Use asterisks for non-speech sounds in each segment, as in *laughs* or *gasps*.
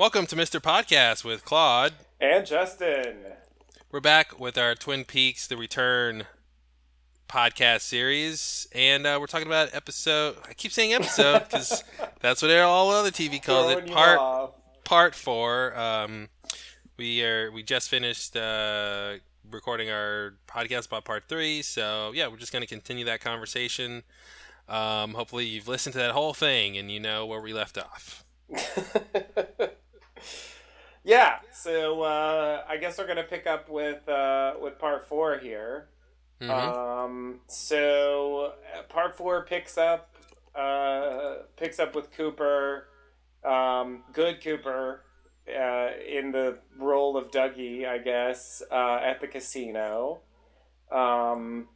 Welcome to Mr. Podcast with Claude. And Justin. We're back with our Twin Peaks The Return podcast series, and uh, we're talking about episode. I keep saying episode because *laughs* that's what all other TV calls Throwing it. Part part four. Um, we are we just finished uh, recording our podcast about part three, so yeah, we're just going to continue that conversation. Um, hopefully, you've listened to that whole thing and you know where we left off. *laughs* yeah, so uh, I guess we're gonna pick up with uh, with part four here. Mhm. Um, so uh, part four picks up uh, picks up with Cooper, um, good Cooper, uh, in the role of Dougie, I guess, uh, at the casino, um,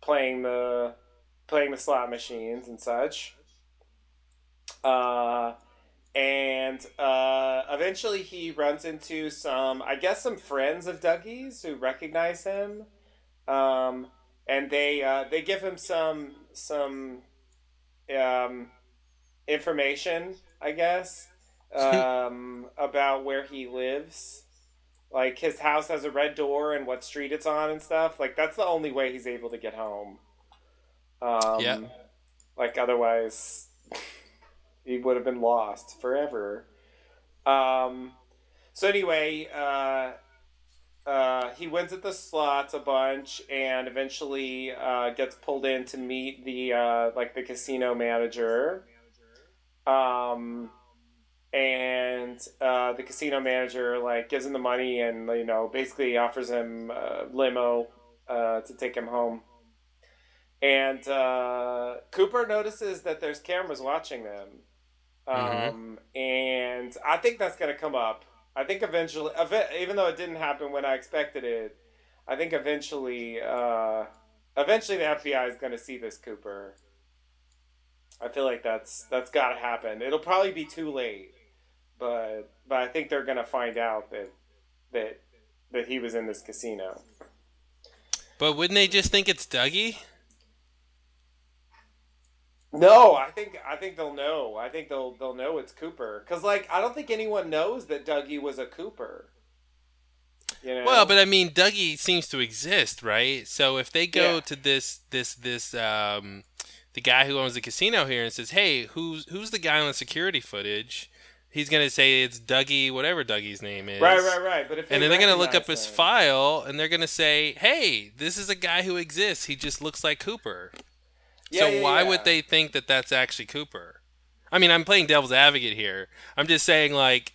playing the playing the slot machines and such. Uh, and uh, eventually he runs into some, I guess, some friends of Dougie's who recognize him, um, and they uh, they give him some some um, information, I guess, *laughs* um, about where he lives. Like his house has a red door and what street it's on and stuff. Like that's the only way he's able to get home. Um, Yeah. Like otherwise, *laughs* he would have been lost forever. Um, so anyway, uh, uh, he wins at the slots a bunch, and eventually uh, gets pulled in to meet the uh, like the casino manager. Um, and uh, the casino manager like gives him the money and you know basically offers him a limo uh, to take him home. And Cooper notices that there's cameras watching them. Um, And I think that's going to come up. I think eventually, ev- even though it didn't happen when I expected it, I think eventually, uh, eventually the FBI is going to see this Cooper. I feel like that's that's got to happen. It'll probably be too late, but but I think they're going to find out that that that he was in this casino. But wouldn't they just think it's Dougie? No, I think I think they'll know. I think they'll they'll know it's Cooper because like I don't think anyone knows that Dougie was a Cooper. You know? Well, but I mean, Dougie seems to exist, right? So if they go Yeah. to this, this, this, um, the guy who owns the casino here and says, "Hey, who's who's the guy on the security footage?" He's gonna say it's Dougie, whatever Dougie's name is. right, right, right. But if And then they're gonna look up his him- file, and they're gonna say, "Hey, this is a guy who exists. He just looks like Cooper." Yeah, so yeah, why yeah. would they think that that's actually Cooper? I mean, I'm playing devil's advocate here. I'm just saying, like,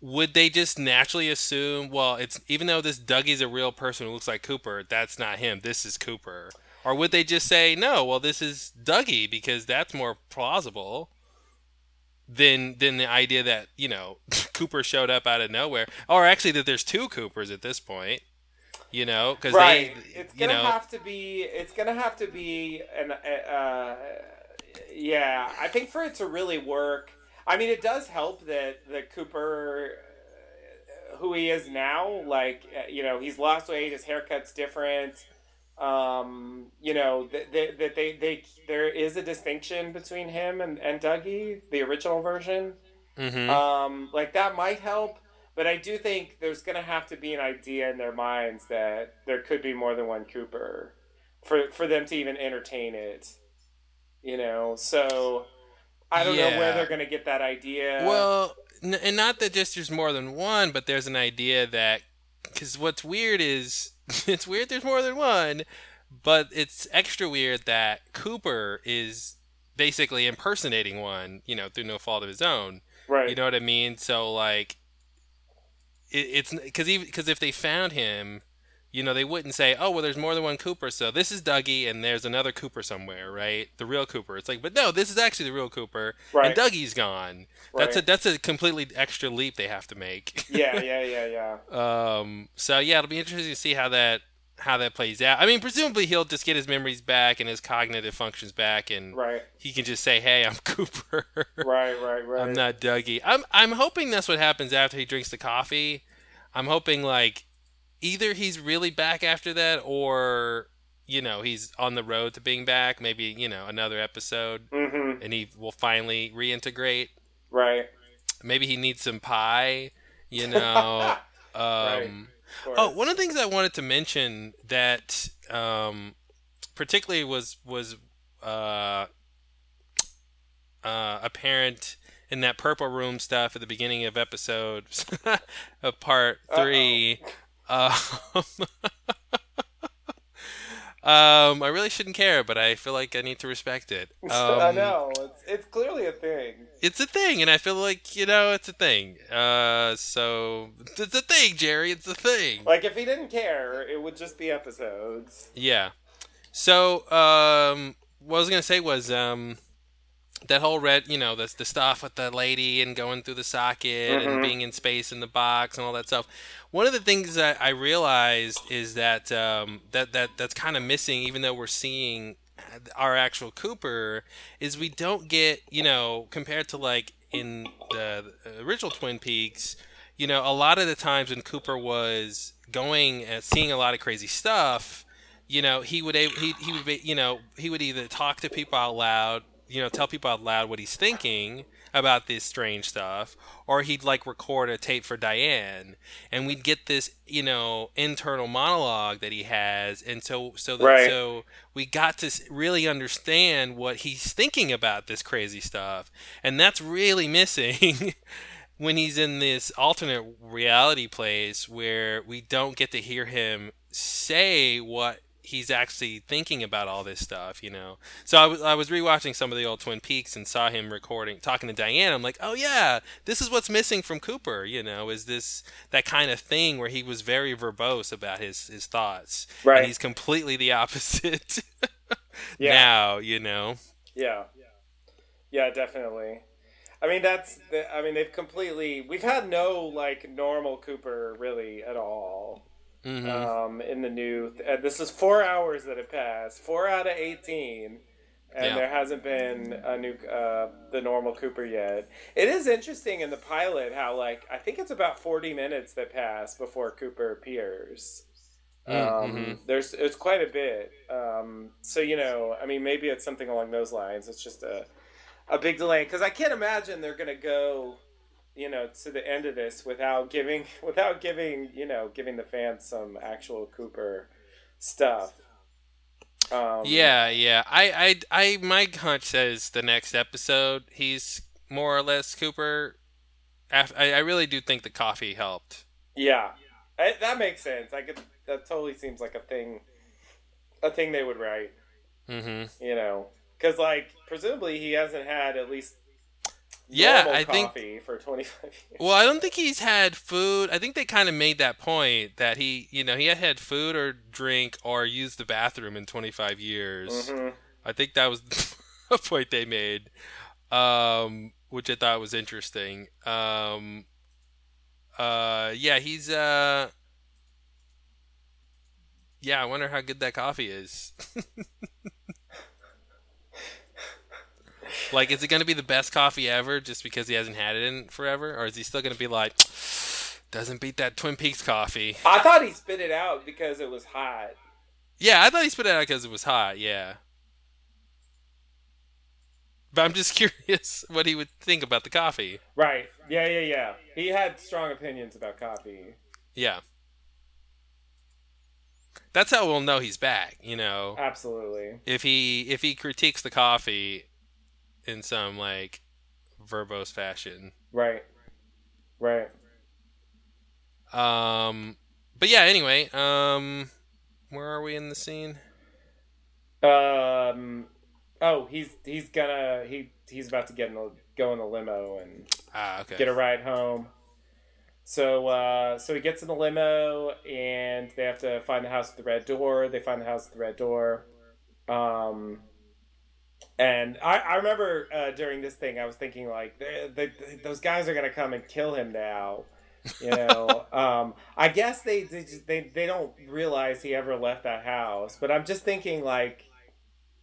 would they just naturally assume, well, it's even though this Dougie's a real person who looks like Cooper, that's not him. This is Cooper. Or would they just say, no, well, this is Dougie because that's more plausible than than the idea that you know *laughs* Cooper showed up out of nowhere, or actually that there's two Coopers at this point. You know, because Right. they, It's you gonna know, have to be. It's gonna have to be an. Uh, yeah, I think for it to really work. I mean, it does help that the Cooper, uh, who he is now, like uh, you know, he's lost weight. His haircut's different. Um, you know that that that they, they there is a distinction between him and and Dougie, the original version. mhm. Um, like that might help, but I do think there's gonna have to be an idea in their minds that there could be more than one Cooper for for them to even entertain it. You know, so I don't know where they're gonna get that idea. Well, n- and not that just there's more than one, but there's an idea that because what's weird is *laughs* it's weird there's more than one, but it's extra weird that Cooper is basically impersonating one, you know, through no fault of his own. right? You know what I mean? So like, it, it's because even because if they found him, you know, they wouldn't say, "Oh, well, there's more than one Cooper." So this is Dougie, and there's another Cooper somewhere, right? The real Cooper. It's like, but no, this is actually the real Cooper, Right. and Dougie's gone. That's a that's a completely extra leap they have to make. yeah, *laughs* yeah, yeah, yeah. um. So yeah, it'll be interesting to see how that how that plays out. I mean, presumably he'll just get his memories back and his cognitive functions back, and Right, he can just say, "Hey, I'm *laughs* Cooper." right, right, right. I'm not Dougie. I'm I'm hoping that's what happens after he drinks the coffee. I'm hoping like either he's really back after that or you know, he's on the road to being back, maybe, you know, another episode Mm-hmm. and he will finally reintegrate. Right. maybe he needs some pie. You *laughs* know. um, Right. Oh, one of the things I wanted to mention that um, particularly was was uh, uh, apparent in that purple room stuff at the beginning of episode *laughs* of part 3 Um, *laughs* um, I really shouldn't care, but I feel like I need to respect it. Um, *laughs* I know it's it's clearly a thing. It's a thing, and I feel like you know it's a thing. Uh, so it's a thing, Jerry. It's a thing. Like if he didn't care, it would just be episodes. Yeah. So, um, what I was gonna say was, um, that whole red, you know, the the stuff with the lady and going through the socket and Mhm. being in space in the box and all that stuff. One of the things that I realized is that um, that that that's kind of missing, even though we're seeing our actual Cooper, is we don't get, you know, compared to like in the original Twin Peaks, you know, a lot of the times when Cooper was going and seeing a lot of crazy stuff, you know, he would he he would be, you know he would either talk to people out loud, you know, tell people out loud what he's thinking about this strange stuff, or he'd like record a tape for Diane, and we'd get this you know internal monologue that he has, and so so that, Right. so we got to really understand what he's thinking about this crazy stuff, and that's really *laughs* missing. when he's in this alternate reality place where we don't get to hear him say what he's actually thinking about all this stuff, you know. So I was I was rewatching some of the old Twin Peaks and saw him recording, talking to Diane. I'm like, oh yeah, this is what's missing from Cooper, you know, is this that kind of thing where he was very verbose about his his thoughts, Right. and he's completely the *laughs* opposite Yeah. now, you know. Yeah. Yeah, Yeah. definitely. I mean, that's. The, I mean, they've completely. We've had no like normal Cooper really at all. Hmm Um, in the new. Uh, this is four hours that have passed. Four out of eighteen. And Yeah. there hasn't been a new uh, the normal Cooper yet. It is interesting in the pilot how like I think it's about forty minutes that pass before Cooper appears. Um, Mhm. There's it's quite a bit. Um, so you know, I mean, maybe it's something along those lines. It's just a a big delay because I can't imagine they're gonna go, you know, to the end of this without giving *laughs* without giving you know giving the fans some actual Cooper stuff. Um, Yeah, yeah. I, I, I, my hunch says the next episode he's more or less Cooper. I, I really do think the coffee helped. yeah, I, that makes sense. I could that totally seems like a thing, a thing they would write. Mm-hmm. You know, because like presumably he hasn't had at least Yeah, I think- for twenty five years. Well, I don't think he's had food. I think they kind of made that point that he, you know, he had had food or drink or used the bathroom in 25 years. hmm I think that was *laughs* a point they made, um, which I thought was interesting. Um, uh, yeah, he's uh, yeah. I wonder how good that coffee is. *laughs* like, is it going to be the best coffee ever just because he hasn't had it in forever, or is he still going to be like, doesn't beat that Twin Peaks coffee? I thought he spit it out because it was hot. Yeah, I thought he spit it out because it was hot. Yeah. But I'm just *laughs* curious what he would think about the coffee. Right. Yeah, yeah, yeah. He had strong opinions about coffee. Yeah. That's how we'll know he's back, you know. Absolutely. If he if he critiques the coffee in some like verbose fashion. Right. Right. Um but yeah, anyway, um where are we in the scene? Um. Oh, he's he's gonna he he's about to get in the go in the limo and Ah, okay. get a ride home. So uh, so he gets in the limo and they have to find the house with the red door. They find the house with the red door. Um, and I, I remember uh, during this thing I was thinking like they, they, those guys are gonna come and kill him now. You know, *laughs* um, I guess they they, just, they they don't realize he ever left that house. But I'm just thinking like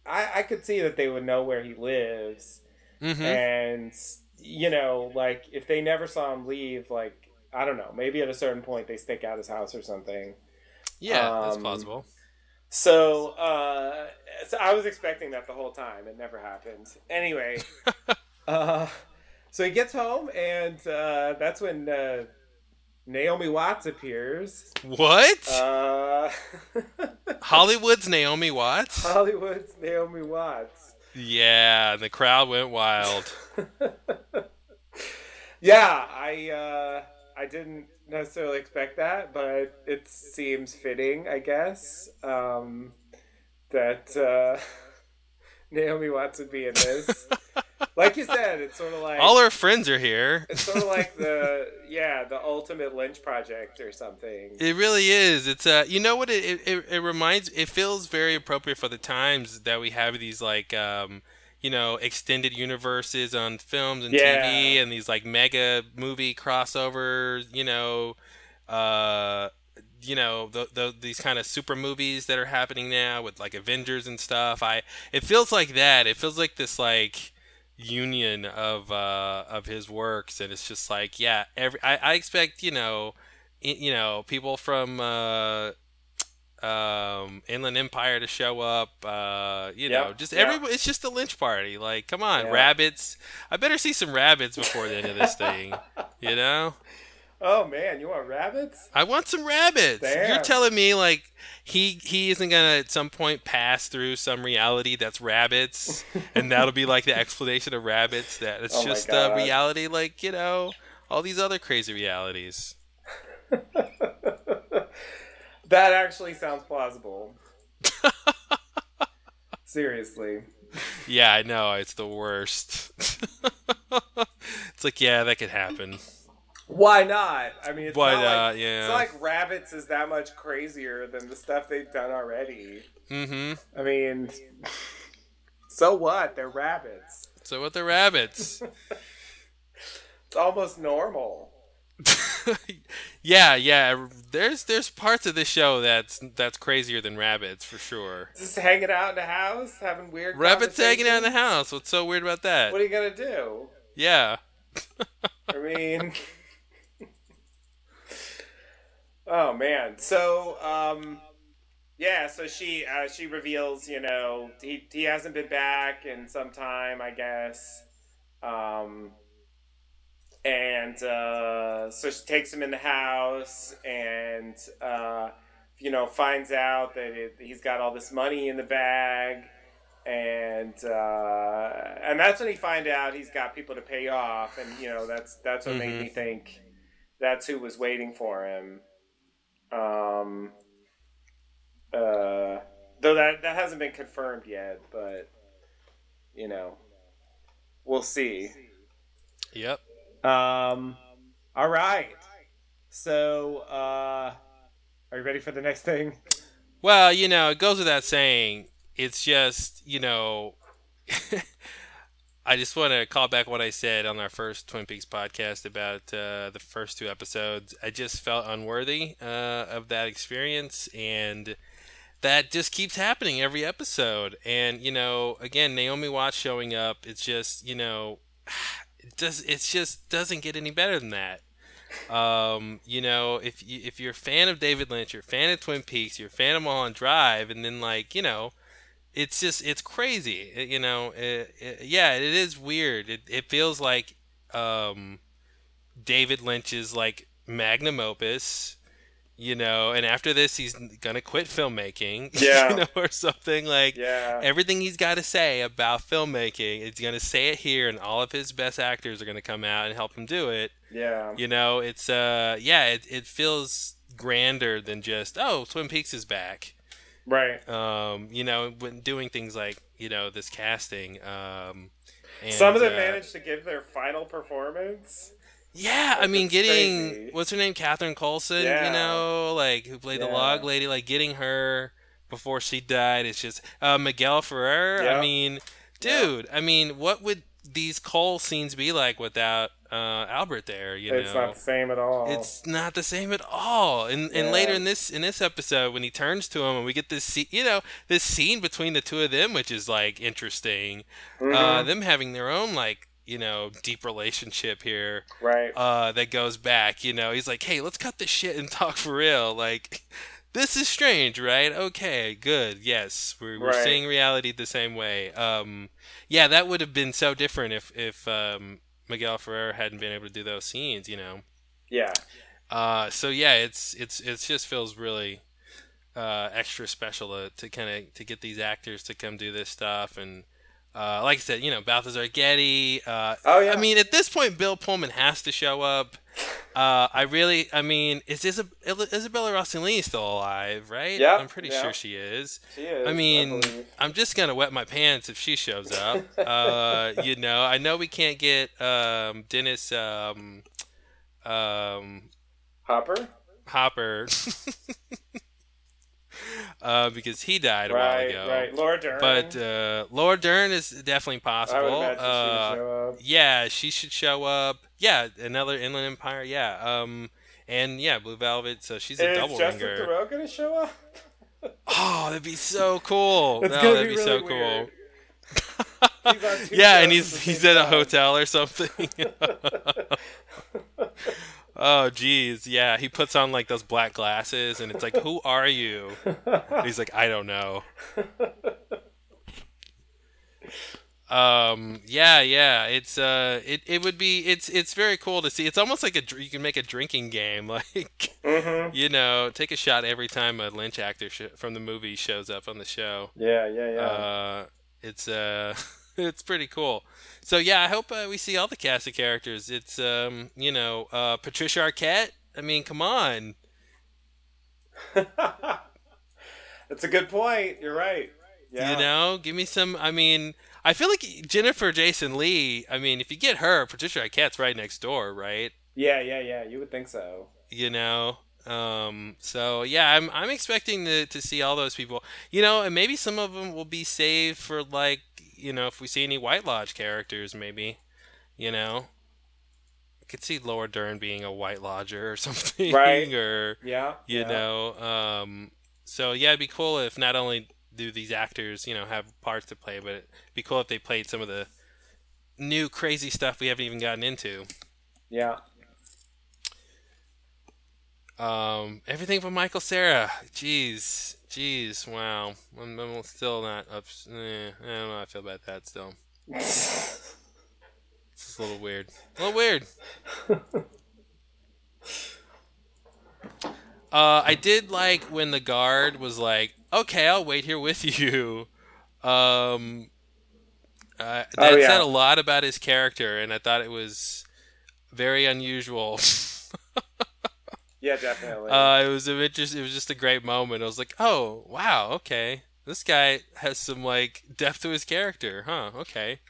I, I could see that they would know where he lives Mhm. and you know like if they never saw him leave like i don't know maybe at a certain point they stake out his house or something Yeah, that's um, plausible. So uh so i was expecting that the whole time it never happened anyway *laughs* uh So he gets home, and uh, that's when uh, Naomi Watts appears. What? Uh, *laughs* Hollywood's Naomi Watts? Hollywood's Naomi Watts. Yeah, the crowd went wild. *laughs* yeah, I uh, I didn't necessarily expect that, but it seems fitting, I guess, um, that uh, *laughs* Naomi Watts would be in this. *laughs* like you said, it's sort of like all our friends are here. It's sort of like the yeah, the ultimate Lynch project or something. It really is. It's uh, you know what it, it it reminds. It feels very appropriate for the times that we have these like um, you know, extended universes on films and Yeah. TV, and these like mega movie crossovers. You know, uh, you know, the, the, these kind of super movies that are happening now with like Avengers and stuff. I it feels like that. It feels like this like union of uh, of his works, and it's just like yeah. Every I, I expect you know, you know, people from. Uh, um, Inland Empire to show up, uh, you know, just yep. everybody. It's just a lynch party. Like, come on, Yeah. rabbits. I better see some rabbits before the end of this thing. *laughs* You know, Oh man, you want rabbits? I want some rabbits. You're telling me like he he isn't gonna at some point pass through some reality that's rabbits, *laughs* and that'll be like the explanation of rabbits. That it's Oh just a reality, like you know, all these other crazy realities. *laughs* That actually sounds plausible. *laughs* Seriously. Yeah, I know it's the worst. *laughs* it's like yeah, that could happen. Why not? I mean, it's Why not not? Like, Yeah. It's not like rabbits is that much crazier than the stuff they've done already. Mm-hmm. I mean, so what? They're rabbits. So what They're rabbits? *laughs* It's almost normal. Yeah, yeah. There's there's parts of this show that's that's crazier than rabbits for sure. Just hanging out in the house, having weird. Rabbits hanging out in the house. What's so weird about that? What are you gonna do? Yeah. I mean, *laughs* oh man. So, um, yeah. So she uh, she reveals, you know, he he hasn't been back in some time, I guess. Um, and uh, so she takes him in the house, and uh, you know, finds out that it, he's got all this money in the bag. And uh, and that's when he find out he's got people to pay off, and you know that's that's what made Mhm. me think that's who was waiting for him. Um, uh, though that that hasn't been confirmed yet, but you know, we'll see. Yep. Um, all right. So, uh, are you ready for the next thing? Well, you know, it goes without saying. It's just, you know, *laughs* I just want to call back what I said on our first Twin Peaks podcast about uh, the first two episodes. I just felt unworthy uh, of that experience, and that just keeps happening every episode. And you know, again, Naomi Watts showing up. It's just, you know, it does. It's just doesn't get any better than that. Um, you know, if you, if you're a fan of David Lynch, you're a fan of Twin Peaks, you're a fan of Mulholland Drive, and then like you know, it's just it's crazy. It- you know, it, it- yeah, it is weird. It it feels like um, David Lynch's like magnum opus. You know, and after this, he's gonna quit filmmaking. *laughs* Yeah. you know, or something like Yeah. everything he's got to say about filmmaking. He's gonna say it here, and all of his best actors are gonna come out and help him do it. Yeah. You know, it's uh, yeah, it, it feels grander than just oh, Twin Peaks is back. Right. Um, you know, when doing things like you know this casting. Um, and, Some of them uh, managed to give their final performance. Yeah, I mean, getting crazy. what's her name, Catherine Coulson. Yeah. You know, like who played the log lady. Like getting her before she died. It's just uh, Miguel Ferrer. Yeah. I mean, dude. I mean, what would these Cole scenes be like without uh, Albert there? You it's know, not the same at all. it's not the same at all. And and later in this in this episode, when he turns to him and we get this scene, you know, this scene between the two of them, which is like interesting. Uh, Mhm. them having their own like you know deep relationship here right. uh, that goes back. You know, he's like, "Hey, let's cut this shit and *laughs* talk for real." Like, this is strange, right? Okay, good. Yes, we're, we're Right. seeing reality the same way. Um, yeah, that would have been so different if if um, Miguel Ferrer hadn't been able to do those scenes, you know. Yeah. Uh, so yeah, it's it's it just feels really uh, extra special to, to kind of to get these actors to come do this stuff and uh, like I said, you know Balthazar Getty. Uh, Oh, yeah. I mean, at this point, Bill Pullman has to show up. Uh, I really, I mean, is Isab- Isabella Rossellini still alive? Right? Yeah, I'm pretty yeah. sure she is. She is. I mean, believe. I'm just gonna wet my pants if she shows up. *laughs* uh, you know, I know we can't get um, Dennis um, um, Hopper. Hopper *laughs* *laughs* *laughs* uh, because he died a while ago. Right. Laura Dern. But uh, Laura Dern is definitely possible. she Uh, up. yeah, she should show up. Yeah, another Inland Empire. Yeah. Um, and yeah, Blue Velvet. So she's a Is double Justin ringer. Theroux gonna show up? *laughs* Oh, that'd be so cool. *laughs* No, that'd be be, so really cool. weird. He's yeah, and he's he's at a hotel or something. Oh, geez, yeah. He puts on like those black glasses, and it's like, "Who are you?" He's like, "I don't know." Um. Yeah. Yeah. It's uh. It, it would be. It's it's very cool to see. It's almost like a you can make a drinking game. *laughs* Like Mhm. you know, take a shot every time a Lynch actor sh- from the movie shows up on the show. Yeah. Yeah. Yeah. Uh, it's uh, *laughs* *laughs* it's pretty cool. So yeah, I hope uh, we see all the cast of characters. It's um, you know, uh, Patricia Arquette. I mean, come on. *laughs* That's a good point. You're right. Yeah. You know, give me some. I mean, I feel like Jennifer Jason Lee. I mean, if you get her, Patricia Arquette's right next door, right? Yeah. Yeah. Yeah. You would think so. You know. Um. So yeah, I'm I'm expecting to to see all those people. You know, and maybe some of them will be saved for like you know if we see any White Lodge characters, maybe. You know. I could see Laura Dern being a White Lodger or *laughs* something, Right. or Yeah. you yeah. know um so yeah it'd be cool if not only do these actors you know have parts to play but it'd be cool if they played some of the new crazy stuff we haven't even gotten into Yeah. um everything from michael Cera. jeez jeez wow i'm, I'm still not up eh, i don't know how i feel about that still *laughs* it's just a little weird a little weird *laughs* Uh, I did like when the guard was like, "Okay, I'll wait here with you." Um, uh, that Oh, yeah. said a lot about his character, and I thought it was very unusual. *laughs* yeah. Definitely. uh, it was a interest, It was just a great moment. I was like, "Oh, wow, okay, this guy has some like depth to his character, huh? Okay,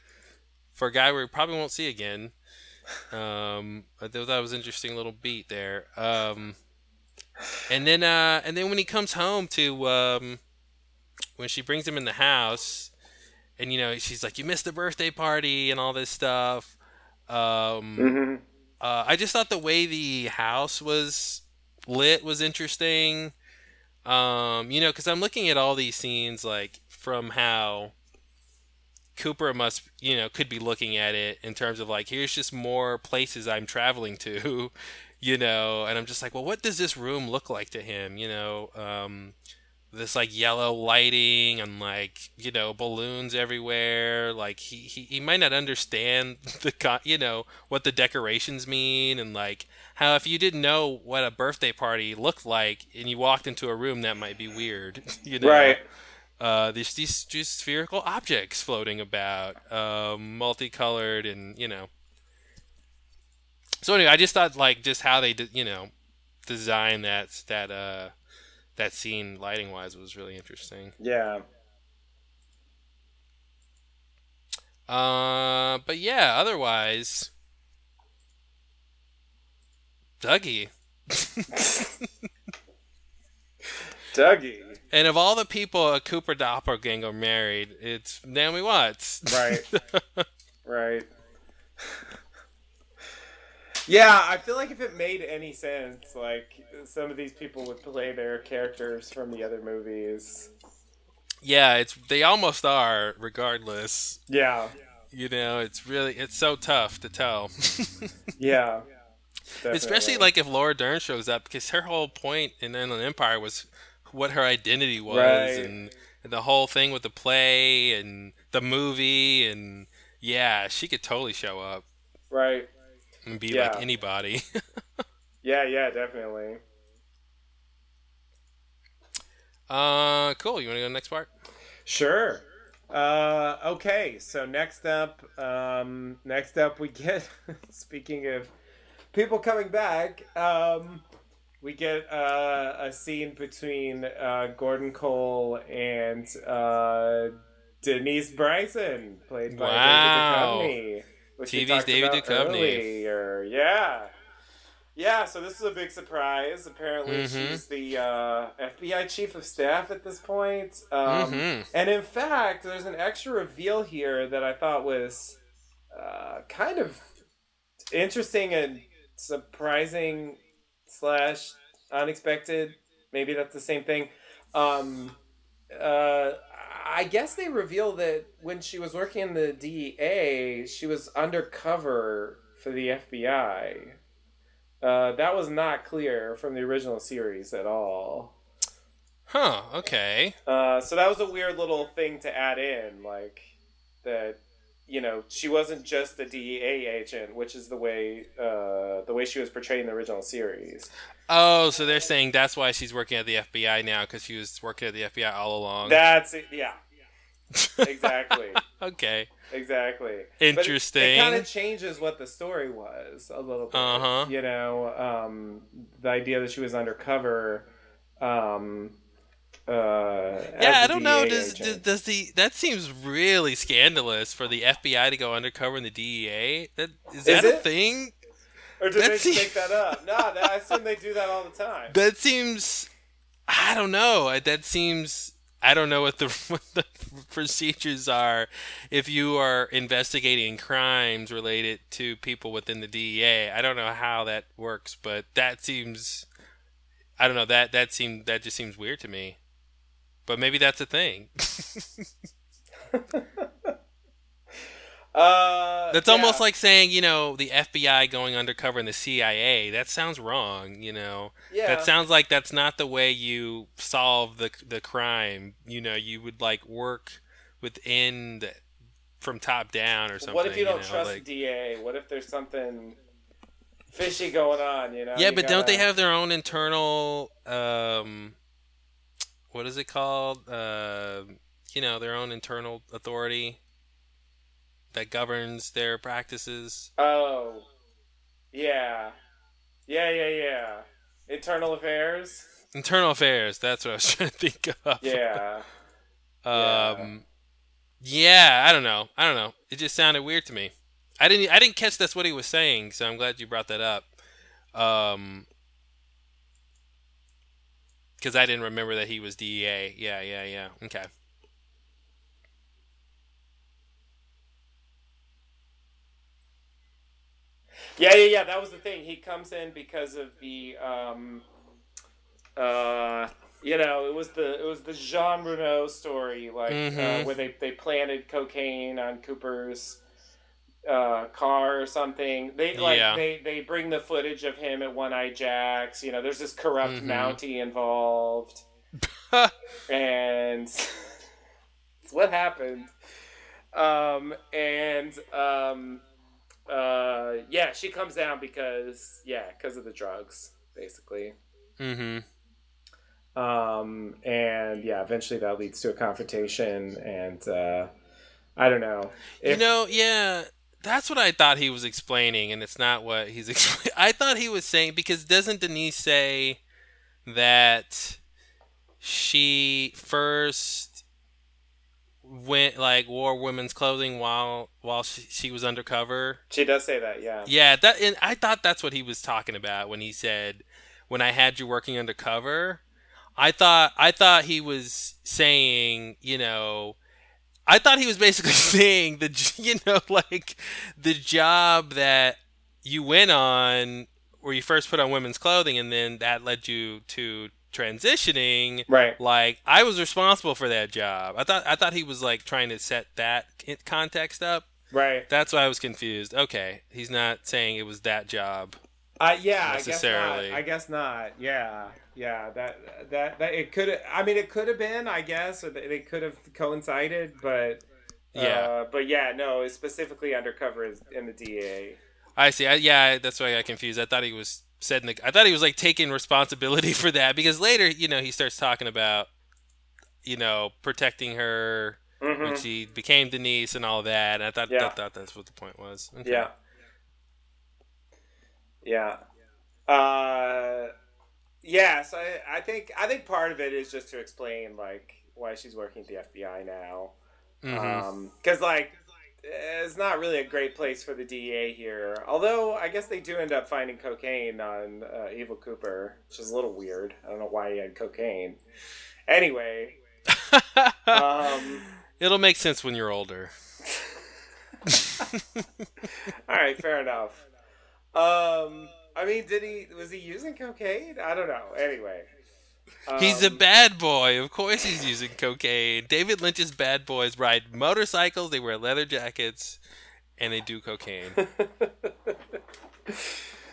for a guy we probably won't see again." Um, I thought that was an interesting little beat there. Um, and then uh, and then when he comes home to um, when she brings him in the house, and you know she's like, "You missed the birthday party" and all this stuff. Um, hmm uh, I just thought the way the house was lit was interesting. Um, you know, because I'm looking at all these scenes like from how Cooper must, you know, could be looking at it in terms of like, here's just more places I'm traveling to, *laughs* you know, and I'm just like, well, what does this room look like to him? You know, um, this like yellow lighting and like you know balloons everywhere like he, he, he might not understand *laughs* the co- you know what the decorations mean and like how if you didn't know what a birthday party looked like and you walked into a room that might be weird *laughs* you know Right. uh, there's these just spherical objects floating about, um, multicolored, and you know. So anyway, I just thought like just how they did, you know, design that that uh that scene lighting wise was really interesting. Yeah. Uh, but yeah, otherwise, Dougie. *laughs* Dougie. And of all the people a Cooper Doppelganger married, it's Naomi Watts. Right. *laughs* right. Yeah, I feel like if it made any sense, like some of these people would play their characters from the other movies. yeah, it's they almost are, regardless. Yeah. You know, it's really it's so tough to tell. *laughs* Yeah. Especially like if Laura Dern shows up, because her whole point in Inland Empire was what her identity was, Right. and, and the whole thing with the play and the movie, and yeah, she could totally show up. Right. And be Yeah. like anybody. *laughs* Yeah, yeah, definitely. uh, cool. You want to go to the next part? Sure. Uh, okay, so next up, um, next up we get. *laughs* speaking of people coming back, um, we get uh, a scene between uh, Gordon Cole and uh, Denise Bryson, played by Wow. David Duchovny, which TV's David Duchovny. earlier. Yeah. Yeah, so this is a big surprise. Apparently, Mhm. she's the uh, FBI chief of staff at this point. Um, Mhm. and in fact, there's an extra reveal here that I thought was uh, kind of interesting and surprising slash unexpected. Maybe that's the same thing. Um, uh, I guess they reveal that when she was working in the DEA, she was undercover for the FBI. Uh, that was not clear from the original series at all. Huh. Okay. Uh, so that was a weird little thing to add in, like that. You know, she wasn't just a DEA agent, which is the way uh, the way she was portrayed in the original series. Oh, so they're saying that's why she's working at the FBI now because she was working at the FBI all along. That's it. Yeah, *laughs* exactly, okay. exactly. Interesting. But it, kind of changes what the story was a little bit. Uh-huh. You know, um, the idea that she was undercover. Um, uh, Yeah, I a don't know. Does, does does the that seems really scandalous for the FBI to go undercover in the DEA? That is that a it? thing? or did that they seems- make that up? No, that, I assume they do that all the time. *laughs* That seems. I don't know. That seems. I don't know what the *laughs* what the procedures are if you are investigating crimes related to people within the DEA. I don't know how that works, but that seems. I don't know that that seemed that just seems weird to me. But maybe that's a thing. *laughs* Uh, That's yeah. almost like saying, you know, the FBI going undercover in the CIA. That sounds wrong, you know. yeah. That sounds like that's not the way you solve the the crime. You know, you would like work within the from top down or something. what if you don't know, trust like- DA? What if there's something fishy going on? You know. Yeah, You but don't they have their own internal um what is it called? Uh, you know, their own internal authority that governs their practices. Oh, yeah, yeah, yeah, yeah. Internal affairs. Internal affairs, that's what I was *laughs* trying to think of. Yeah. Um, yeah, I don't know. I don't know. It just sounded weird to me. I didn't. I didn't catch that's what he was saying. So I'm glad you brought that up. Um, because I didn't remember that he was DEA. Yeah, yeah, yeah. Okay. Yeah, yeah, yeah. That was the thing. He comes in because of the, um, uh, you know, it was the it was the Jean Renault story, like uh, Mhm. where they they planted cocaine on Cooper's uh, car or something. They like Yeah. they they bring the footage of him at One Eye Jacks. You know, there's this corrupt Mhm. Mountie involved, *laughs* and *laughs* it's what happened. Um, and um, uh, yeah, she comes down because yeah, because of the drugs, basically. mm-hmm. Um, and yeah, eventually that leads to a confrontation, and uh, I don't know. You know, yeah, that's what I thought he was explaining, and it's not what he's *laughs* explaining. I thought he was saying because doesn't Denise say that she first went like wore women's clothing while while she, she was undercover? she does say that, yeah. Yeah, that and I thought that's what he was talking about when he said when I had you working undercover. I thought I thought he was saying, you know, I thought he was basically *laughs* saying the you know *laughs* like the job that you went on where you first put on women's clothing and then that led you to transitioning Right. like I was responsible for that job. I thought I thought he was like trying to set that context up. Right. That's why I was confused. Okay, he's not saying it was that job. Uh, yeah, I Necessarily. guess not. I guess not. Yeah, yeah. That that that it could. I mean, it could have been. I guess, or they, they could have coincided, but Yeah. Uh, but yeah, no, it's specifically undercover is in the DA. I see. I, yeah, that's why I got confused. I thought he was setting the. I thought he was like taking responsibility *laughs* for that because later, you know, he starts talking about, you know, protecting her when Mhm. she became Denise and all that. And I thought, Yeah. I thought that's what the point was. Okay. Yeah. Yeah. Uh, yes, I, I think I think part of it is just to explain like why she's working at the FBI now. Because like it's not really a great place for the DEA here. Although I guess they do end up finding cocaine on uh, Evil Cooper, which is a little weird. I don't know why he had cocaine. Anyway, *laughs* um, It'll make sense when you're older. *laughs* *laughs* all right, fair enough. Um, I mean, did he was he using cocaine? I don't know. Anyway, He's a Um, bad boy. Of course, he's using cocaine. David Lynch's bad boys ride motorcycles. They wear leather jackets, and they do cocaine. *laughs*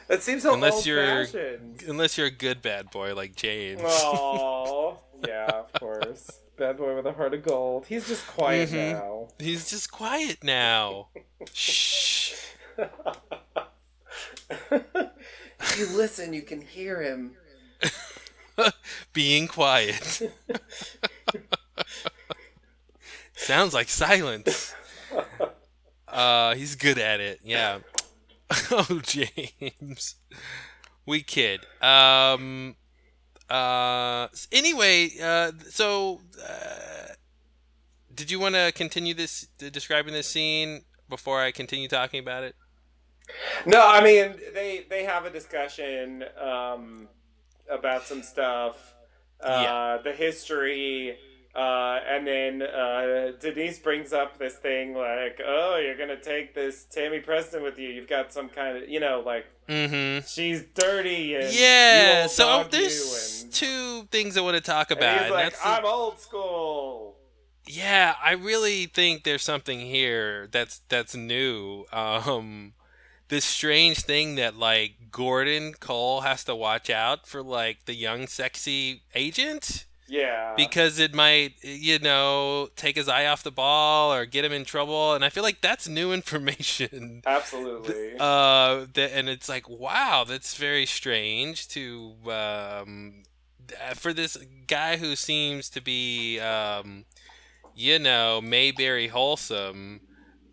That seems so Unless you're- fashioned. Unless you're a good bad boy like James. Oh, yeah, of *laughs* course. Bad boy with a heart of gold. He's just quiet Mhm. now. He's just quiet now. *laughs* Shh. If you listen, you can hear him. *laughs* Being quiet. *laughs* Sounds like silence. Uh, he's good at it. Yeah. *laughs* oh, James. We kid. Um. Uh. Anyway. Uh. So. Uh, did you want to continue this describing this scene before I continue talking about it? No, I mean they they have a discussion um, about some stuff, uh, Yeah. the history, uh, and then uh, Denise brings up this thing like, "Oh, you're gonna take this Tammy Preston with you. You've got some kind of, you know, like Mm-hmm. she's dirty and Yeah. So there's and, two things I want to talk and about. he's and like, that's "I'm old school." Yeah, I really think there's something here that's that's new. Um this strange thing that like Gordon Cole has to watch out for like the young sexy agent Yeah, because it might you know take his eye off the ball or get him in trouble and I feel like that's new *laughs* information. absolutely. Uh that, and it's like wow, that's very strange to um uh, for this guy who seems to be um you know, Mayberry wholesome.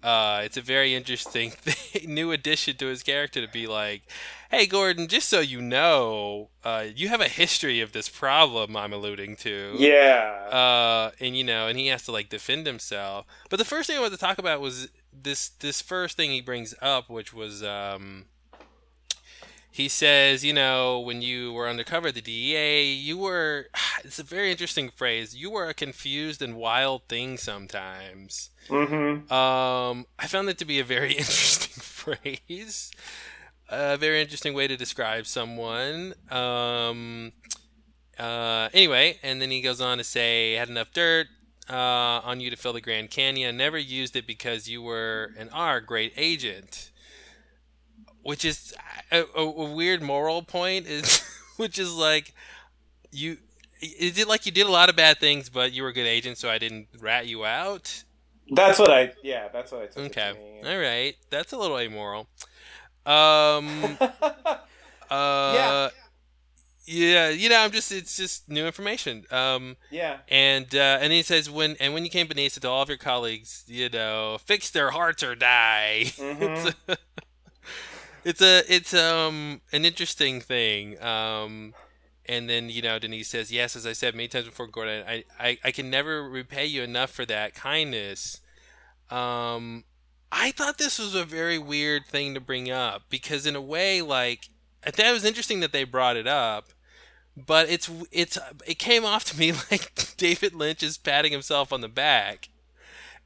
Uh, it's a very interesting *laughs* thing, new addition to his character to be like, "Hey, Gordon, just so you know, uh, you have a history of this problem I'm alluding to." yeah, Uh, and you know, and he has to like defend himself. But the first thing I wanted to talk about was this this first thing he brings up, which was um, he says, you know, when you were undercover at the DEA, you were. *sighs* It's a very interesting phrase. You were a confused and wild thing sometimes. mm-hmm. Um, I found that to be a very *laughs* interesting phrase. A very interesting way to describe someone. Um, uh, anyway, and then he goes on to say, had enough dirt uh, on you to fill the Grand Canyon. Never used it because you were and are great agent. Which is a, a, a weird moral point. Is *laughs* which is like you. Is it like you did a lot of bad things, but you were a good agent, so I didn't rat you out? That's what I. Yeah, that's what I took. Okay. It to mean. All right. That's a little amoral. Um *laughs* uh yeah, you know, I'm just it's just new information. Um yeah. and uh and he says when and when you came beneath it to all of your colleagues, you know, fix their hearts or die. *laughs* Mhm. It's a it's um an interesting thing. Um and then you know Denise says, "Yes, as I said many times before, Gordon, I, I, I can never repay you enough for that kindness." Um, I thought this was a very weird thing to bring up because, in a way, like I thought it was interesting that they brought it up, but it's it's it came off to me *laughs* like David Lynch is patting himself on the back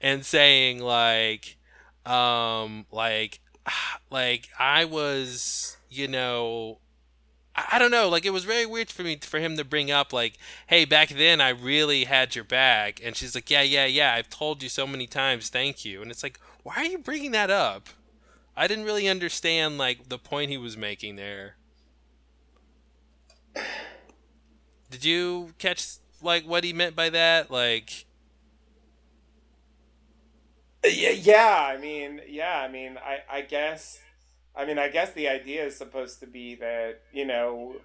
and saying like, um, like, *sighs* like I was, you know. I don't know. Like it was very weird for me for him to bring up like, "Hey, back then I really had your back," and she's like, "Yeah, yeah, yeah. I've told you so many times, thank you." And it's like, why are you bringing that up? I didn't really understand like the point he was making there. Did you catch like what he meant by that? Like, Yeah, yeah, I mean, yeah, I mean, I, I guess I mean, I guess the idea is supposed to be that you know,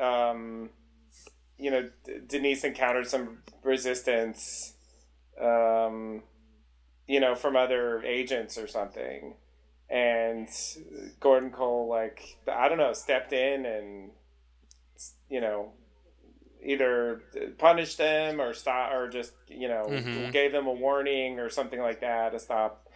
um, you know, D- Denise encountered some resistance, um, you know, from other agents or something, and Gordon Cole, like, I don't know, stepped in and, you know, either punished them or stop or just you know Mhm. gave them a warning or something like that to stop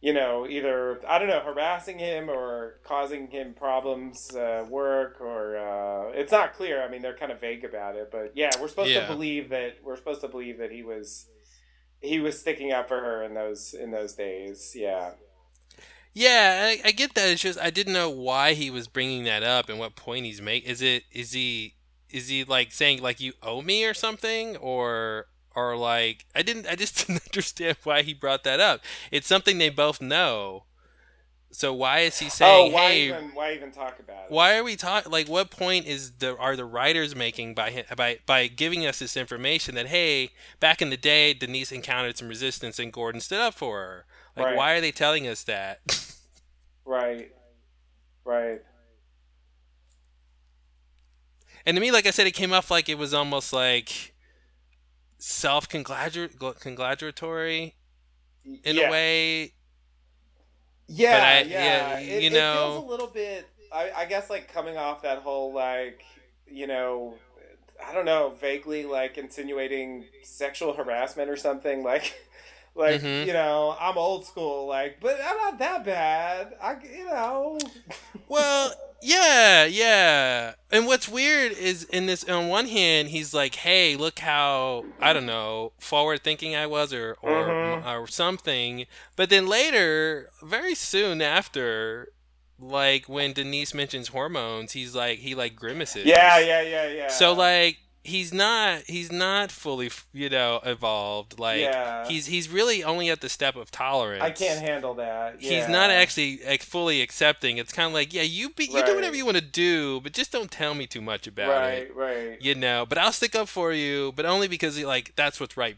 you know either i don't know harassing him or causing him problems uh, work or uh, it's not clear i mean they're kind of vague about it but yeah we're supposed Yeah. to believe that we're supposed to believe that he was he was sticking up for her in those in those days yeah Yeah, I, I get that. It's just I didn't know why he was bringing that up and what point he's making. Is it is he is he like saying like you owe me or something or or like I didn't I just *laughs* didn't understand why he brought that up. It's something they both know. So why is he saying oh why hey even why even talk about it why are we talking like what point is the are the writers making by by by giving us this information that hey back in the day Denise encountered some resistance and Gordon stood up for her like Right. why are they telling us that *laughs* right right And to me, like I said, it came off like it was almost like self congratulatory in yeah. a way. Yeah, But I- yeah. yeah, it, you it know- feels a little bit. I, I guess like coming off that whole like you know, I don't know, vaguely like insinuating sexual harassment or something like. *laughs* Like Mhm. you know, I'm old school, like, but I'm not that bad. I, you know, Well, yeah, yeah. And what's weird is in this on one hand, he's like, "Hey, look how I don't know forward thinking I was, or or Mhm. or something." But then later, very soon after. Like when Denise mentions hormones, he's like he like grimaces. yeah, yeah, yeah, yeah. So like he's not he's not fully you know evolved. Like Yeah. he's he's really only at the step of tolerance. I can't handle that. He's not actually like fully accepting. It's kind of like yeah, you be you do whatever you want to do, but just don't tell me too much about it. right, right. You know, but I'll stick up for you, but only because like that's what's right.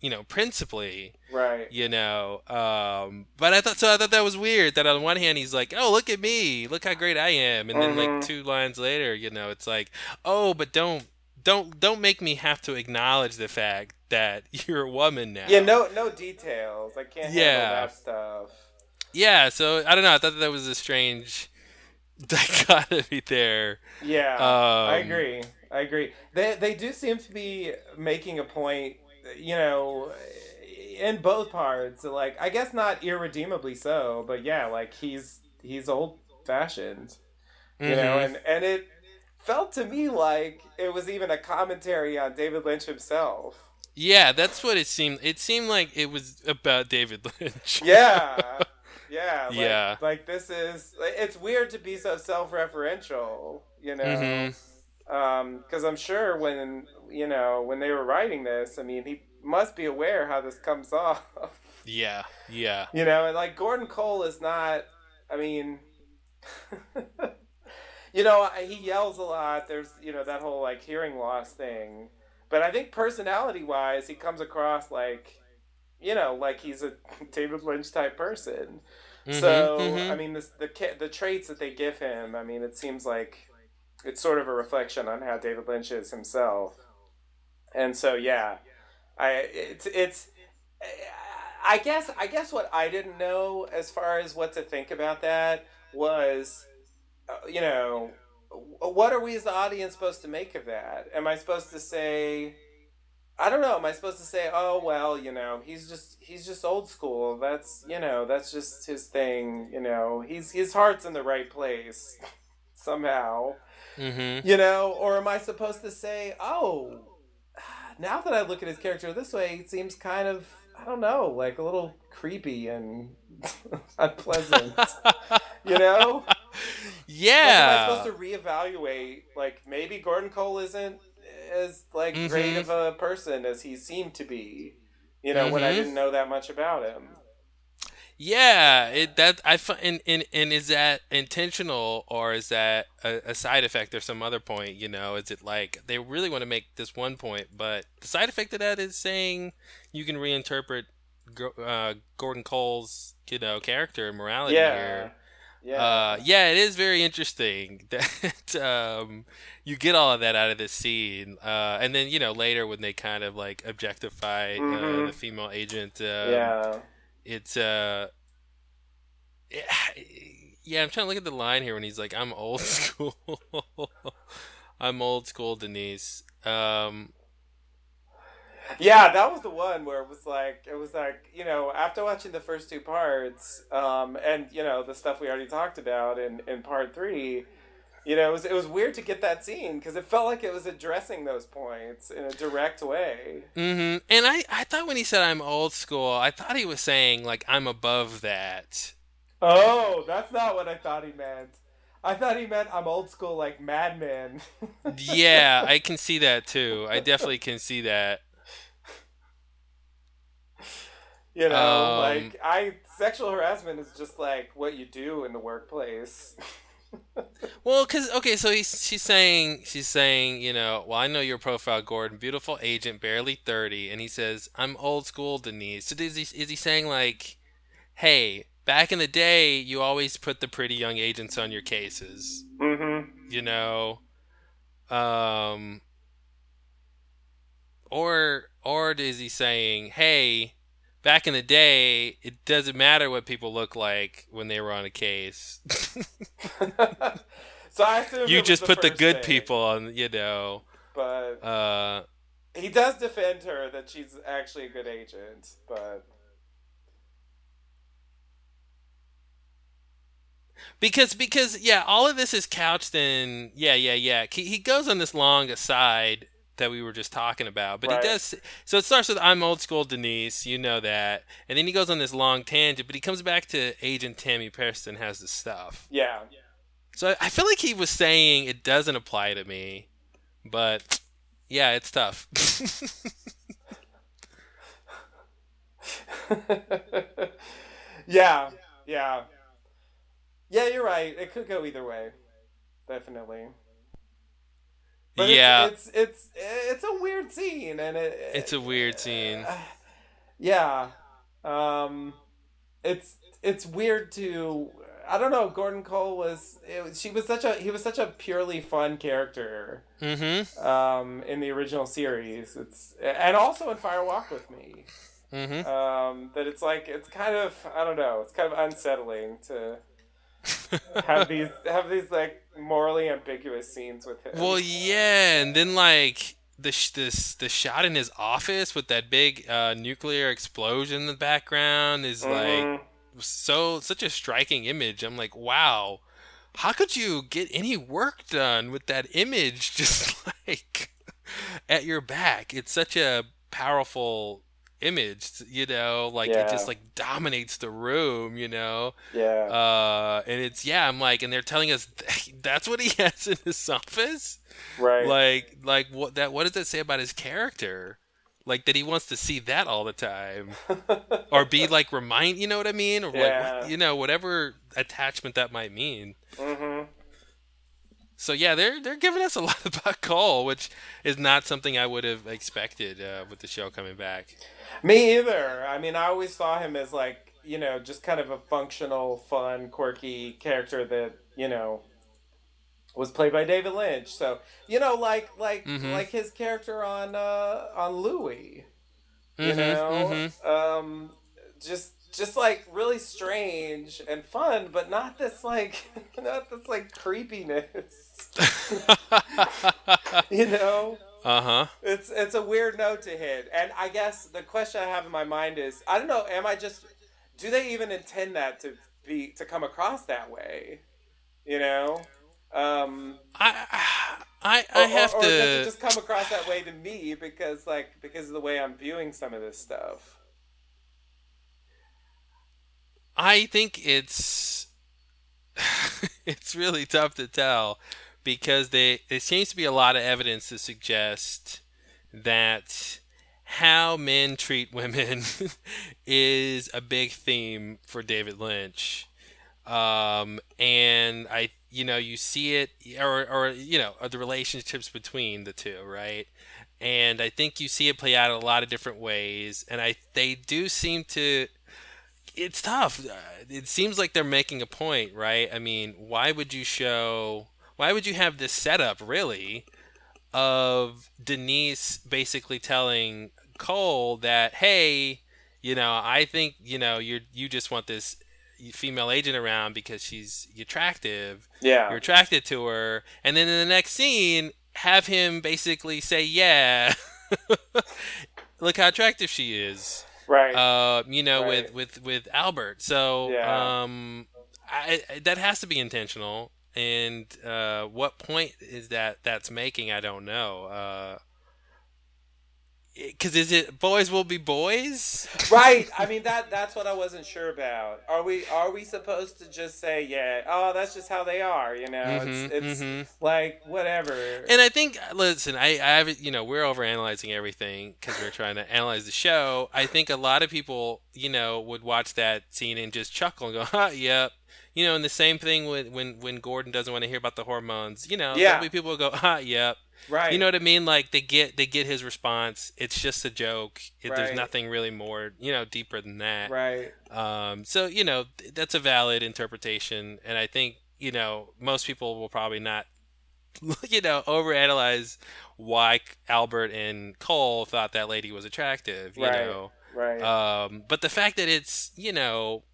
You know, principally Right. you know um but i thought so i thought that was weird that on one hand he's like oh look at me look how great i am and then like Mhm. two lines later you know it's like oh but don't don't don't make me have to acknowledge the fact that *laughs* you're a woman now Yeah, no, no details. I can't Yeah. handle that stuff. yeah so i don't know i thought that was a strange *laughs* dichotomy there Yeah, Um, I agree. I agree. They they do seem to be making a point, you know, in both parts. Like I guess not irredeemably so, but yeah, like he's he's old fashioned, you know, Mhm. and and it felt to me like it was even a commentary on David Lynch himself. yeah that's what it seemed it seemed like it was about david *laughs* lynch Yeah. *laughs* Yeah, like, Yeah. Like this is, it's weird to be so self-referential, you know. Mhm. because I'm sure when you know when they were writing this, I mean, he must be aware how this comes *laughs* off. yeah yeah you know, and like Gordon Cole is not. I mean, you know, he yells a lot. There's you know that whole like hearing loss thing, but I think personality-wise, he comes across like. You know, like he's a *laughs* David Lynch type person. Mhm, So mhm. I mean, this, the the traits that they give him. I mean, it seems like it's sort of a reflection on how David Lynch is himself. And so, yeah, I it's it's. I guess I guess what I didn't know as far as what to think about that was, you know, what are we as the audience supposed to make of that? Am I supposed to say? I don't know. Am I supposed to say, "Oh well, you know, he's just he's just old school. That's you know, that's just his thing. You know, he's his heart's in the right place *laughs* somehow. Mhm. You know, or am I supposed to say, "Oh, now that I look at his character this way, it seems kind of I don't know, like a little creepy and *laughs* unpleasant." *laughs* you know, like, yeah am I supposed to reevaluate? Like maybe Gordon Cole isn't as like great Mhm. of a person as he seemed to be. You know, when I Mhm. didn't know that much about him. Yeah, it that I find and, and and is that intentional or is that a, a side effect or some other point? You know, is it like they really want to make this one point, but the side effect of that is saying you can reinterpret uh, Gordon Cole's you know character and morality Yeah. here. Yeah. Uh, yeah, it is very interesting *laughs* that um, you get all of that out of this scene, uh, and then you know later when they kind of like objectify uh, Mhm. the female agent. Um, yeah. it's uh, *sighs* yeah. I'm trying to look at the line here when he's like, "I'm old *laughs* school." I'm old school, Denise. Um, Yeah, that was the one where it was like it was like you know after watching the first two parts, um, and you know the stuff we already talked about in in part three, you know it was it was weird to get that scene because it felt like it was addressing those points in a direct way. hmm And I, I thought when he said I'm old school, I thought he was saying like I'm above that. Oh, that's not what I thought he meant. I thought he meant I'm old school like Mad Men. Yeah, I *laughs* can see that too. I definitely can see that. You know, Um, like I sexual harassment is just like what you do in the workplace. *laughs* Well, cause okay, so he's she's saying she's saying you know, well I know your profile, Gordon, beautiful agent, barely thirty, and he says I'm old school, Denise. So is he is he saying like, hey, back in the day, you always put the pretty young agents on your cases, mm-hmm. you know, um, or or is he saying, hey, back in the day, it doesn't matter what people look like when they were on a case. *laughs* so I assume you just put the good thing, people on, you know. But Uh, he does defend her that she's actually a good agent. But because because yeah, all of this is couched in yeah yeah yeah. He, he goes on this long aside that we were just talking about, but Right. he does. So it starts with I'm old school Denise, you know that, and then he goes on this long tangent, but he comes back to Agent Tammy Preston has the stuff. yeah, So I, I feel like he was saying it doesn't apply to me, but yeah, it's tough. *laughs* yeah, yeah, yeah. You're right. It could go either way. Definitely. But yeah, it's, it's it's it's a weird scene, and it it's a weird scene. *sighs* yeah um it's it's weird to i don't know gordon cole was it, was- she was such a he was such a purely fun character Mm-hmm. um in the original series it's and also in fire walk with me Mm-hmm. um that it's like it's kind of i don't know it's kind of unsettling to *laughs* have these have these like morally ambiguous scenes with him Well, yeah, and then like the sh- this the shot in his office with that big uh, nuclear explosion in the background is like Mhm. so such a striking image. I'm like, wow, how could you get any work done with that image *laughs* just like at your back? It's such a powerful image, you know, like it just like dominates the room, you know. yeah Uh, and it's yeah, I'm like, and they're telling us *laughs* that's what he *laughs* has in his office. right Like, like what that? What does that say about his character? Like that he wants to see that all the time, *laughs* or be like remind, you know what I mean, or Yeah. like you know whatever attachment that might mean. hmm So yeah, they're they're giving us a *laughs* lot about Cole, which is not something I would have expected uh, with the show coming back. Me either. I mean, I always saw him as like, you know, just kind of a functional, fun, quirky character that, you know, was played by David Lynch. So, you know, like like Mhm. like his character on uh on Louie. You Mhm, know? mhm. Um just just like really strange and fun, but not this like *laughs* not this like creepiness. *laughs* you know? uh huh. It's it's a weird note to hit, and I guess the question I have in my mind is, I don't know, am I just, do they even intend that to be to come across that way? You know, um, I I I or, have or, or to. does it just come across that way to me because like because of the way I'm viewing some of this stuff? I think it's *laughs* it's really tough to tell because they there seems to be a lot of evidence to suggest that how men treat women *laughs* is a big theme for David Lynch. Um, and I, you know, you see it, or, or you know, the relationships between the two, right? And I think you see it play out in a lot of different ways, and I they do seem to it's tough. Uh, It seems like they're making a point, right? I mean, why would you show? Why would you have this setup, really, of Denise basically telling Cole that, hey, you know, I think you know you you just want this female agent around because she's attractive. Yeah. You're attracted to her, and then in the next scene, have him basically say, yeah. *laughs* Look how attractive she is right. uh, you know, Right. with with with Albert. So Yeah. um, I, I- that has to be intentional. And uh, what point is that that's making? I don't know. Uh, because is it boys will be boys? *laughs* right. I mean that that's what I wasn't sure about. Are we are we supposed to just say yeah? Oh, that's just how they are. You know, Mhm, it's it's mhm. like whatever. And I think, listen, I, I have, you know, we're over analyzing everything because we're trying to analyze the show. I think a lot of people, you know, would watch that scene and just chuckle and go, *laughs* "Ha, yep." You know, and the same thing when when when Gordon doesn't want to hear about the hormones. You know, Yeah. people go, "Ha, yep." right. You know what I mean? Like they get they get his response. It's just a joke. It, There's nothing really more, you know, deeper than that. Right. Um, so you know th- that's a valid interpretation, and I think you know most people will probably not, *laughs* you know, overanalyze why Albert and Cole thought that lady was attractive. You Right. know, Right. um, but the fact that it's you know,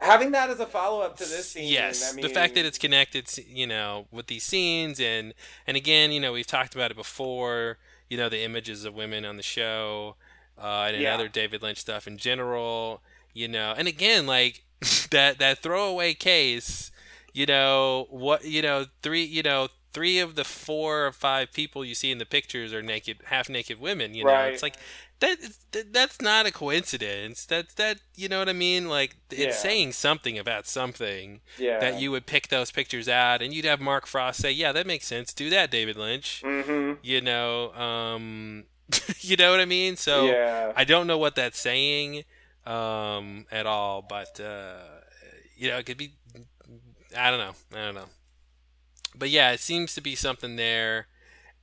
Having that as a follow up to this scene. yes, I mean, the fact that it's connected, you know, with these scenes, and and again, you know, we've talked about it before. You know, the images of women on the show, uh, and Yeah. other David Lynch stuff in general. You know, and again, like *laughs* that that throwaway case. You know what? You know three. You know three of the four or five people you see in the pictures are naked, half naked women. You know, Right. it's like that. That's not a coincidence. That's that. You know what I mean? Like it's Yeah. saying something about something yeah. that you would pick those pictures out, and you'd have Mark Frost say, "Yeah, that makes sense. Do that, David Lynch." Mm-hmm. You know, um, *laughs* you know what I mean? So yeah. I don't know what that's saying um, at all, but uh, you know, it could be. I don't know. I don't know. But yeah, it seems to be something there,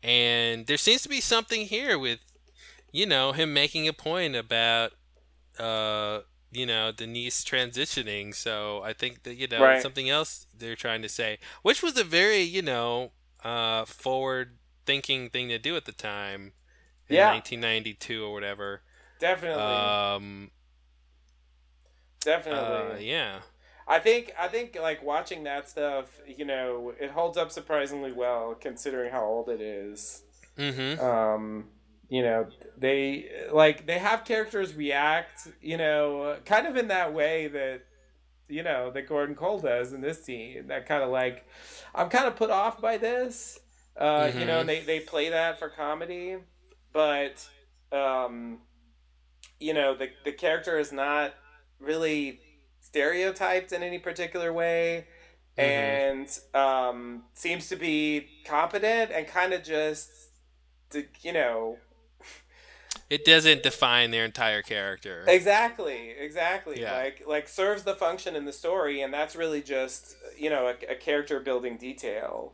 and there seems to be something here with, you know, him making a point about, uh, you know, Denise transitioning. So I think that you know Right. something else they're trying to say, which was a very you know, uh, forward-thinking thing to do at the time. In Yeah. 1992 or whatever. Definitely. Um, Definitely. uh, yeah. I think I think like watching that stuff, you know, it holds up surprisingly well considering how old it is. Mm-hmm. Um, you know, they like they have characters react, you know, kind of in that way that you know that Gordon Cole does in this scene. That kind of like, I'm kind of put off by this. Uh, You know, Mhm. and they they play that for comedy, but um, you know, the the character is not really stereotyped in any particular way Mhm. and um, seems to be competent and kind of just to, you know *laughs* It doesn't define their entire character. exactly exactly Yeah. like like serves the function in the story and that's really just you know a, a character building detail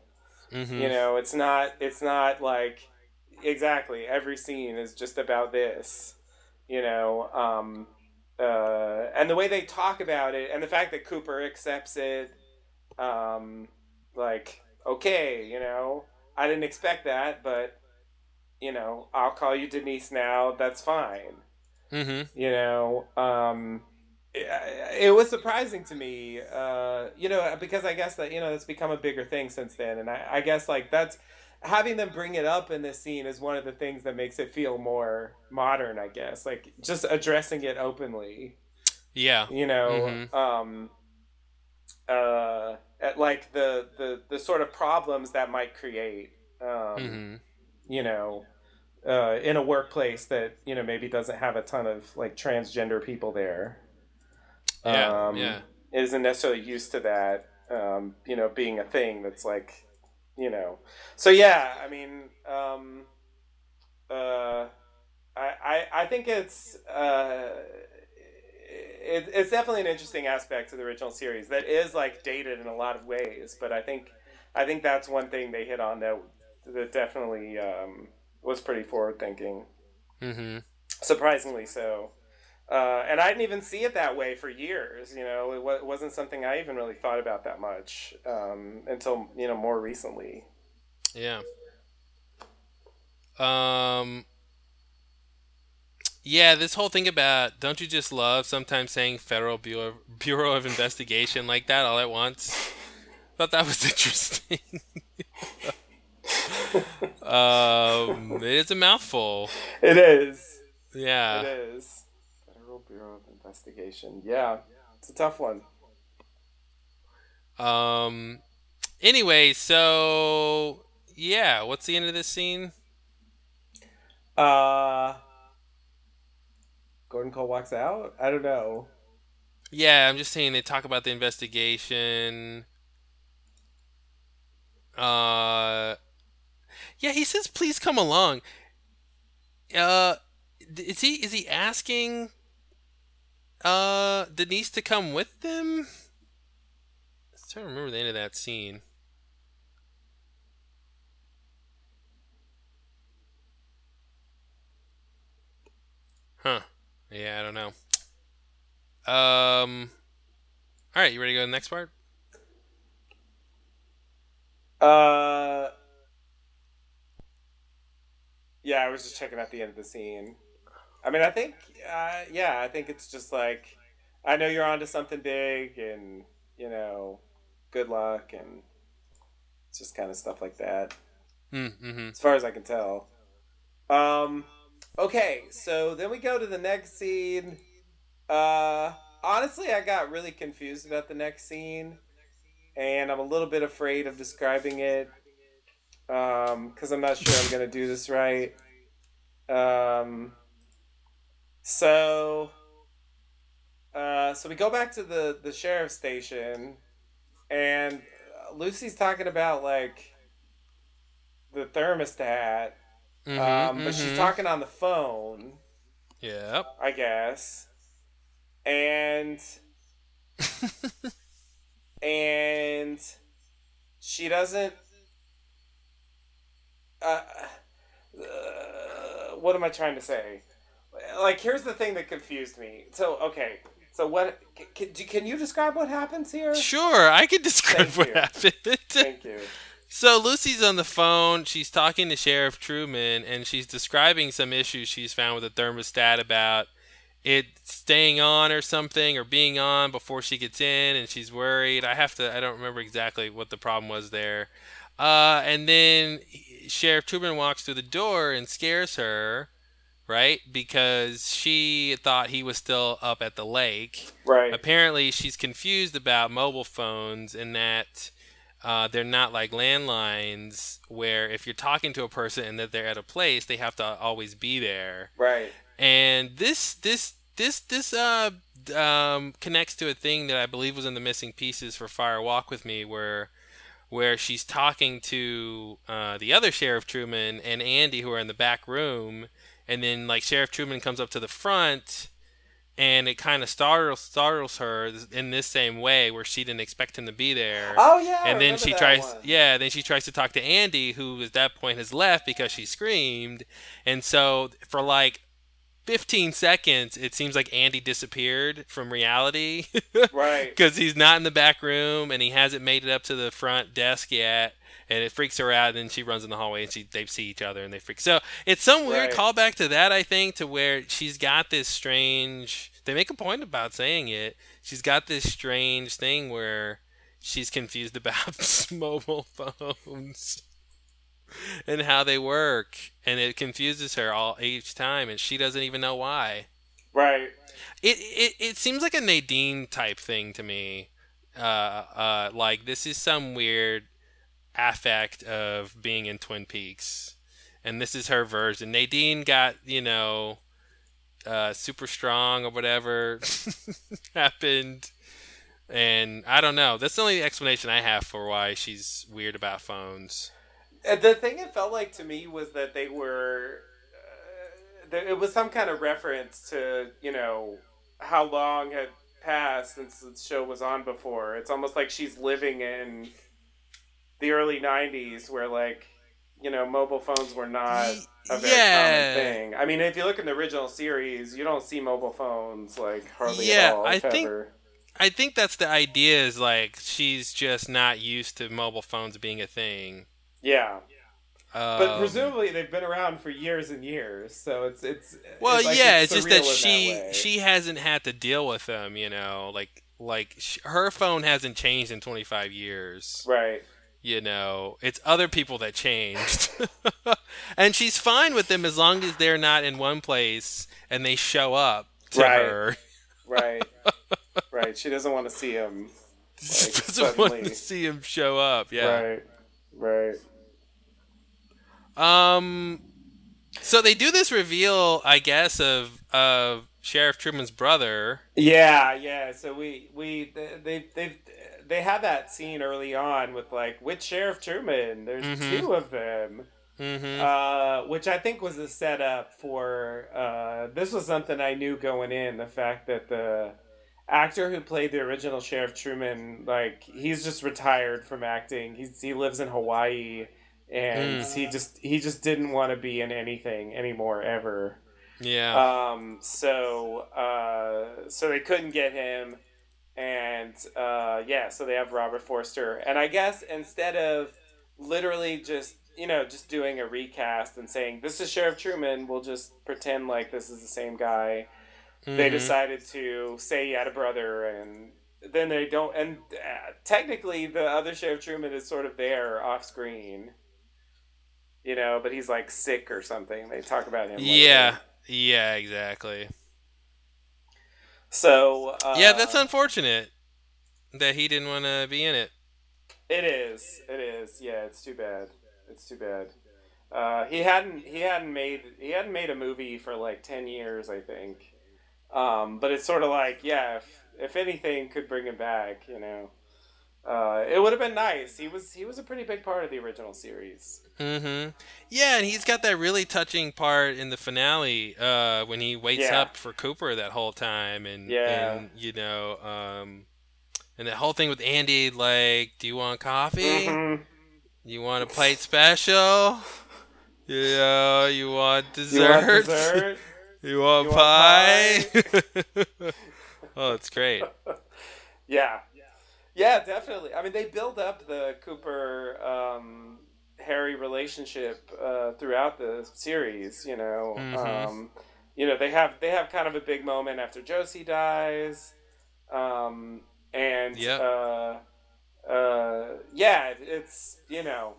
Mm-hmm. you know it's not it's not like exactly every scene is just about this you know um uh and the way they talk about it and the fact that cooper accepts it um like okay you know i didn't expect that but you know i'll call you denise now that's fine Mm-hmm. you know um it, it was surprising to me uh you know because i guess that you know it's become a bigger thing since then and i, I guess like that's having them bring it up in this scene is one of the things that makes it feel more modern i guess like just addressing it openly Yeah. you know Mhm. um uh at like the the the sort of problems that might create um Mm-hmm. you know, uh, in a workplace that you know maybe doesn't have a ton of like transgender people there. Yeah. um, yeah. Isn't necessarily used to that, um, you know, being a thing that's like, you know. So yeah, I mean, um, uh, I, I I think it's uh, it, it's definitely an interesting aspect to the original series that is like dated in a lot of ways, but I think I think that's one thing they hit on that that definitely um, was pretty forward thinking, Mm-hmm. surprisingly so. Uh, and I didn't even see it that way for years. You know, it, w- it wasn't something I even really thought about that much um, until you know more recently. Yeah. Um. Yeah, this whole thing about don't you just love sometimes saying Federal Bureau, Bureau of Investigation like that all at once? Thought that was *laughs* interesting. *laughs* um, it is a mouthful. It is. Yeah. It is. Bureau of Investigation. Yeah, it's a tough one. Um. Anyway, so yeah, what's the end of this scene? Uh, Gordon Cole walks out. I don't know. Yeah, I'm just saying they talk about the investigation. Uh, yeah, he says, "Please come along." Uh, is he is he asking uh Denise to come with them? I'm trying to remember the end of that scene. Huh. Yeah, I don't know. Um. All right, you ready to go to the next part? Uh, yeah, I was just checking out the end of the scene. I mean, I think, uh, yeah, I think it's just like, I know you're onto something big, and you know, good luck, and it's just kind of stuff like that, Mm-hmm. as far as I can tell. Um, okay, so then we go to the next scene. Uh, honestly, I got really confused about the next scene, and I'm a little bit afraid of describing it because I'm not sure I'm going to do this right. Um, so, uh, so we go back to the the sheriff's station, and Lucy's talking about like the thermostat, Mm-hmm, um, but she's talking on the phone. Yep. I guess. And *laughs* and she doesn't uh, uh, what am I trying to say? Like here's the thing that confused me. So okay, so what can, can you describe what happens here? Sure, I can describe Thank what you. happened. *laughs* Thank you. So Lucy's on the phone. She's talking to Sheriff Truman, and she's describing some issues she's found with the thermostat about it staying on or something or being on before she gets in, and she's worried. I have to. I don't remember exactly what the problem was there. Uh, and then Sheriff Truman walks through the door and scares her, right? Because she thought he was still up at the lake Right. apparently she's confused about mobile phones in that uh, they're not like landlines where if you're talking to a person and that they're at a place they have to always be there Right. and this this this this uh um connects to a thing that i believe was in the missing pieces for fire walk with me where where she's talking to uh, the other sheriff truman and andy who are in the back room and then like sheriff truman comes up to the front and it kind of startles startles her in this same way where she didn't expect him to be there Oh yeah. And then she tries one. yeah then she tries to talk to andy who at that point has left because she screamed and so for like 15 seconds it seems like andy disappeared from reality *laughs* Right. because he's not in the back room and he hasn't made it up to the front desk yet and it freaks her out and then she runs in the hallway and she they see each other and they freak so it's some weird Right. callback to that i think to where she's got this strange they make a point about saying it she's got this strange thing where she's confused *laughs* about *laughs* mobile phones and how they work and it confuses her all each time and she doesn't even know why Right. it it, it seems like a Nadine type thing to me. Uh, uh, like this is some weird affect of being in Twin Peaks, and this is her version. Nadine got you know, uh, super strong or whatever *laughs* happened, and I don't know. That's the only explanation I have for why she's weird about phones. The thing it felt like to me was that they were uh, there, it was some kind of reference to you know how long had passed since the show was on before it's almost like she's living in the early 90s where like you know mobile phones were not a very yeah. common thing. I mean, if you look in the original series, you don't see mobile phones like hardly Yeah, at all. I think- ever. I think that's the idea. Is like she's just not used to mobile phones being a thing. Yeah, but Um, presumably they've been around for years and years, so it's it's. Well, it's like yeah, it's, just that she way. she hasn't had to deal with them. You know, like like her phone hasn't changed in 25 years. right. You know, it's other people that changed, *laughs* and she's fine with them as long as they're not in one place and they show up to Right. her. Right. *laughs* right. She doesn't want to see him. Like, doesn't want to see him show up. Yeah. Right. Right. Um. So they do this reveal, I guess, of of Sheriff Truman's brother. Yeah, yeah. So we we they they they had that scene early on with like which Sheriff Truman. There's Mhm. two of them, Mm-hmm. uh, which I think was a setup for. Uh, this was something I knew going in. The fact that the actor who played the original Sheriff Truman, like he's just retired from acting. He's he lives in Hawaii. And Mm. he just he just didn't want to be in anything anymore ever. yeah. Um, so uh, so they couldn't get him, and uh, yeah, so they have Robert Forster, and I guess instead of literally just you know just doing a recast and saying this is Sheriff Truman, we'll just pretend like this is the same guy. They Mhm. decided to say he had a brother, and then they don't. And uh, technically, the other Sheriff Truman is sort of there off screen. You know, but he's like sick or something. They talk about him. later. Yeah. Yeah. Exactly. So uh, yeah, that's unfortunate that he didn't want to be in it. It is. It is. Yeah, it's too bad. It's too bad. Uh, he hadn't. He hadn't made. He hadn't made a movie for like ten years, I think. Um, but it's sort of like, yeah, if if anything could bring him back, you know, uh, it would have been nice. He was. He was a pretty big part of the original series. Mm-hmm. Yeah, and he's got that really touching part in the finale uh, when he waits Yeah. up for Cooper that whole time, and Yeah. and you know, um, and that whole thing with Andy, like, do you want coffee? Mhm. You want a plate special? Yeah, you want *laughs* You dessert? want *laughs* dessert? You want You want pie? *laughs* oh, it's great. Yeah. Yeah, definitely. I mean, they build up the Cooper um, Harry relationship uh, throughout the series. You know, Mhm. um, you know they have they have kind of a big moment after Josie dies, um, and Yep. uh, uh, yeah, it's you know.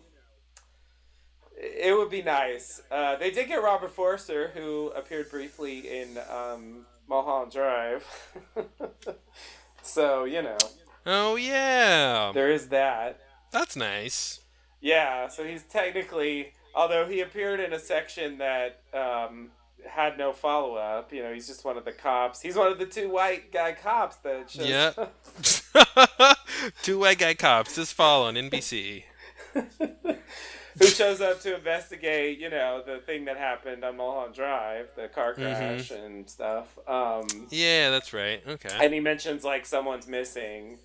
It would be nice. Uh, they did get Robert Forster, who appeared briefly in um, Mulholland Drive. *laughs* so you know, Oh yeah, there is that. that's nice. Yeah, so he's technically, although he appeared in a section that um, had no follow up. You know, he's just one of the cops. He's one of the two white guy cops that just. Yeah. *laughs* Two white guy cops just fall on NBC. who shows up to investigate, you know, the thing that happened on Mulholland Drive, the car crash and stuff. Um, Yeah, that's right. Okay. and he mentions like someone's missing,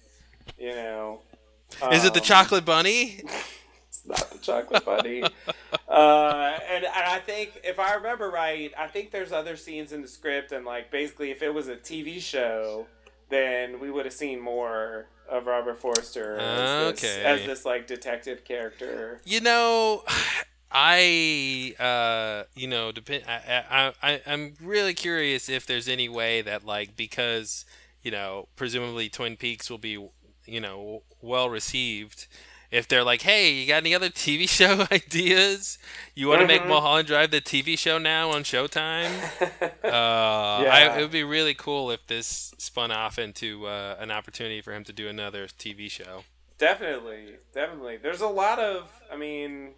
you know. Is it the Um, chocolate bunny? *laughs* It's not the chocolate bunny. uh, and, and I think, if I remember right, I think there's other scenes in the script, and like basically, if it was a TV show, then we would have seen more of Robert Forster as, this, as this like detective character. You know, *sighs* I uh, you know, depend. I, I, I, I'm really curious if there's any way that like because you know, presumably Twin Peaks will be you know well received. If they're like, hey, you got any other TV *laughs* show *laughs* ideas? You want to make Mhm. Mulholland Drive the TV show now on Showtime? *laughs* Uh, Yeah. I, it would be really cool if this spun off into uh, an opportunity for him to do another TV show. Definitely, definitely. There's a lot of, I mean,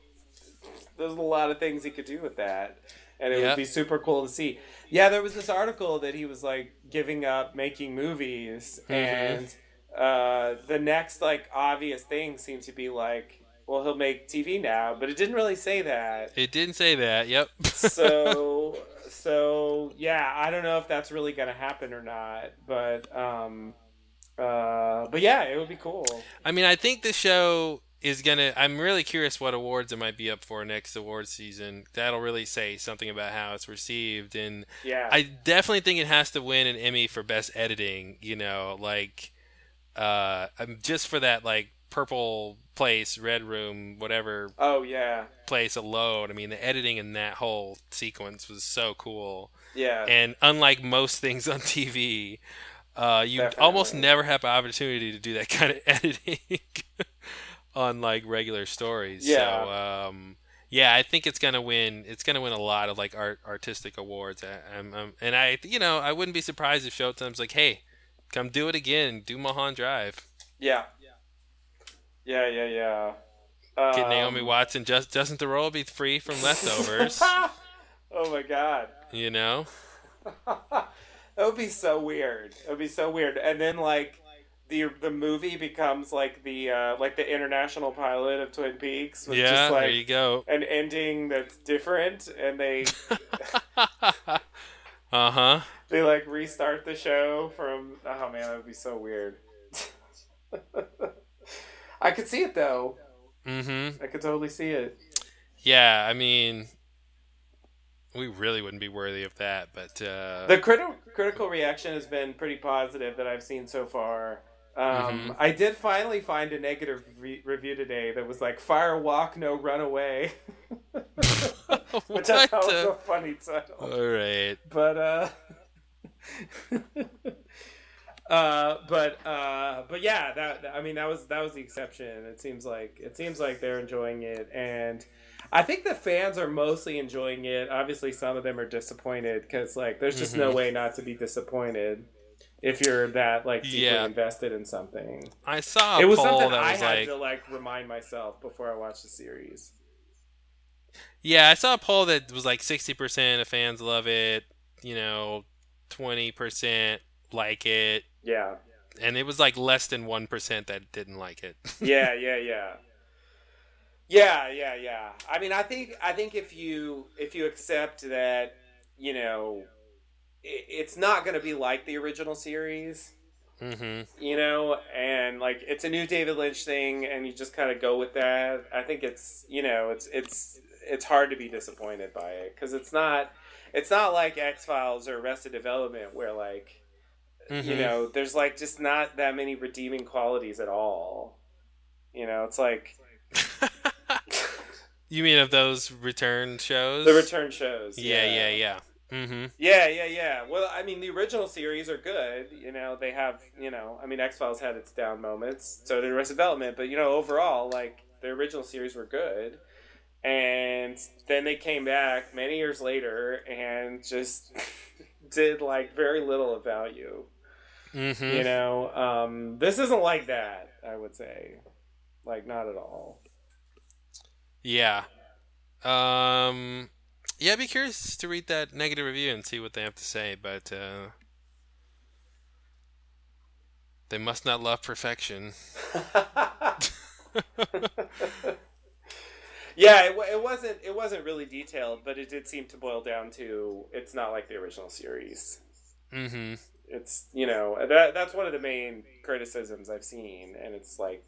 there's a lot of things he could do with that, and it Yep. would be super cool to see. Yeah, there was this article that he was like giving up making movies, Mhm. and uh, the next like obvious thing seemed to be like, well, he'll make TV now, but it didn't really say that. It didn't say that. Yep. so *laughs* so yeah i don't know if that's really gonna happen or not but um uh but yeah it would be cool I mean, I think the show is gonna. I'm really curious what awards it might be up for next award season. That'll really say something about how it's received, and Yeah. I definitely think it has to win an Emmy for best editing. You know, like uh, um, just for that like purple place, red room, whatever oh yeah. place alone. I mean, the editing in that whole sequence was so cool. Yeah. And unlike most things on *laughs* TV, uh, you almost never have an opportunity to do that *laughs* kind of editing *laughs* on like regular stories. So, Yeah. um, yeah, I think it's gonna win. It's gonna win a lot of like art artistic awards. I, I'm, I'm, and I, you know, I wouldn't be surprised if Showtime's like, hey, come do it again. Do Mulholland Drive. yeah. Yeah, yeah, yeah. Get Um, Naomi Watson. Just doesn't the Theroux be free from *laughs* leftovers. oh my god. you know. *laughs* that would be so weird. It would be so weird. And then like the the movie becomes like the uh, like the international pilot of Twin Peaks with Yeah, just there you go. an ending that's different and they *laughs* uh huh. they like restart the show from oh man, that would be so weird. *laughs* I could see it though. Mm-hmm. I could totally see it. Yeah, I mean, we really wouldn't be worthy of that, but uh, The criti- critical reaction has been pretty positive that I've seen so far. Um, Mhm. I did finally find a negative re- review today that was like "Fire Walk, No Run Away," *laughs* *laughs* which I thought was a funny title. All right. But uh, *laughs* uh, but uh, but yeah, that I mean that was that was the exception. It seems like it seems like they're enjoying it, and I think the fans are mostly enjoying it. Obviously, some of them are disappointed because like there's just no Mhm. way not to be disappointed if you're that like deeply Yeah. invested in something. I saw a it was something that I was had like, to like remind myself before I watched the series. Yeah, I saw a poll that was like sixty percent of fans love it, you know, twenty percent like it, Yeah, and it was like less than one percent that didn't like it. *laughs* yeah, yeah, yeah. Yeah, yeah, yeah. I mean, I think I think if you if you accept that, you know, it, it's not going to be like the original series, mm-hmm. you know, and like it's a new David Lynch thing, and you just kind of go with that. I think it's you know it's it's it's hard to be disappointed by it because it's not it's not like X Files or Arrested Development where like you Mhm. know there's like just not that many redeeming qualities at all. You know, it's like *laughs* you mean of those return shows? the return shows. Yeah, yeah, yeah. Mm-hmm. Yeah, yeah, yeah. Well, I mean, the original series are good. You know, they have, you know, I mean, X Files had its down moments, so did Arrested Development, but, you know, overall, like, the original series were good. And then they came back many years later and just *laughs* did, like, very little of value. Mm-hmm. You know, um, this isn't like that, I would say. Like, not at all. Yeah. Um. Yeah, I'd be curious to read that negative review and see what they have to say, but uh, they must not love perfection. *laughs* *laughs* yeah, it, it wasn't it wasn't really detailed, but it did seem to boil down to it's not like the original series. Mm-hmm. It's you know that that's one of the main criticisms I've seen, and it's like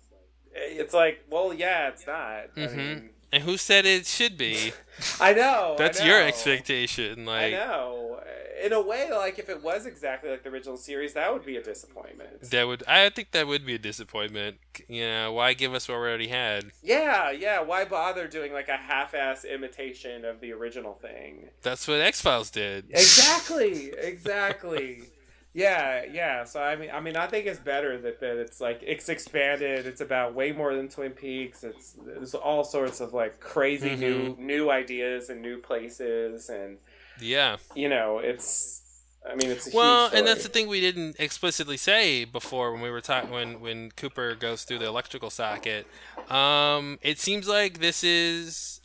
it's like well yeah it's not. Mhm. I mean, And who said it should be? *laughs* I know That's I your expectation. Like I know. In a way, like if it was exactly like the original series, that would be a disappointment. that would. I think that would be a disappointment. You know, why give us what we already had? Yeah, yeah. Why bother doing like a half-ass imitation of the original thing? That's what X Files did. Exactly, exactly. *laughs* Yeah, yeah. So I mean, I mean, I think it's better that, that it's like it's expanded. It's about way more than Twin Peaks. It's there's all sorts of like crazy Mm-hmm. new new ideas and new places, and Yeah. you know, it's. I mean, it's Well, and that's the thing we didn't explicitly say before when we were talking when when Cooper goes through the electrical socket. Um, it seems like this is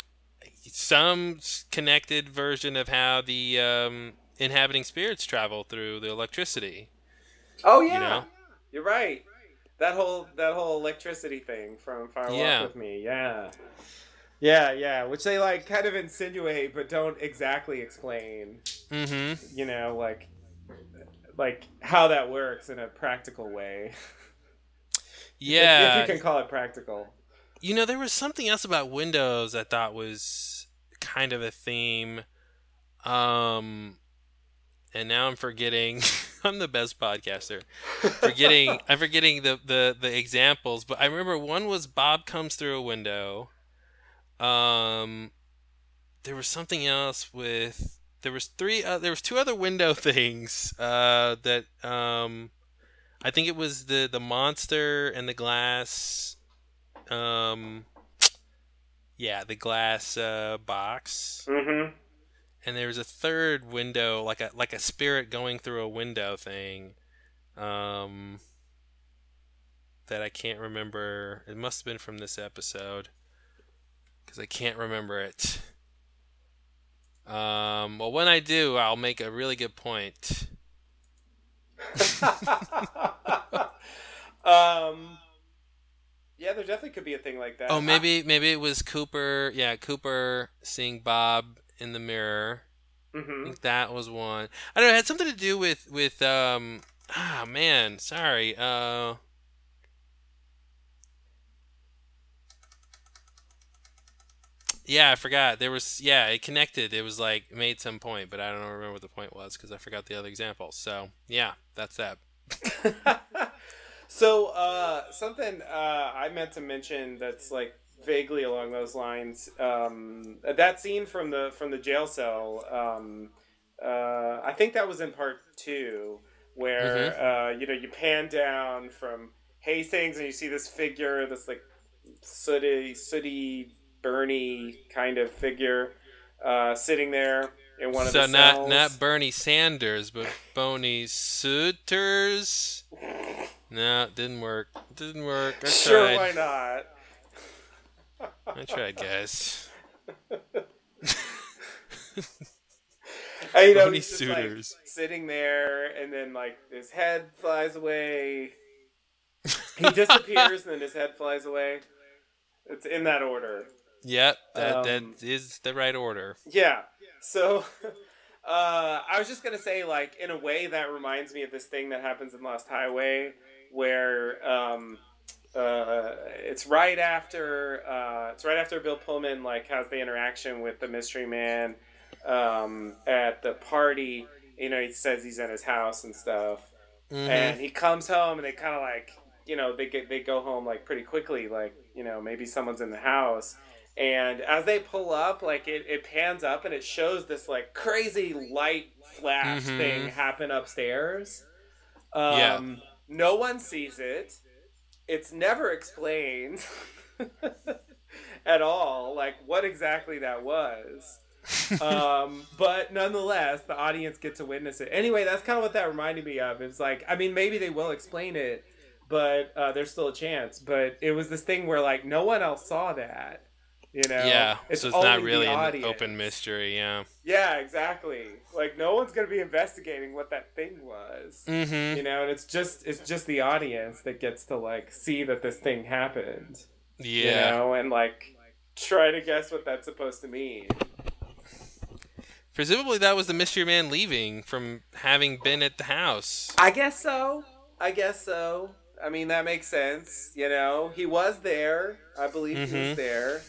some connected version of how the um, inhabiting spirits travel through the electricity. Oh yeah, you know? you're right. That whole that whole electricity thing from Fire Walk Yeah. with Me, yeah. Yeah, yeah, which they like kind of insinuate but don't exactly explain. Mm-hmm. you know, like like how that works in a practical way. *laughs* If- Yeah. if, you can call it practical. You know, there was something else about windows I thought was kind of a theme. Um, and now I'm forgetting. *laughs* I'm the best podcaster. Forgetting, *laughs* I'm forgetting the, the the examples, but I remember one was Bob comes through a window. Um, there was something else with there was three. Uh, there was two other window *laughs* things. Uh, that um, I think it was the the monster and the glass. Um, yeah, the glass uh, box Mm-hmm. And there was a third window like a like a spirit going through a window thing um that I can't remember it must have been from this episode cuz I can't remember it um well when I do I'll make a really good point *laughs* um. Yeah, there definitely could be a thing like that. oh maybe maybe it was Cooper yeah Cooper seeing Bob in the mirror I hmm think that was one. I don't know. It had something to do with with um. Ah man, sorry. Uh. Yeah, I forgot. There was yeah, it connected. It was like made some point, but I don't remember what the point was because I forgot the other example. So yeah, that's that. *laughs* so, uh, something uh, I meant to mention that's like vaguely along those lines. Um, that scene from the from the jail cell. Um, uh, I think that was in part two, where uh, you know you pan down from Hastings and you see this figure, this like sooty, sooty, burny kind of figure, uh, sitting there in one of the so not cells. not Bernie Sanders, but Boney Sooters. *laughs* No, didn't work. Didn't work. I sure, tried. why not? I tried, guys. *laughs* And, you know, he's just, like, Suitors. sitting there, and then like his head flies away. He disappears, and then his head flies away. It's in that order. Yep, that, Um, that is the right order. Yeah. So, *laughs* uh, I was just gonna say, like, in a way, that reminds me of this thing that happens in Lost Highway, where um, uh, it's right after uh, it's right after Bill Pullman like has the interaction with the mystery man um, at the party. You know, he says he's at his house and stuff, Mhm. and he comes home, and they kind of like you know they get they go home like pretty quickly, like you know maybe someone's in the house. And as they pull up, like it, it pans up and it shows this like crazy light flash Mhm. thing happen upstairs. Um, Yeah. No one sees it. It's never explained *laughs* at all, like what exactly that was. um, but nonetheless, the audience get to witness it. Anyway, that's kind of what that reminded me of. It's like, I mean, maybe they will explain it, but uh, there's still a chance. But it was this thing where like no one else saw that. You know, yeah, so it's not really an open mystery. Yeah. Yeah, exactly. Like no one's gonna be investigating what that thing was. Mm-hmm. You know, and it's just it's just the audience that gets to like see that this thing happened. Yeah, You know, and like try to guess what that's supposed to mean. Presumably that was the mystery man leaving from having been at the house. I guess so. I guess so. I mean, that makes sense. You know, he was there. I believe he Mhm. was there.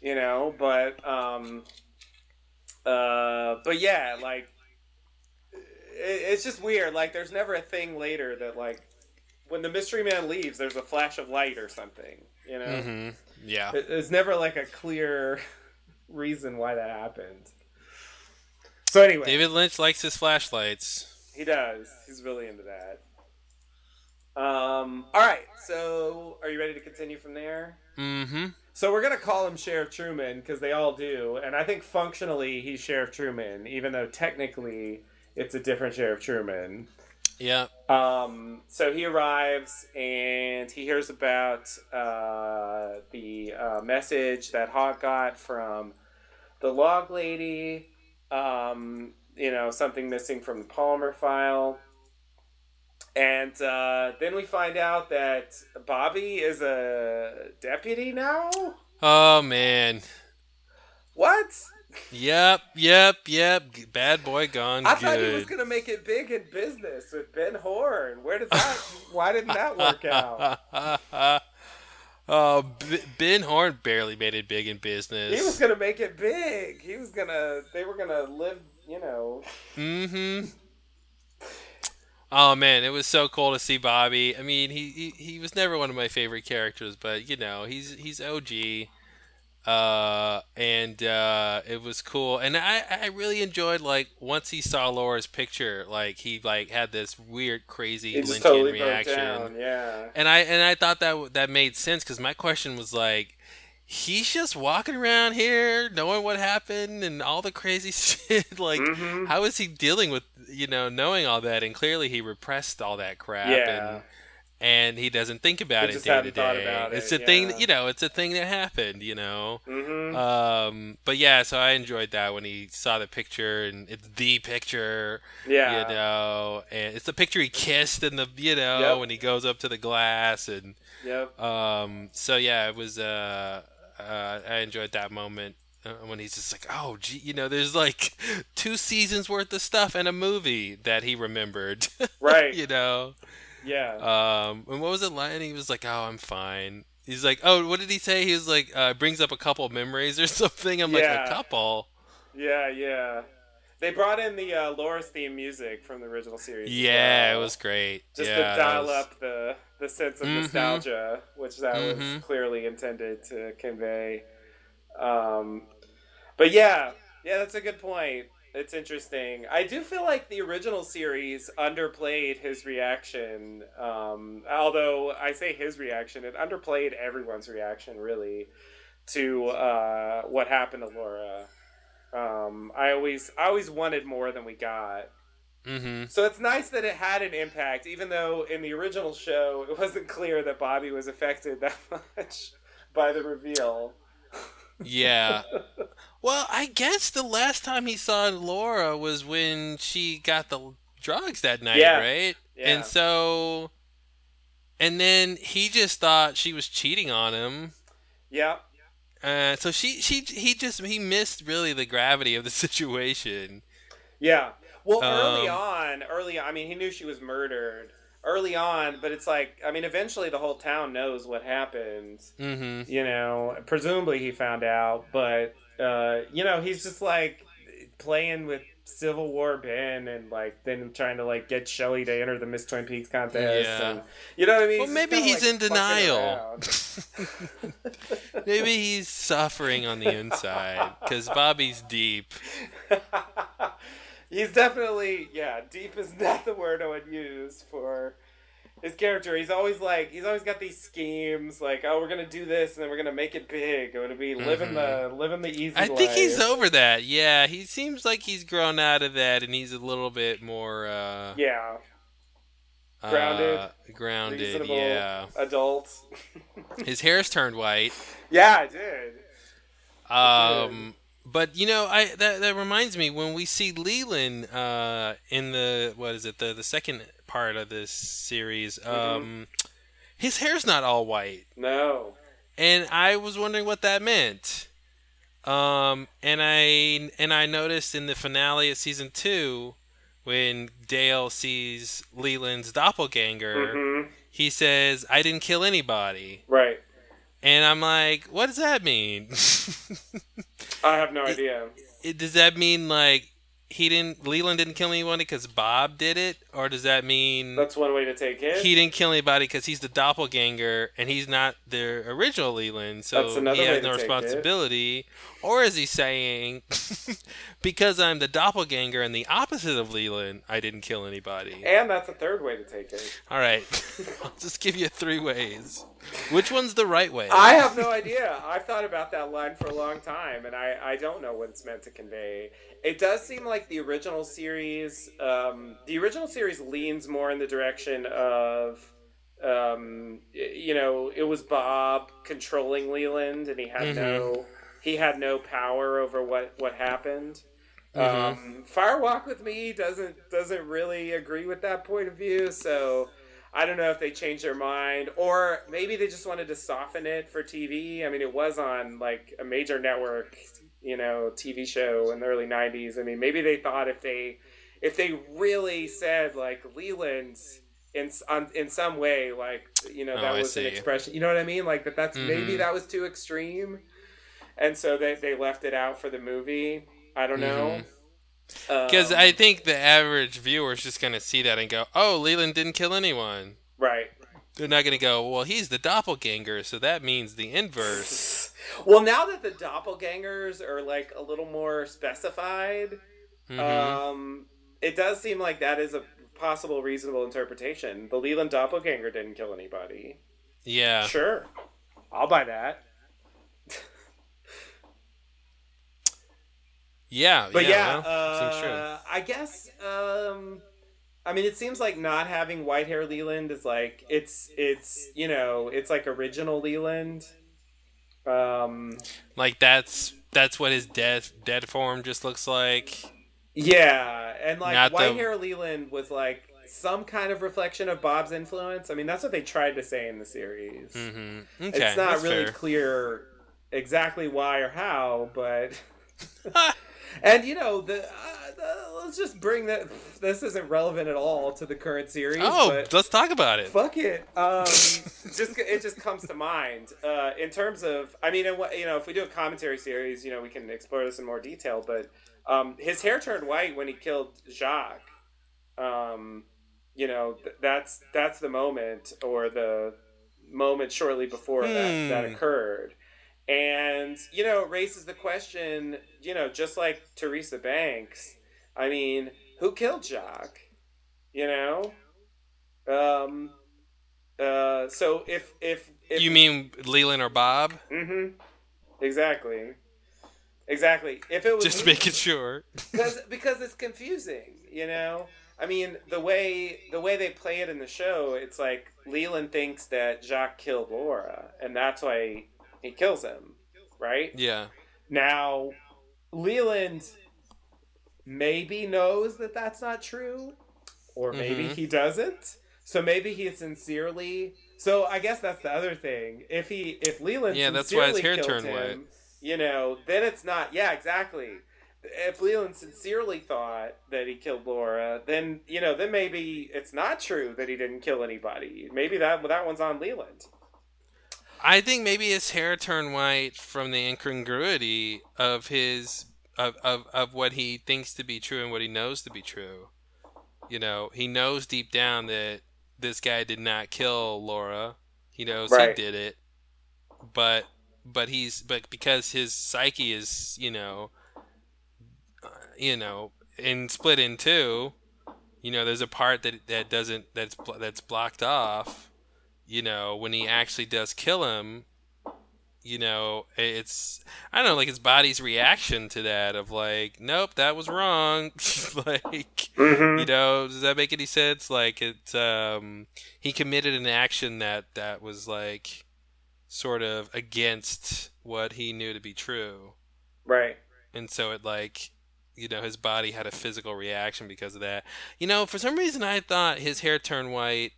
You know, but um, uh, but yeah, like it, it's just weird. Like, there's never a thing later that like when the mystery man leaves, there's a flash of light or something. You know, Mm-hmm. Yeah. It- there's never like a clear *laughs* reason why that happened. So anyway, David Lynch likes his flashlights. He does. He's really into that. Um. All right. So, are you ready to continue from there? Mm-hmm. So we're gonna call him Sheriff Truman because they all do, and I think functionally he's Sheriff Truman, even though technically it's a different Sheriff Truman. Yeah. Um, so he arrives and he hears about uh, the uh, message that Hawk got from the log lady. Um, you know, something missing from the Palmer file. And uh, then we find out that Bobby is a deputy now. Oh man. What? Yep. Yep. Yep. Bad boy gone I thought he was gonna make it big in business with Ben Horne. Where did that? *laughs* why didn't that work out? Uh, *laughs* B- Ben Horne barely made it big in business. He was gonna make it big. He was gonna. They were gonna live. You know. Mm-hmm. Oh man, it was so cool to see Bobby. I mean, he, he he was never one of my favorite characters, but you know, he's he's OG. Uh, and uh, it was cool, and I I really enjoyed like once he saw Laura's picture, like he like had this weird, crazy He Lynchian totally reaction. down. Yeah. And I and I thought that that made sense because my question was like, he's just walking around here knowing what happened and all the crazy *laughs* shit. like, Mhm. how is he dealing with you know knowing all that? And clearly he repressed all that crap. Yeah. And, and he doesn't think about He it just day to day. about It's it, a thing, yeah. you know. It's a thing that happened, you know. Mm-hmm. Um, but yeah, so I enjoyed that when he saw the picture, and it's the picture, yeah. you know, and it's the picture he kissed in the, you know, Yep. when he goes up to the glass, and Yep. um, so yeah, it was. Uh, uh, I enjoyed that moment uh, when he's just like, oh, gee, you know, there's like two seasons worth of stuff and a movie that he remembered, *laughs* Right. you know. Yeah. Um, and what was it like? And he was like, oh, I'm fine. He's like, oh, what did he say? He was like, uh, brings up a couple memories or *laughs* something. I'm like, a couple. yeah. Yeah. They brought in the uh, Laura's theme music from the original series. Yeah, well. it was great. just yeah, to dial was- up the the sense of Mhm. nostalgia, which that was Mhm. clearly intended to convey. Um, but yeah, yeah, that's a good point. It's interesting. I do feel like the original series underplayed his reaction. Um, although I say his reaction, it underplayed everyone's reaction really to uh, what happened to Laura. Um, I always, I always wanted more than we got. Mhm. So it's nice that it had an impact, even though in the original show it wasn't clear that Bobby was affected that *laughs* much by the reveal. Yeah. *laughs* Well, I guess the last time he saw Laura was when she got the drugs that night, Yeah. right? Yeah. And so, and then he just thought she was cheating on him. Yeah. Uh, so she, she, he just he missed really the gravity of the *laughs* situation. Yeah. Well, early Um, on, early on, I mean, he knew she was murdered early on, but it's like, I mean, eventually the whole town knows what happened. Mm-hmm. You know, presumably he found out, but, uh, you know, he's just like playing with Civil War Ben and like then trying to like get Shelly to enter the Miss Twin Peaks contest. Yeah. And, you know what I mean? Well, just maybe he's like, in denial. *laughs* *laughs* Maybe he's suffering on the inside because Bobby's deep. *laughs* he's definitely yeah. Deep is not the word I would use for his character. He's always like he's always got these schemes like oh we're gonna do this and then we're gonna make it big. It would be living the living the easy. Mm-hmm. I think he's over that. Yeah, he seems like he's grown out of that, and he's a little bit more uh, yeah Grounded, uh, grounded. Yeah, adult. his hair's turned white. *laughs* yeah, I did. Um, but you know, I that that reminds me when we see Leland uh, in the what is it the the second part of this series. Mm-hmm. Um, his hair's not all white. No. and I was wondering what that meant. Um, and I and I noticed in the finale of season two, when Dale sees Leland's doppelganger, hmm he says, "I didn't kill anybody," Right. and I'm like, "What does that mean? *laughs* I have no idea. It- does that mean like he didn't Leland didn't kill anybody because Bob did it, or does that mean?" That's one way to take it. he didn't kill anybody because he's the doppelganger and he's not the original Leland, so he has no take it. responsibility. Or is he saying, *laughs* because I'm the doppelganger and the opposite of Leland, I didn't kill anybody? and that's a third way to take it. All right, *laughs* I'll just give you three ways. Which one's the right way? I have no idea. I've thought about that line for a long time, and I, I don't know what it's meant to convey. It does seem like the original series, um, the original series leans more in the direction of, um, you know, it was Bob controlling Leland, and he had no he had no power over what what happened. Um, Fire Walk with Me doesn't doesn't really agree with that point of view, so I don't know if they changed their mind or maybe they just wanted to soften it for TV. I mean, it was on like a major network, you know, TV show in the early '90s. I mean, maybe they thought if they if they really said like Leland in on, in some way like you know Oh, that I was an expression. You know what I mean? Like that that's maybe Mhm. that was too extreme, and so they they left it out for the movie. I don't know. Because Um, I think the average viewer is just going to see that and go, oh, Leland didn't kill anyone. right. They're not going to go, well, he's the doppelganger, so that means the inverse. *laughs* Well, now that the doppelgangers are like a little more specified, Mhm. um, it does seem like that is a possible reasonable interpretation. The Leland doppelganger didn't kill anybody. yeah. Sure, I'll buy that. Yeah. But yeah, well, seems true. uh, I guess. Um, I mean, it seems like not having white hair Leland is like it's it's you know it's like original Leland. Um, Like, that's that's what his dead, dead form just looks like. yeah, and like Not white the- hair Leland was like some kind of reflection of Bob's influence. I mean, that's what they tried to say in the series. hmm Okay. it's not really fair. clear exactly why or how, but *laughs* and you know the, uh, the let's just bring that. This isn't relevant at all to the current series. Oh, let's talk about it. fuck it. Um, *laughs* just it just comes to mind uh, in terms of. I mean, and what you know, if we do a commentary series, you know, we can explore this in more detail. But um, his hair turned white when he killed Jacques. Um, you know, th- that's that's the moment or the moment shortly before that that Hmm. occurred. And you know, it raises the question. You know, just like Teresa Banks. I mean, who killed Jacques? You know. Um. Uh. So if if, if You mean Leland or Bob? Mm-hmm. Exactly. Exactly. If it was Just making sure. because because it's confusing, you know. I mean, the way the way they play it in the show, it's like Leland thinks that Jacques killed Laura, and that's why he kills him, right? Yeah. Now, Leland maybe knows that that's not true, or maybe Mhm. he doesn't. So maybe he sincerely. So I guess that's the other thing. If he, if Leland, Yeah, that's why his sincerely hair killed turned him, You know, then it's not. Yeah, exactly. If Leland sincerely thought that he killed Laura, then you know, then maybe it's not true that he didn't kill anybody. Maybe that that one's on Leland. I think maybe his hair turned white from the incongruity of his of, of, of what he thinks to be true and what he knows to be true. You know, he knows deep down that this guy did not kill Laura. He knows Right. he did it. But but he's but because his psyche is, you know, uh, you know, in split in two, you know, there's a part that that doesn't that's that's blocked off you know, when he actually does kill him, you know, it's I don't know, like his body's reaction to that of like, nope, that was wrong. *laughs* like, you know, does that make any sense? Like it um he committed an action that that was like sort of against what he knew to be true. Right. And so it like you know, his body had a physical reaction because of that. You know, for some reason I thought his hair turned white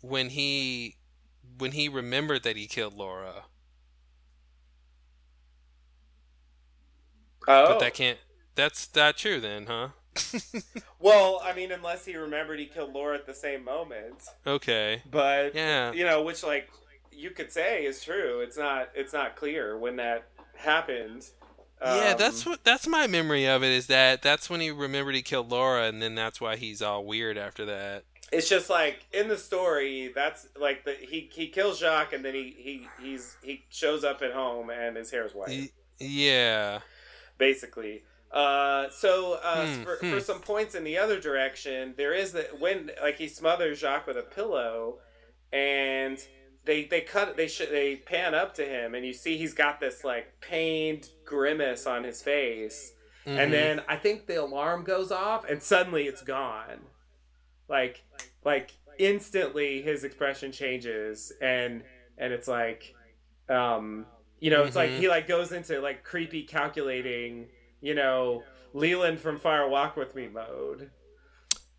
when he when he remembered that he killed Laura. Oh. But that can't that's not true then, huh? *laughs* Well, I mean, unless he remembered he killed Laura at the same moment, Okay. but Yeah. you know, which like you could say is true. It's not. It's not clear when that happened. yeah, Um, that's what that's my memory of it is that that's when he remembered he killed Laura and then that's why he's all weird after that. It's just like in the story. That's like the he he kills Jacques and then he he he's he shows up at home and his hair's white. Yeah. basically. Uh, so uh, Hmm, for, hmm. for some points in the other direction, there is that when like he smothers Jacques with a pillow, and they they cut they sh- they pan up to him, and you see he's got this like pained grimace on his face, Mhm. and then I think the alarm goes off, and suddenly it's gone, like like instantly his expression changes, and and it's like, um, you know, it's like Mhm. he like goes into like creepy calculating, you know, Leland from Fire Walk with Me mode,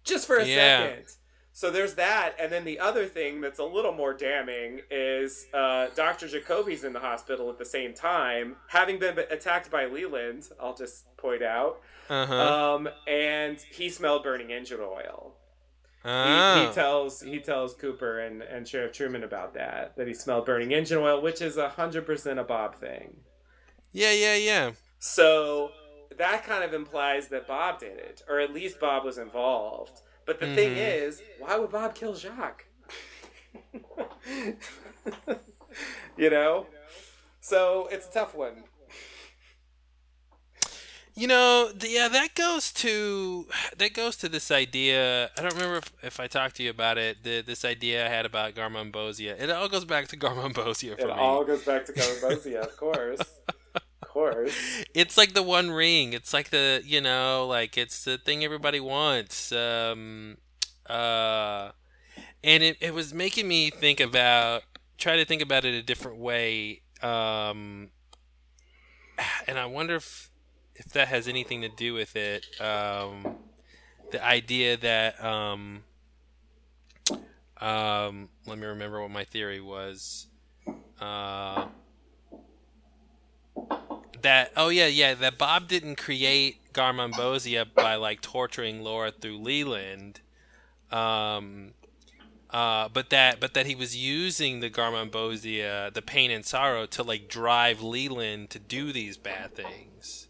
just for a Yeah. second. So there's that, and then the other thing that's a little more damning is uh, Dr. Jacoby's in the hospital at the same time, having been attacked by Leland. I'll just point out, uh-huh. um, and he smelled burning engine oil. He, he tells he tells Cooper and, and Sheriff Truman about that that he smelled burning engine oil, which is hundred percent a Bob thing. yeah, yeah, yeah. So that kind of implies that Bob did it, or at least Bob was involved. But the thing Mhm. is, why would Bob kill Jacques? *laughs* you know? So it's a tough one. You know, th- yeah, that goes to that goes to this idea. I don't remember if, if I talked to you about it. The, this idea I had about Garmonbozia. It all goes back to *laughs* Garmonbozia for It me. all goes back to Garbosia, of course. Of course. *laughs* it's like the one ring. It's like the you know, like it's the thing everybody wants. Um, uh, and it it was making me think about try to think about it a different way. Um, and I wonder if if that has anything to do with it. Um, the idea that um, um, let me remember what my theory was. Uh, that oh yeah yeah that Bob didn't create Garmonbozia by like torturing Laura through Leland, um, uh, but that but that he was using the Garmonbozia, the pain and sorrow, to like drive Leland to do these bad things.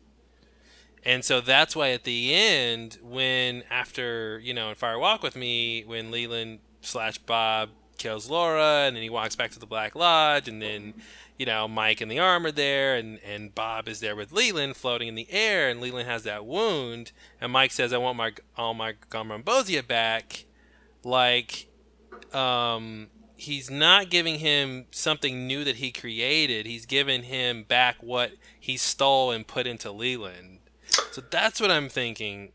And so that's why at the end, when after you know in Fire Walk with Me, when Leland slash Bob kills Laura, and then he walks back to the Black Lodge, and then you know Mike and the arm are there, and and Bob is there with Leland floating in the air, and Leland has that wound, and Mike says, "I want my all my Garmonbozia back," like um he's not giving him something new that he created. He's giving him back what he stole and put into Leland. So that's what I'm thinking.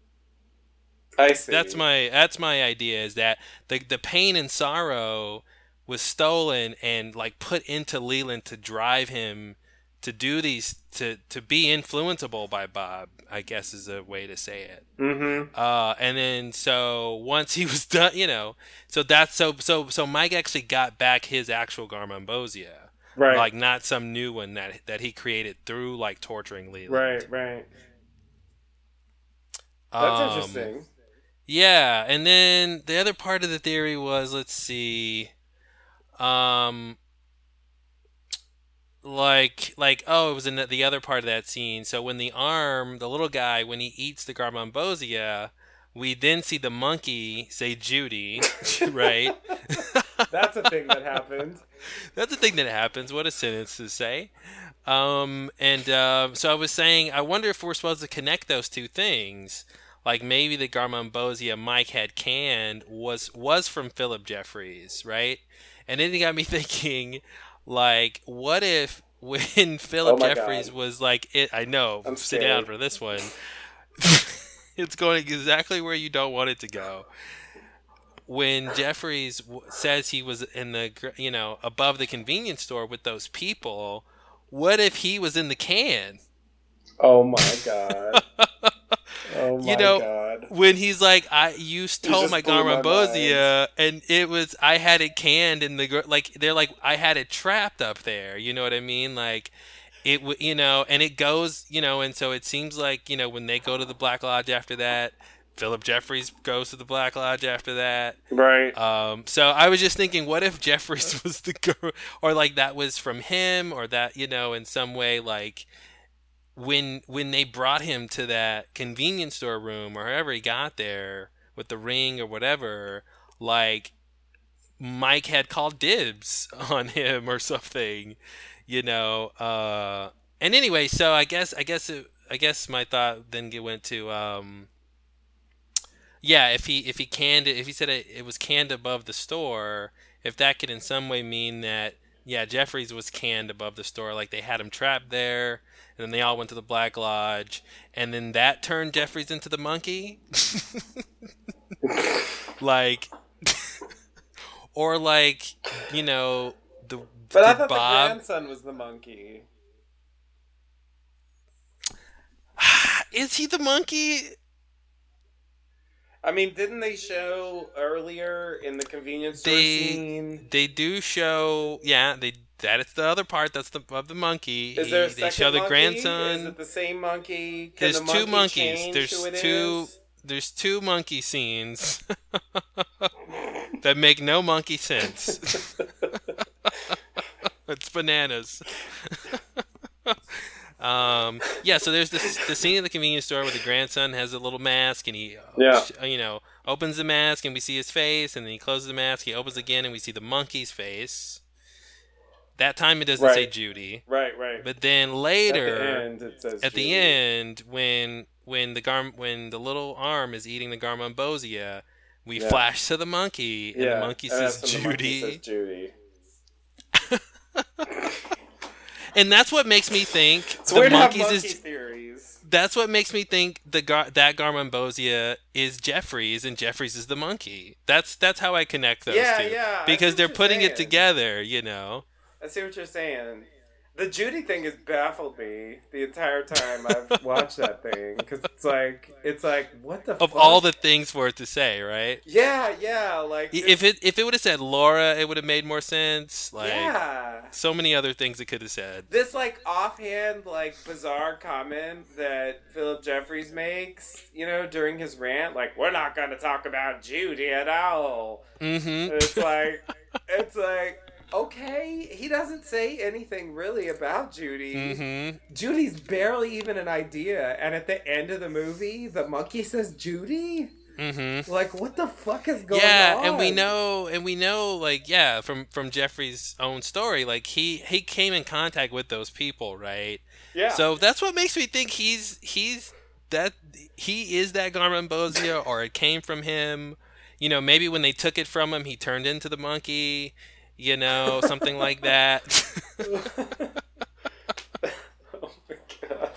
I see. That's my that's my idea is that the the pain and sorrow was stolen and like put into Leland to drive him to do these to to be influenceable by Bob, I guess is a way to say it. Mm-hmm. Uh, and then so once he was *laughs* done, you know, so that's so so so Mike actually got back his actual Garmonbozia, Right. like not some new one that that he created through like torturing Leland. right, right. That's Um, interesting. Yeah, and then the other part of the theory was let's see, um, like like oh it was in the, the other part of that scene. So when the arm, the little guy, when he eats the Garmonbozia, we then see the monkey say Judy, *laughs* right? That's a thing that happened. *laughs* That's the thing that happens. What a sentence to say. Um, and um, so I was saying, I wonder if we're supposed to connect those two things. Like maybe the Garmonbozia Mike had canned was was from Philip Jeffries, right? And then it got me *laughs* thinking, like, what if when *laughs* Philip Oh Jeffries God. was like, it? I know. I'm sit down for this one. *laughs* it's going exactly where you don't want it to go when Jeffries w- says he was in the you know above the convenience store with those people, what if he was in the can? Oh my god. *laughs* Oh my You know, god. When he's like, "I you stole just my my and it was I had it canned in the like they're like I had it trapped up there." You know what I mean? Like it you know, and it goes you know, and so it seems like you know when they go to the Black Lodge after that. Philip Jeffries goes to the Black Lodge after that. Right. Um, so I was just thinking, what if Jeffries *laughs* was the girl, or like that was from him, or that you know, in some way, like when when they brought him to that convenience store room or however he got there with the ring or whatever, like Mike had called dibs *laughs* on him or something, you know. Uh, and anyway, so I guess I guess it, I guess my thought then went to. Um, yeah, if he if he canned it, if he said it, it was canned above the store, if that could in some way mean that yeah, Jeffries was canned above the store, like they had him trapped there, and then they all went to the Black Lodge, and then that turned Jeffries into the monkey, *laughs* like, *laughs* or like you know the But I thought Bob the grandson was the monkey. *sighs* is he the monkey? I mean, didn't they show earlier in the convenience store They- scene? They do show, yeah. They that is the other part. That's the of the monkey. Is there a He- second they show the monkey? grandson. Is it the same monkey? Can There's the two monkeys. There's two- is? there's two monkey scenes *laughs* that make no monkey sense. *laughs* *laughs* it's bananas. Um, yeah, so there's this the scene at the convenience store where the grandson has a little mask and he, uh, Yeah. you know, opens the mask and we see his face, and then he closes the mask, he opens again, and we see the monkey's face. That time it doesn't say Judy, Right, right. but then at later the end, it says at the end when when the gar when the little arm is eating the garmonbozia we Yeah. flash to the monkey and the monkey says the monkey says Judy. *laughs* and that's what makes me think It's the monkeys monkey is theories. that's what makes me think the gar- that garmonbozia is jeffries and jeffries is the monkey that's that's how i connect those Yeah, two yeah, because they're putting it together you know I see what you're saying. The Judy thing has baffled me the entire time I've *laughs* watched that thing because it's like it's like what the fuck of fuck? all the things for it to say right? Yeah yeah like if it if it would have said laura it would have made more sense like yeah. so many other things it could have said. This like offhand like bizarre comment that Philip Jeffries makes you know during his rant like we're not going to talk about Judy at all. Mm-hmm. It's like *laughs* it's like okay he doesn't say anything really about Judy mm-hmm Judy's barely even an idea, and at the end of the movie, the monkey says Judy. mm-hmm Like, what the fuck is going yeah on? and we know and we know like yeah from from jeffrey's own story like he he came in contact with those people right Yeah. so that's what makes me think he's he's that he is that garmonbozia or it came from him you know maybe when they took it from him he turned into the monkey you know something like that *laughs* oh my god.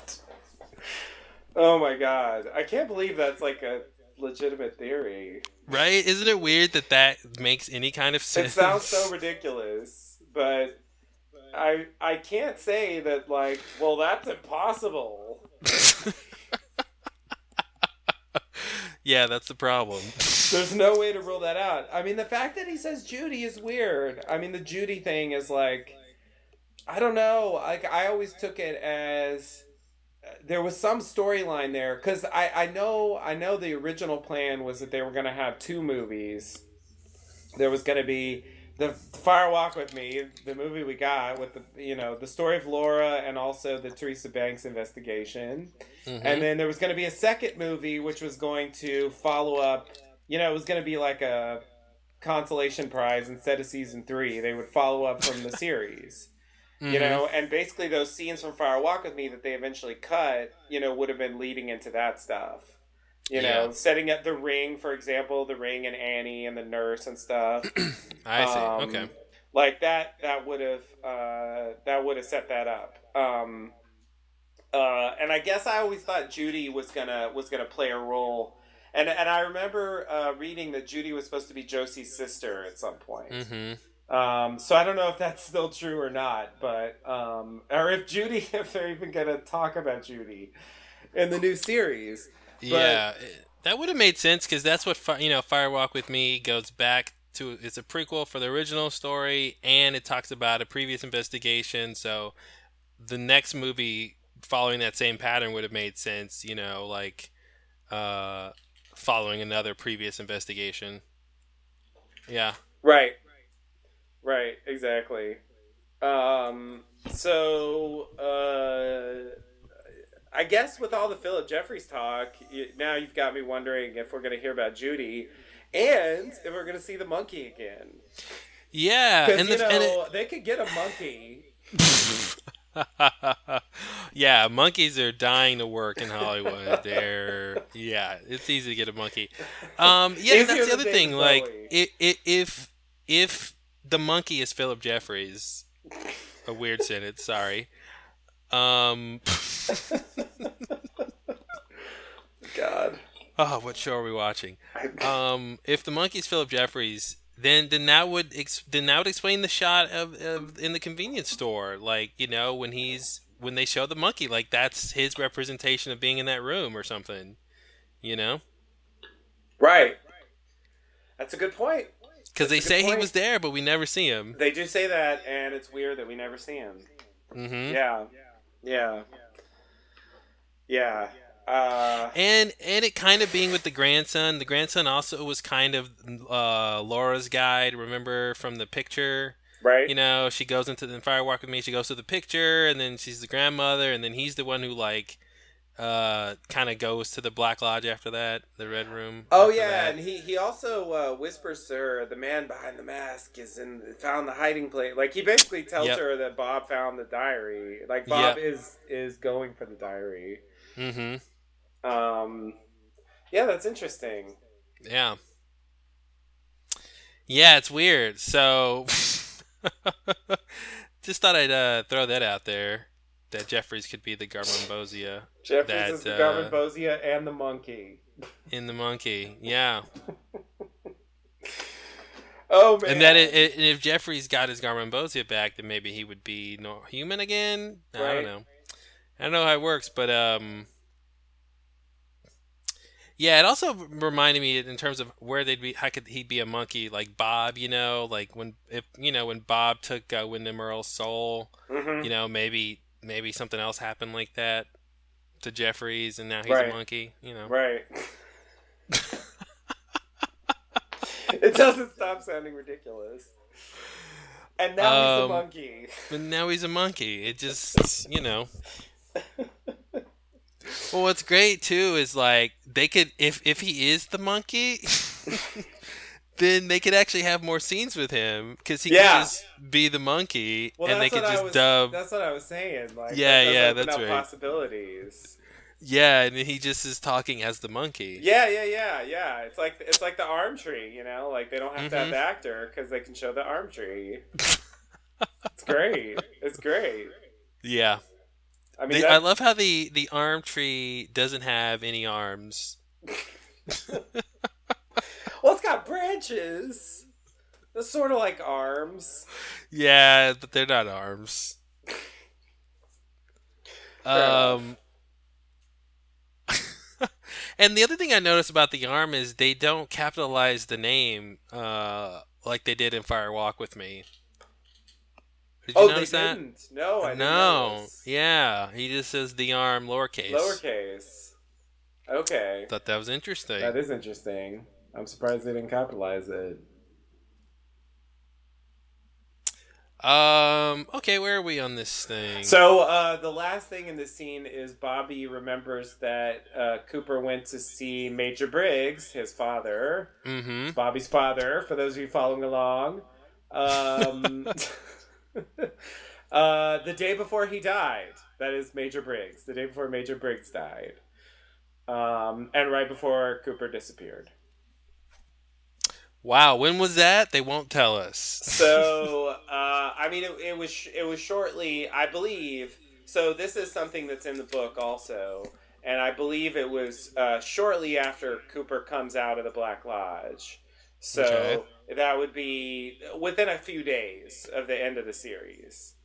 Oh my god! I can't believe that's like a legitimate theory. right isn't it weird that that makes any kind of sense It sounds so ridiculous, but I I can't say that like, well, that's impossible. *laughs* yeah that's the problem *laughs* There's no way to rule that out. I mean, the fact that he says Judy is weird. I mean, the Judy thing is like, I don't know. Like, I always took it as uh, there was some storyline there because I I know I know the original plan was that they were gonna have two movies. There was gonna be the Fire Walk with Me, the movie we got with the you know the story of Laura and also the Teresa Banks investigation. Mhm. And then there was going to be a second movie, which was going to follow up. You know, it was going to be like a consolation prize instead of season three. They would follow up from the *laughs* series. You Mhm. know, and basically those scenes from Fire Walk with Me that they eventually cut, you know, would have been leading into that stuff. You know, Yeah. setting up the ring, for example, the ring and Annie and the nurse and stuff. *clears throat* i see Um, okay Like that that would have uh, that would have set that up. Um, uh, and I guess I always thought Judy was gonna was gonna play a role. And and I remember uh, reading that Judy was supposed to be Josie's sister at some point. mm-hmm Um, so I don't know if that's still true or not, but um, or if Judy, *laughs* if they're even gonna talk about Judy in the new series. Yeah, it- that would have made sense because that's what Fi- you know. Fire Walk with Me goes back to. It's a prequel for the original story, and it talks about a previous investigation. So the next movie following that same pattern would have made sense. You know, like uh, following another previous investigation. Yeah. Right. Right, exactly. Um, so, uh, I guess with all the Philip Jeffries talk, you, now you've got me wondering if we're going to hear about Judy and if we're going to see the monkey again. Yeah, and you the know, and it, they could get a monkey. *laughs* yeah, monkeys are dying to work in Hollywood. *laughs* They're yeah, it's easy to get a monkey. Um, yeah, Easier that's the other thing. Like, Bowie. i i if if the monkey is Philip Jeffries, a weird sentence. Sorry. Um, God. oh, what show are we watching? Um, if the monkey's Philip Jeffries, then then that would ex- then that would explain the shot of, of in the convenience store, like you know when he's when they show the monkey, like that's his representation of being in that room or something, you know, right. That's a good point. because they That's a good say he was there, but we never see him. They do say that, and it's weird that we never see him. hmm Yeah. Yeah. Yeah. Yeah. Uh, and and it kind of being with the grandson. The grandson also was kind of uh, Laura's guide. Remember from the picture, right? you know, she goes into the fire walk with me. She goes to the picture, and then she's the grandmother, and then he's the one who like uh, kind of goes to the Black Lodge after that, the Red Room. Oh yeah, that. and he he also uh, whispers to her, "The man behind the mask is in found the hiding place." Like he basically tells Yep. her that Bob found the diary. Like Bob Yep. is is going for the diary. Mm-hmm. Um, yeah, that's interesting. Yeah. Yeah, it's weird. So, *laughs* just thought I'd uh, throw that out there that Jeffries could be the Garmonbozia Jeffries That, is the uh, and the monkey. *laughs* in the monkey. Yeah. *laughs* Oh man! And that it, it, and if Jeffries got his Garmonbozia back, then maybe he would be no, human again. I don't know. I don't know how it works, but um, yeah. It also reminded me in terms of where they'd be. How could he be a monkey like Bob? You know, like when if you know when Bob took uh, Windom Earle's soul. Mhm. You know, maybe maybe something else happened like that to Jeffries, and now he's Right. a monkey. You know. Right. *laughs* it doesn't stop sounding ridiculous. And now he's a Um, monkey. But now he's a monkey. It just, you know. *laughs* Well, what's great too is like they could, if if he is the monkey, *laughs* then they could actually have more scenes with him because he Yeah. could just be the monkey, Well, and they could just was. dub, That's what I was saying. Like, Yeah, that yeah, that's right. Possibilities. yeah, and he just is talking as the monkey. Yeah, yeah, yeah, yeah. It's like it's like the arm tree. You know, like they don't have to have Mhm. the actor because they can show the arm tree. it's great. It's great. Yeah, I mean, They- I love how the the arm tree doesn't have any arms. *laughs* well, it's got branches. It's sort of like arms. Yeah, but they're not arms. um, *laughs* and the other thing I noticed about the arm is they don't capitalize the name uh, like they did in Fire Walk with Me. Did you oh, they notice that? didn't. No, I didn't no. notice. Yeah, he just says the arm lowercase. Lowercase. Okay. Thought that was interesting. That is interesting. I'm surprised they didn't capitalize it. Um. Okay, where are we on this thing? So uh, the last thing in the scene is Bobby remembers that uh, Cooper went to see Major Briggs, his father, Mm-hmm. Bobby's father. For those of you following along, um, *laughs* uh, the day before he died. That is Major Briggs. The day before Major Briggs died, um, and right before Cooper disappeared. Wow. When was that? They won't tell us. So, uh, I mean, it, it was it was shortly, I believe. So this is something that's in the book also, and I believe it was uh, shortly after Cooper comes out of the Black Lodge. So Okay. that would be within a few days of the end of the series,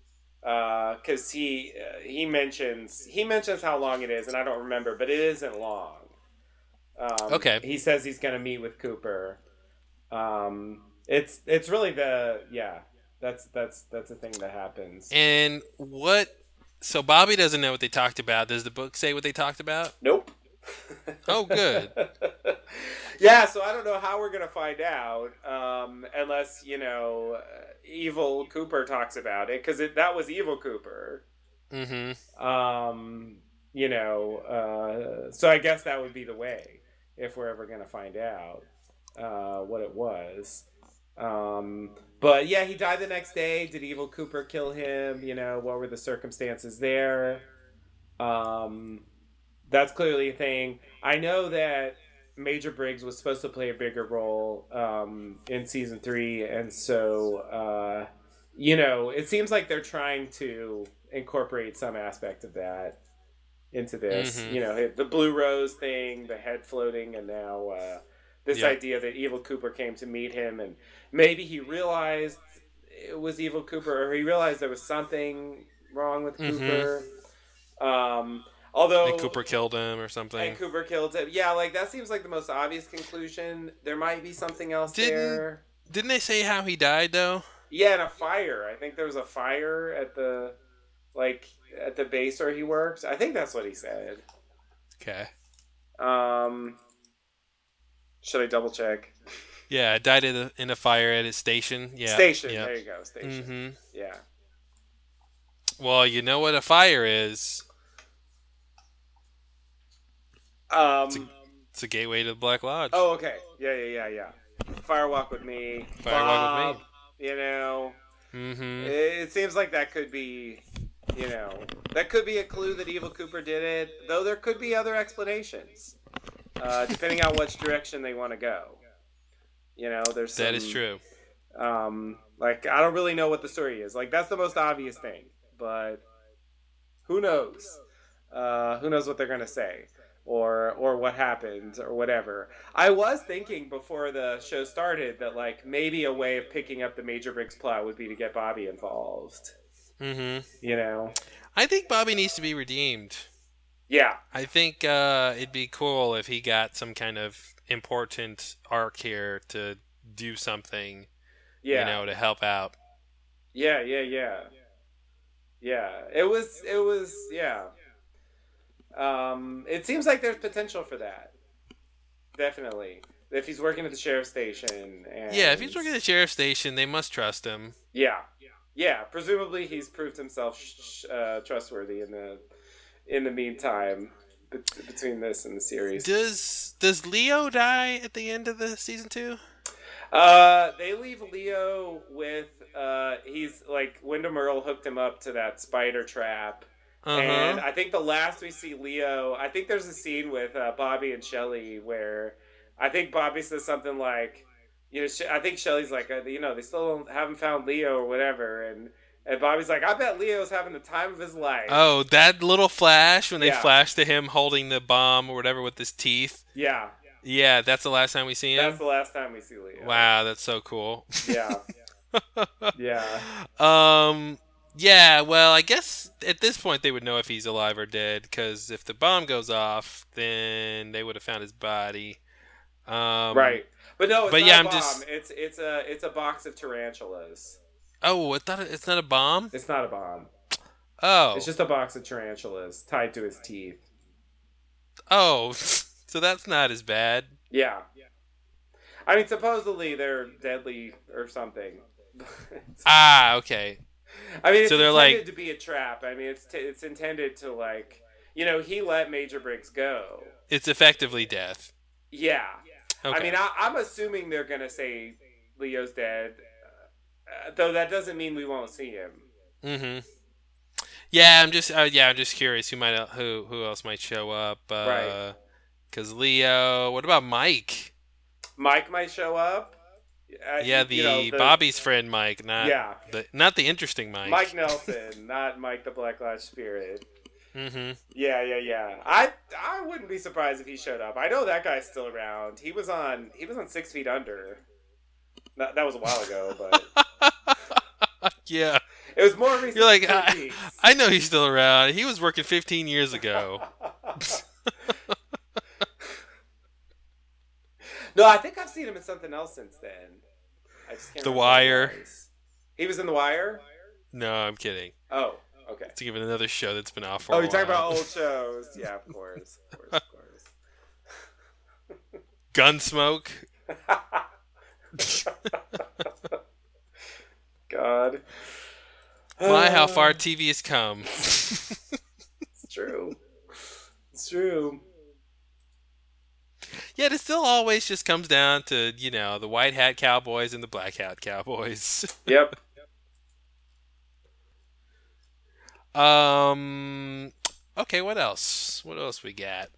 because he uh, he mentions he mentions how long it is, and I don't remember, but it isn't long. Um, Okay. He says he's going to meet with Cooper. Um, it's it's really the yeah. That's that's that's a thing that happens. And what? So Bobby doesn't know what they talked about. Does the book say what they talked about? Nope. *laughs* Oh, good. *laughs* yeah, so I don't know how we're gonna find out, um, unless you know, evil Cooper talks about it because that was evil Cooper. Mm-hmm. Um, you know, uh, so I guess that would be the way if we're ever gonna find out uh, what it was. Um, but yeah, he died the next day. Did evil Cooper kill him? You know, what were the circumstances there? Um, that's clearly a thing. I know that Major Briggs was supposed to play a bigger role um, in season three, and so uh, you know, it seems like they're trying to incorporate some aspect of that into this. Mhm. You know, the Blue Rose thing, the head floating, and now uh, this Yeah. idea that Evil Cooper came to meet him, and maybe he realized it was Evil Cooper, or he realized there was something wrong with Mhm. Cooper. Um, although And Cooper killed him or something. and Cooper killed him. Yeah, like that seems like the most obvious conclusion. There might be something else Didn't- there. Didn't they say how he died though? Yeah, in a fire. I think there was a fire at the like at the base where he worked. I think that's what he said. Okay. Um, should I double check? Yeah, died in a, in a fire at his station. Yeah. Station. Yeah. There you go. Station. hmm Yeah. Well, you know what a fire is. Um. It's a gateway to the Black Lodge. Oh, okay. Yeah, yeah, yeah, yeah. Firewalk with me. Firewalk with Bob, me. You know, Mm-hmm. it seems like that could be, you know, that could be a clue that Evil Cooper did it. Though there could be other explanations, uh, depending on which direction they want to go. You know, there's That is some- true. Um, like I don't really know what the story is. Like that's the most obvious thing, but who knows? Uh, who knows what they're gonna say, or or what happened, or whatever. I was thinking before the show started that like maybe a way of picking up the Major Briggs plot would be to get Bobby involved. Mm-hmm. You know? I think Bobby needs to be redeemed. Yeah, I think uh, it'd be cool if he got some kind of important arc here to do something, yeah, you know, to help out. yeah, yeah, yeah, yeah. It was, it was, yeah. Um, it seems like there's potential for that. Definitely, if he's working at the sheriff's station. And Yeah, if he's working at the sheriff's station, they must trust him. Yeah, yeah. Presumably, he's proved himself sh- uh, trustworthy in the in the meantime bet- between this and the series. Does does Leo die at the end of the season two? Uh, they leave Leo with uh, he's like Windom Earle hooked him up to that spider trap, Uh and. I think the last we see Leo, I think there's a scene with uh, Bobby and Shelly where I think Bobby says something like, you know, I think Shelly's like, uh, you know, they still haven't found Leo or whatever, and and Bobby's like, I bet Leo's having the time of his life. Oh, that little flash when they Yeah. flash to him holding the bomb or whatever with his teeth. Yeah, Yeah, that's the last time we see him. that's the last time we see Leo. Wow, that's so cool. Yeah. *laughs* yeah. Um. Yeah. Well, I guess at this point they would know if he's alive or dead because if the bomb goes off, then they would have found his body. Um, right. But no, it's but not yeah, a I'm bomb. just- It's it's a it's a box of tarantulas. Oh, I thought it, it's not a bomb. It's not a bomb. Oh. It's just a box of tarantulas tied to his teeth. Oh. *laughs* So that's not as bad. Yeah. I mean, supposedly they're deadly or something. *laughs* Ah. Okay. I mean, it's So they're intended like- to be a trap. I mean, it's t- it's intended to like, you know, he let Major Briggs go. It's effectively death. Yeah. Okay. I mean, I, I'm assuming they're gonna say Leo's dead, uh, though that doesn't mean we won't see him. Mm-hmm. Yeah, I'm just uh, yeah, I'm just curious who might who who else might show up. Uh, Right. Because Leo. What about Mike? Mike might show up. Uh, Yeah, the, you know, the- Bobby's friend Mike, not Yeah, the not the interesting Mike. Mike Nelson, *laughs* not Mike the Black Lodge Spirit. Mm-hmm. Yeah, yeah, yeah. I I wouldn't be surprised if he showed up. I know that guy's still around. He was on he was on Six Feet Under. That, that was a while ago, but *laughs* Yeah, it was more recent. You're like, I- I know he's still around. He was working 15 years ago. *laughs* no, I think I've seen him in something else since then. I just can't The remember what it Wire. He was in The Wire. No, I'm kidding. Oh, okay. To give it another show that's been off for Oh, you're talking about old shows. Yeah, of course, of course, of course. *laughs* Gunsmoke. *laughs* God. My, how far TV has come. *laughs* It's true. It's true. Yet it still always just comes down to, you know, the white hat cowboys and the black hat cowboys. *laughs* Yep. um okay, what else? What else we got?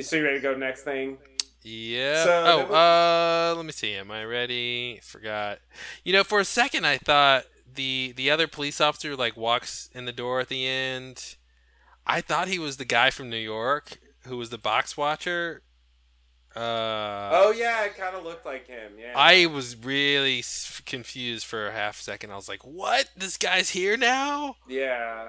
So you ready to go next thing? Yeah. So, oh, we- uh let me see. Am I ready? Forgot. You know, for a second I thought the the other police officer like walks in the door at the end. I thought he was the guy from New York who was the box watcher. Uh Oh yeah, it kind of looked like him. Yeah. I was really s- confused for a half second. I was like, "What? This guy's here now?" Yeah.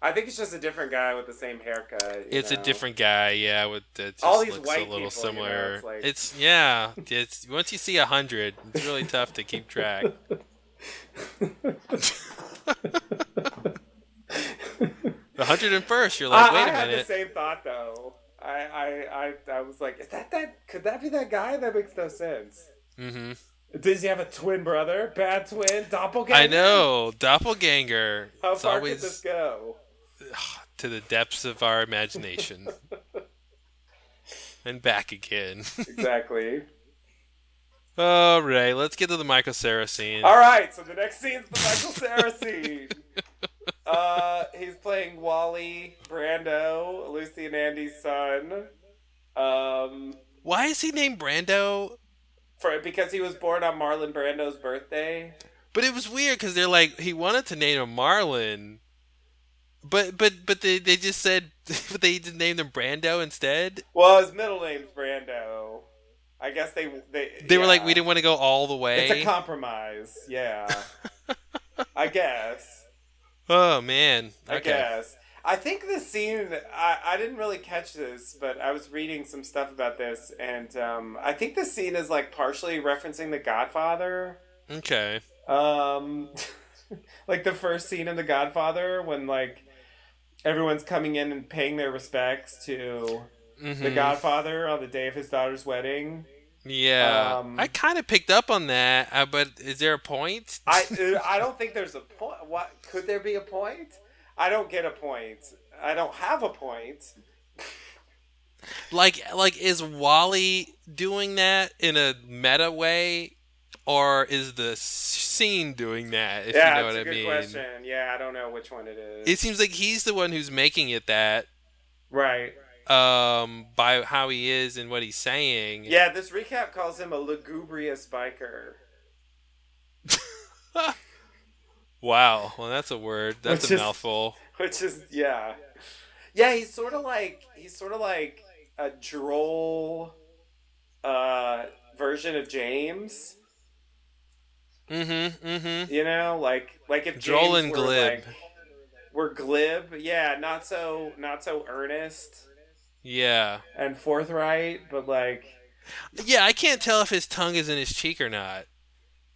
I think it's just a different guy with the same haircut. It's a different guy, yeah. With it just All these looks white a little people, you know, similar. it's like- It's yeah. It's once you see a hundred, it's really tough to keep track. *laughs* The hundred and first, you're like, I, wait I a had the minute. same thought though. I, I, I, I, I was like, is that that? Could that be that guy? That makes no sense. Mm-hmm. Does he have a twin brother? Bad twin? Doppelganger? I know doppelganger. How it's far always could this go? *sighs* to the depths of our imagination and back again. *laughs* Exactly. All right, let's get to the Michael Cera scene. All right, so the next scene is the Michael Cera scene. *laughs* Uh, he's playing Wally Brando, Lucy and Andy's son. Um, Why is he named Brando? for because he was born on Marlon Brando's birthday. But it was weird because they're like he wanted to name him Marlon, but but but they they just said but *laughs* they just named him Brando instead. Well, his middle name's Brando. I guess they they They were like we didn't want to go all the way. It's a compromise. Yeah. *laughs* I guess. oh man, I guess. I think the scene. I, I didn't really catch this, but I was reading some stuff about this, and um, I think the scene is like partially referencing The Godfather. Okay. Um, *laughs* like the first scene in The Godfather when like everyone's coming in and paying their respects to the Mhm. Godfather on the day of his daughter's wedding. Yeah, Um, I kind of picked up on that, uh, but is there a point? I *laughs* uh, I don't think there's a point. What could there be a point? I don't get a point. I don't have a point. like like is Wally doing that in a meta way, or is the s- scene doing that? If yeah, you know what a I good mean. question. Yeah, I don't know which one it is. It seems like he's the one who's making it that right. um by how he is and what he's saying. Yeah, this recap calls him a lugubrious biker. *laughs* Wow. Well, that's a word. That's Which a is- mouthful. *laughs* Which is yeah. Yeah, he's sort of like he's sort of like a droll uh version of James. Mm-hmm. Mm-hmm. You know, like like if Droll James and were glib. like were glib, yeah, not so not so earnest Yeah. and forthright, but like Yeah, I can't tell if his tongue is in his cheek or not.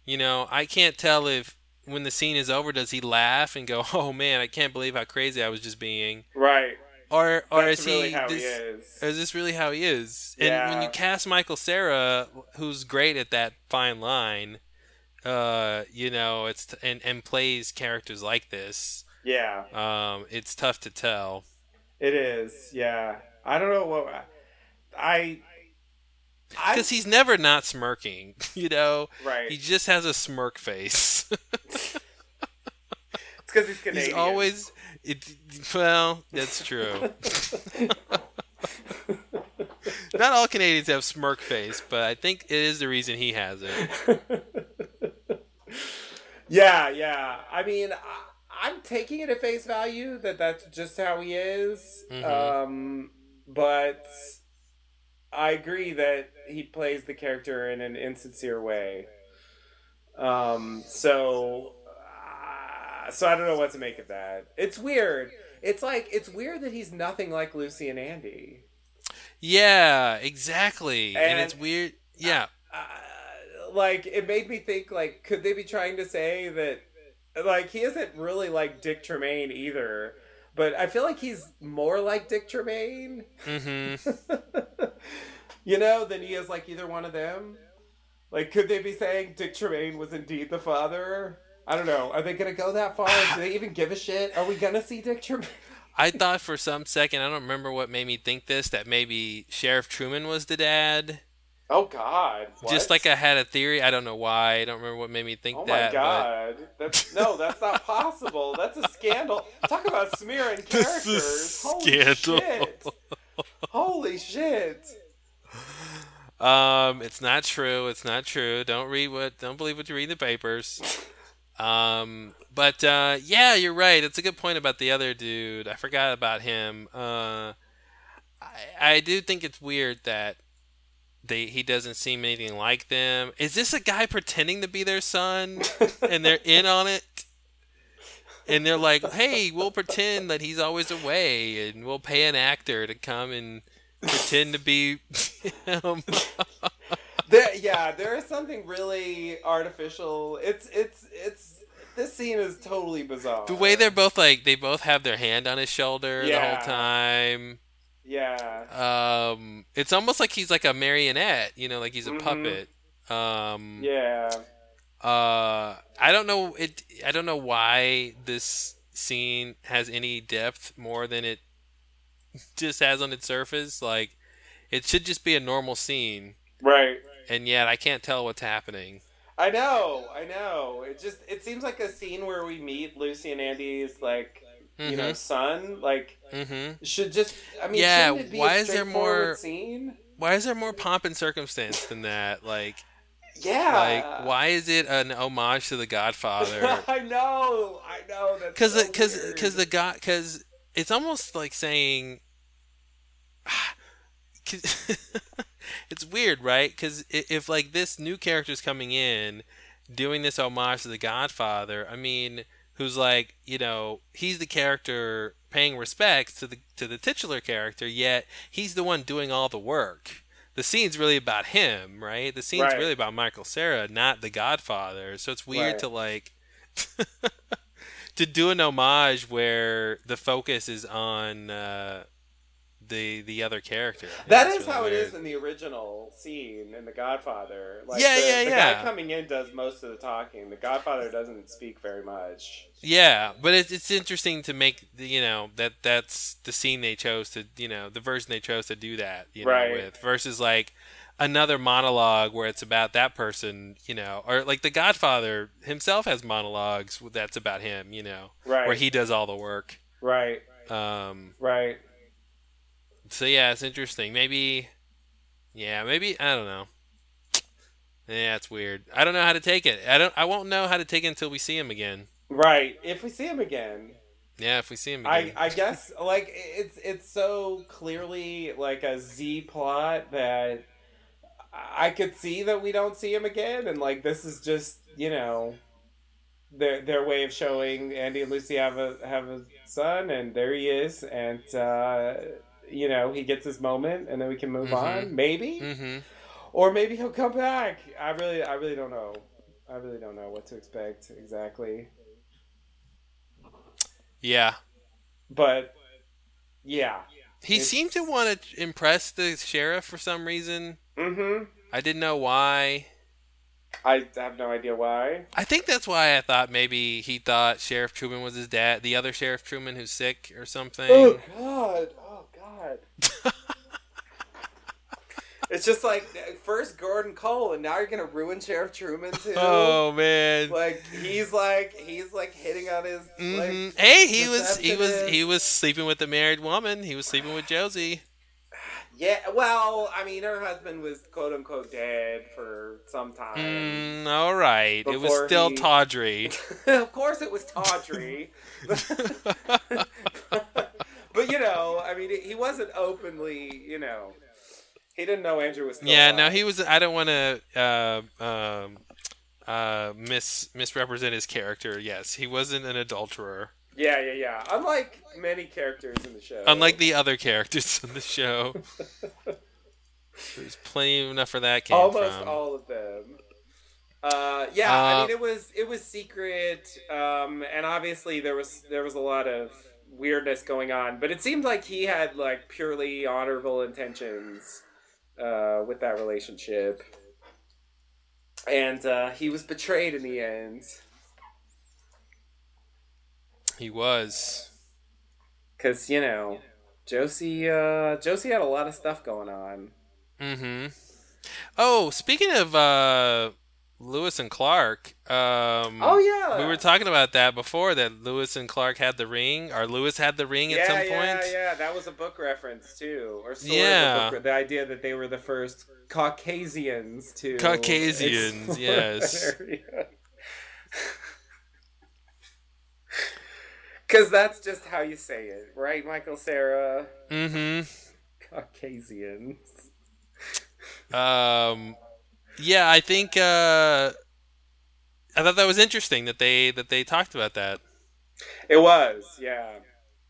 You know, I can't tell if when the scene is over, does he laugh and go, *laughs* "Oh man, I can't believe how crazy I was just being," right. or or That's is really he? how this, he is. Is this really how he is? And when you cast Michael Cera, who's great at that fine line, uh, you know, it's and and plays characters like this. Yeah, Um, it's tough to tell. it is. Yeah, I don't know what I. I Because he's never not smirking, *laughs* you know. right. He just has a smirk face. *laughs* It's because he's Canadian. He's always it. Well, that's true. *laughs* Not all Canadians have smirk face, but I think it is the reason he has it. Yeah, yeah. I mean, I, I'm taking it at face value that that's just how he is. Mhm. Um, but I agree that he plays the character in an insincere way. Um, so, uh, so I don't know what to make of that. It's weird. It's like it's weird that he's nothing like Lucy and Andy. Yeah, exactly. And, And- it's weird. Yeah. uh, like it made me think like could they be trying to say that like he isn't really like Dick Tremayne either but I feel like he's more like Dick Tremayne. Mm-hmm. *laughs* you know than he is like either one of them. Like could they be saying Dick Tremayne was indeed the father? I don't know. Are they gonna go that far? Do they even give a shit? Are we gonna see Dick Tremayne? *laughs* I thought for some second, I don't remember what made me think this, that maybe Sheriff Truman was the dad. Oh god Just like I had a theory. I don't know why. I don't remember what made me think Oh that. my god! That's no, that's not *laughs* possible. That's a scandal. Talk about smearing characters. *laughs* This is. Holy scandal. shit! Holy shit! Um, it's not true. It's not true. Don't read what. Don't believe what you read in the papers. Um, but uh, yeah, you're right. It's a good point about the other dude. I forgot about him. Uh, I, I do think it's weird that they he doesn't seem anything like them. Is this a guy pretending to be their son, and they're *laughs* in on it? And they're like, "Hey, we'll pretend that he's always away, and we'll pay an actor to come and pretend to be him." *laughs* There, yeah, there is something really artificial. It's it's it's. This scene is totally bizarre. The way they're both like, they both have their hand on his shoulder the whole time. Yeah. Um, it's almost like he's like a marionette, you know, like he's a Mhm. puppet. Um, Yeah. uh, I don't know it. I don't know why this scene has any depth more than it *laughs* just has on its surface. Like, it should just be a normal scene, Right. and yet I can't tell what's happening. I know, I know. It just it seems like a scene where we meet Lucy and Andy's like you know Mhm. son. Like Mm-hmm. should just I mean Yeah, why is there more- scene? Why is there more pomp and circumstance than that? Like, Yeah. like why is it an homage to The Godfather? *laughs* I know, I know. That's because so because because the god because it's almost like saying. *sighs* *laughs* it's weird right because if like this new character's coming in doing this homage to the godfather i mean who's like you know he's the character paying respects to the to the titular character yet he's the one doing all the work the scene's really about him right the scene's Right. really about michael Cera, not the godfather so it's weird Right. to like *laughs* to do an homage where the focus is on uh, the the other character. That is really how it weird. is in the original scene in The Godfather. Like Yeah, the, yeah, the yeah. guy coming in does most of the talking. The Godfather doesn't speak very much. Yeah, but it's it's interesting to make you know that that's the scene they chose to you know the version they chose to do that you know Right. with versus like another monologue where it's about that person you know or like the Godfather himself has monologues that's about him you know Right. where he does all the work. Right. Um, Right. So yeah, it's interesting. Maybe, yeah, maybe I don't know. Yeah, it's weird. I don't know how to take it. I don't. I won't know how to take it until we see him again. Right. If we see him again, Yeah, if we see him I, again. I guess like it's it's so clearly like a Z plot that I could see that we don't see him again, and like this is just you know their their way of showing Andy and Lucy have a have a son, and there he is, and uh, you know he gets his moment, and then we can move Mhm. on, maybe, mm-hmm. or maybe he'll come back. I really I really don't know. I really don't know what to expect exactly, Yeah, but yeah. he It's- seemed to want to impress the sheriff for some reason. Mm-hmm. I didn't know why. I have no idea why. I think that's why I thought maybe he thought Sheriff Truman was his dad, the other Sheriff Truman who's sick or something. Oh God! God! *laughs* it's just like first Gordon Cole, and now you're gonna ruin Sheriff Truman too. Oh man. Like he's like he's like hitting on his Mhm. like hey, he was he was he was sleeping with a married woman. He was sleeping with Josie. *sighs* yeah. Well, I mean, her husband was quote unquote dead for some time. Mm, all right, it was still he- tawdry. *laughs* of course, it was Tawdry. *laughs* but you know, I mean, he wasn't openly, you know, he didn't know Andrew was. Yeah, alive. no, he was. I don't want to uh, um, uh, mis misrepresent his character. Yes, he wasn't an adulterer, Yeah, yeah, yeah. Unlike many characters in the show. unlike the other characters in the show. There's plenty enough for that came almost from. all of them. Uh, yeah, I Uh, mean, it was it was secret, um, and obviously there was there was a lot of weirdness going on, but it seemed like he had like purely honorable intentions uh, with that relationship, and uh, he was betrayed in the end. He was. Because you know, Josie, uh, Josie had a lot of stuff going on. Mm-hmm. Oh, speaking of uh, Lewis and Clark, um, Oh yeah, we were talking about that before. That Lewis and Clark had the ring, or Lewis had the ring yeah, at some point. yeah, point. yeah. That was a book reference too, or Yeah. book, the idea that they were the first Caucasians to Caucasians, yes. Because *laughs* that's just how you say it, right, Michael Cera? Mm-hmm. Caucasians. Um, yeah, I think uh, I thought that was interesting that they that they talked about that. It was, yeah,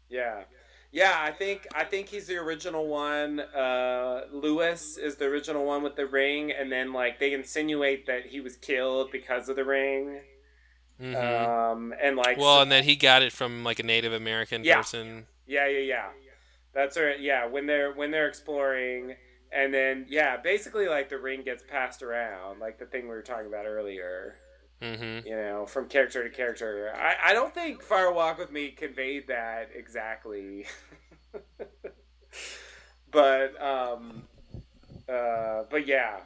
yeah, yeah. I think I think he's the original one. Uh, Lewis is the original one with the ring, and then like they insinuate that he was killed because of the ring. hmm Um, and like, well, so- and then he got it from like a Native American Yeah. person. yeah, yeah, yeah. That's right. Yeah, when they're when they're exploring, and then yeah, basically like the ring gets passed around, like the thing we were talking about earlier. Mm-hmm. You know, from character to character. I I don't think Fire Walk with Me conveyed that exactly. *laughs* but um, uh, but yeah.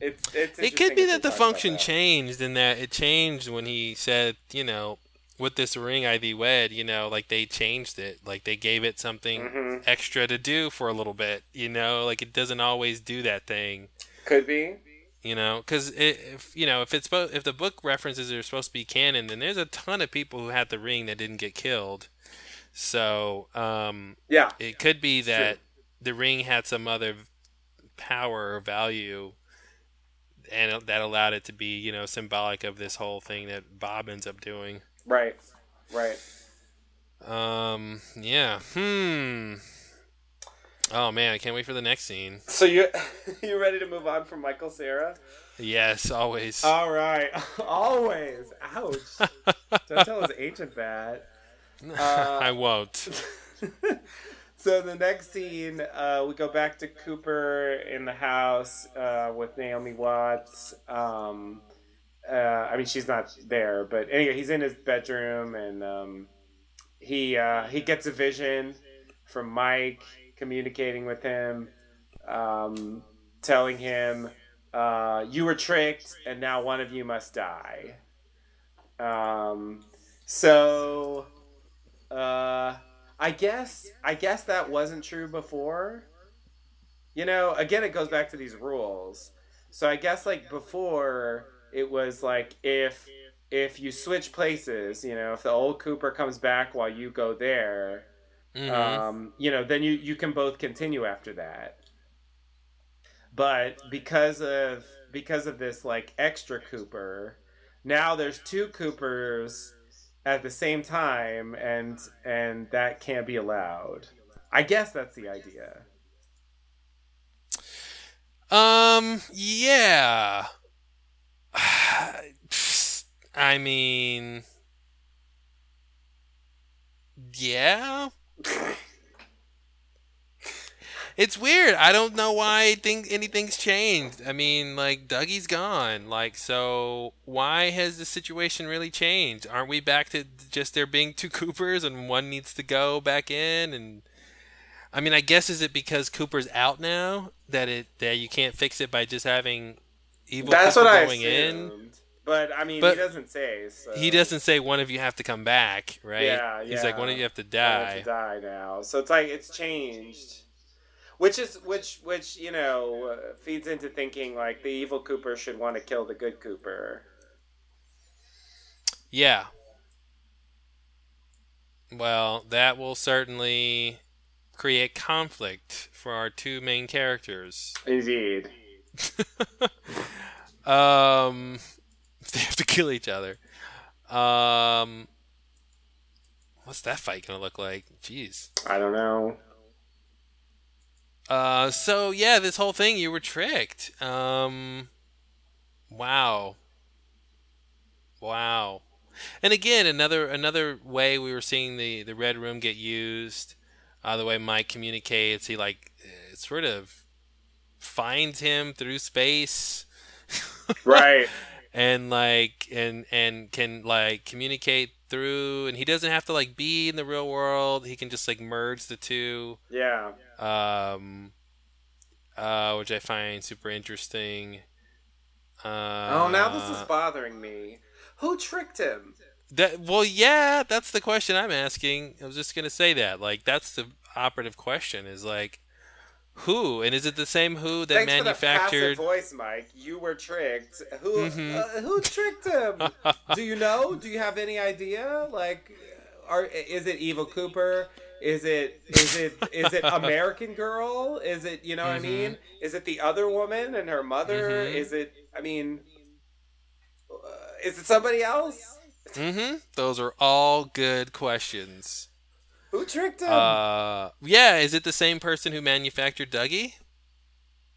It's, it's It could be that the function that. changed and that it changed when he said, you know, with this ring I thee wed, you know, like they changed it. Like they gave it something Mhm. extra to do for a little bit, you know, like it doesn't always do that thing. Could be. you know because if you know if it's if the book references are supposed to be canon then there's a ton of people who had the ring that didn't get killed so um Yeah. it could be that true. the ring had some other power or value and that allowed it to be you know symbolic of this whole thing that bob ends up doing Right. Right. um yeah hmm oh man i can't wait for the next scene So you *laughs* you ready to move on from Michael Cera? yes always All right. *laughs* Always. Ouch. *laughs* Don't tell his agent that. uh, i won't so the next scene, uh, we go back to Cooper in the house uh, with Naomi Watts. Um, uh, I mean, she's not there, but anyway, he's in his bedroom and um, he uh, he gets a vision from Mike communicating with him, um, telling him, uh, "You were tricked, and now one of you must die." Um, so, uh, I guess I guess that wasn't true before. You know, again, it goes back to these rules. So I guess like before, it was like if if you switch places, you know, if the old Cooper comes back while you go there, Mhm. um, you know, then you you can both continue after that. But because of because of this like extra Cooper, now there's two Coopers at the same time, and and that can't be allowed. I guess that's the idea. Um, yeah. *sighs* I mean, yeah. It's weird. I don't know why I think anything's changed. I mean, like Dougie's gone. Like, so why has the situation really changed? Aren't we back to just there being two *laughs* Coopers and one needs to go back in? And I mean, I guess is it because Cooper's out now that it that you can't fix it by just having evil that's what I going in? But I mean, But he doesn't say. So. He doesn't say one of you have to come back, right? Yeah, He's like one of you have to I have die. to die now. So it's like it's changed, which is which which you know uh, feeds into thinking like the evil Cooper should want to kill the good Cooper. Yeah. Well, that will certainly create conflict for our two main characters. Indeed. *laughs* um, *laughs* they have to kill each other. Um, what's that fight gonna look like? Jeez. I don't know. Uh, so yeah, this whole thing, you were tricked. Um, wow. Wow. And again, another another way we were seeing the the red room get used. Uh, the way Mike communicates, he like uh, sort of finds him through space. Right. *laughs* and like and and can like communicate through and he doesn't have to like be in the real world he can just like merge the two yeah. um, uh, which I find super interesting. Uh, Oh, now this is bothering me. Who tricked him? that. Well, yeah, that's the question I'm asking. I was just gonna say that. Like, that's the operative question. Is like, who? And is it the same who that Thanks manufactured? for the voice, Mike. You were tricked. Who Mhm. uh, who tricked him? *laughs* Do you know? Do you have any idea? Like, are is it Evil Cooper? Is it is it is it *laughs* American Girl? Is it you know what I Mhm. mean? Is it the other woman and her mother? Mhm. Is it? I mean, uh, is it somebody else? mm-hmm. Those are all good questions. Who tricked him? Uh, yeah. Is it the same person who manufactured Dougie?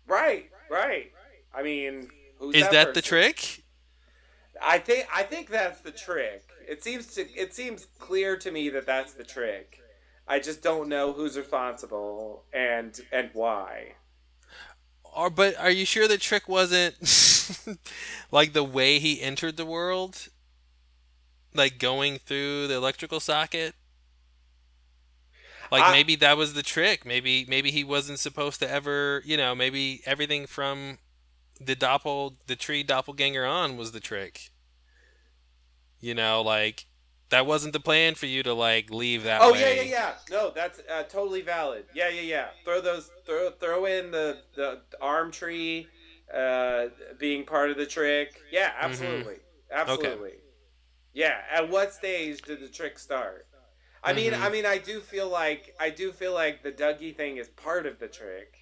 right, right. I mean, who's Is that the trick? I think I think that's the trick. It seems to it seems clear to me that that's the trick. I just don't know who's responsible and and why. Or, but are you sure the trick wasn't *laughs* like the way he entered the world? Like going through the electrical socket? Like I- maybe that was the trick. Maybe maybe he wasn't supposed to ever, you know, maybe everything from the doppel the tree doppelganger on was the trick. You know, like that wasn't the plan for you to like leave that Oh way. yeah, yeah, yeah. No, that's uh, totally valid. Yeah, yeah, yeah. Throw those, throw, throw in the the arm tree, uh, being part of the trick. Yeah, absolutely, absolutely. Yeah. At what stage did the trick start? I mean, Mhm. I mean, I do feel like I do feel like the Dougie thing is part of the trick,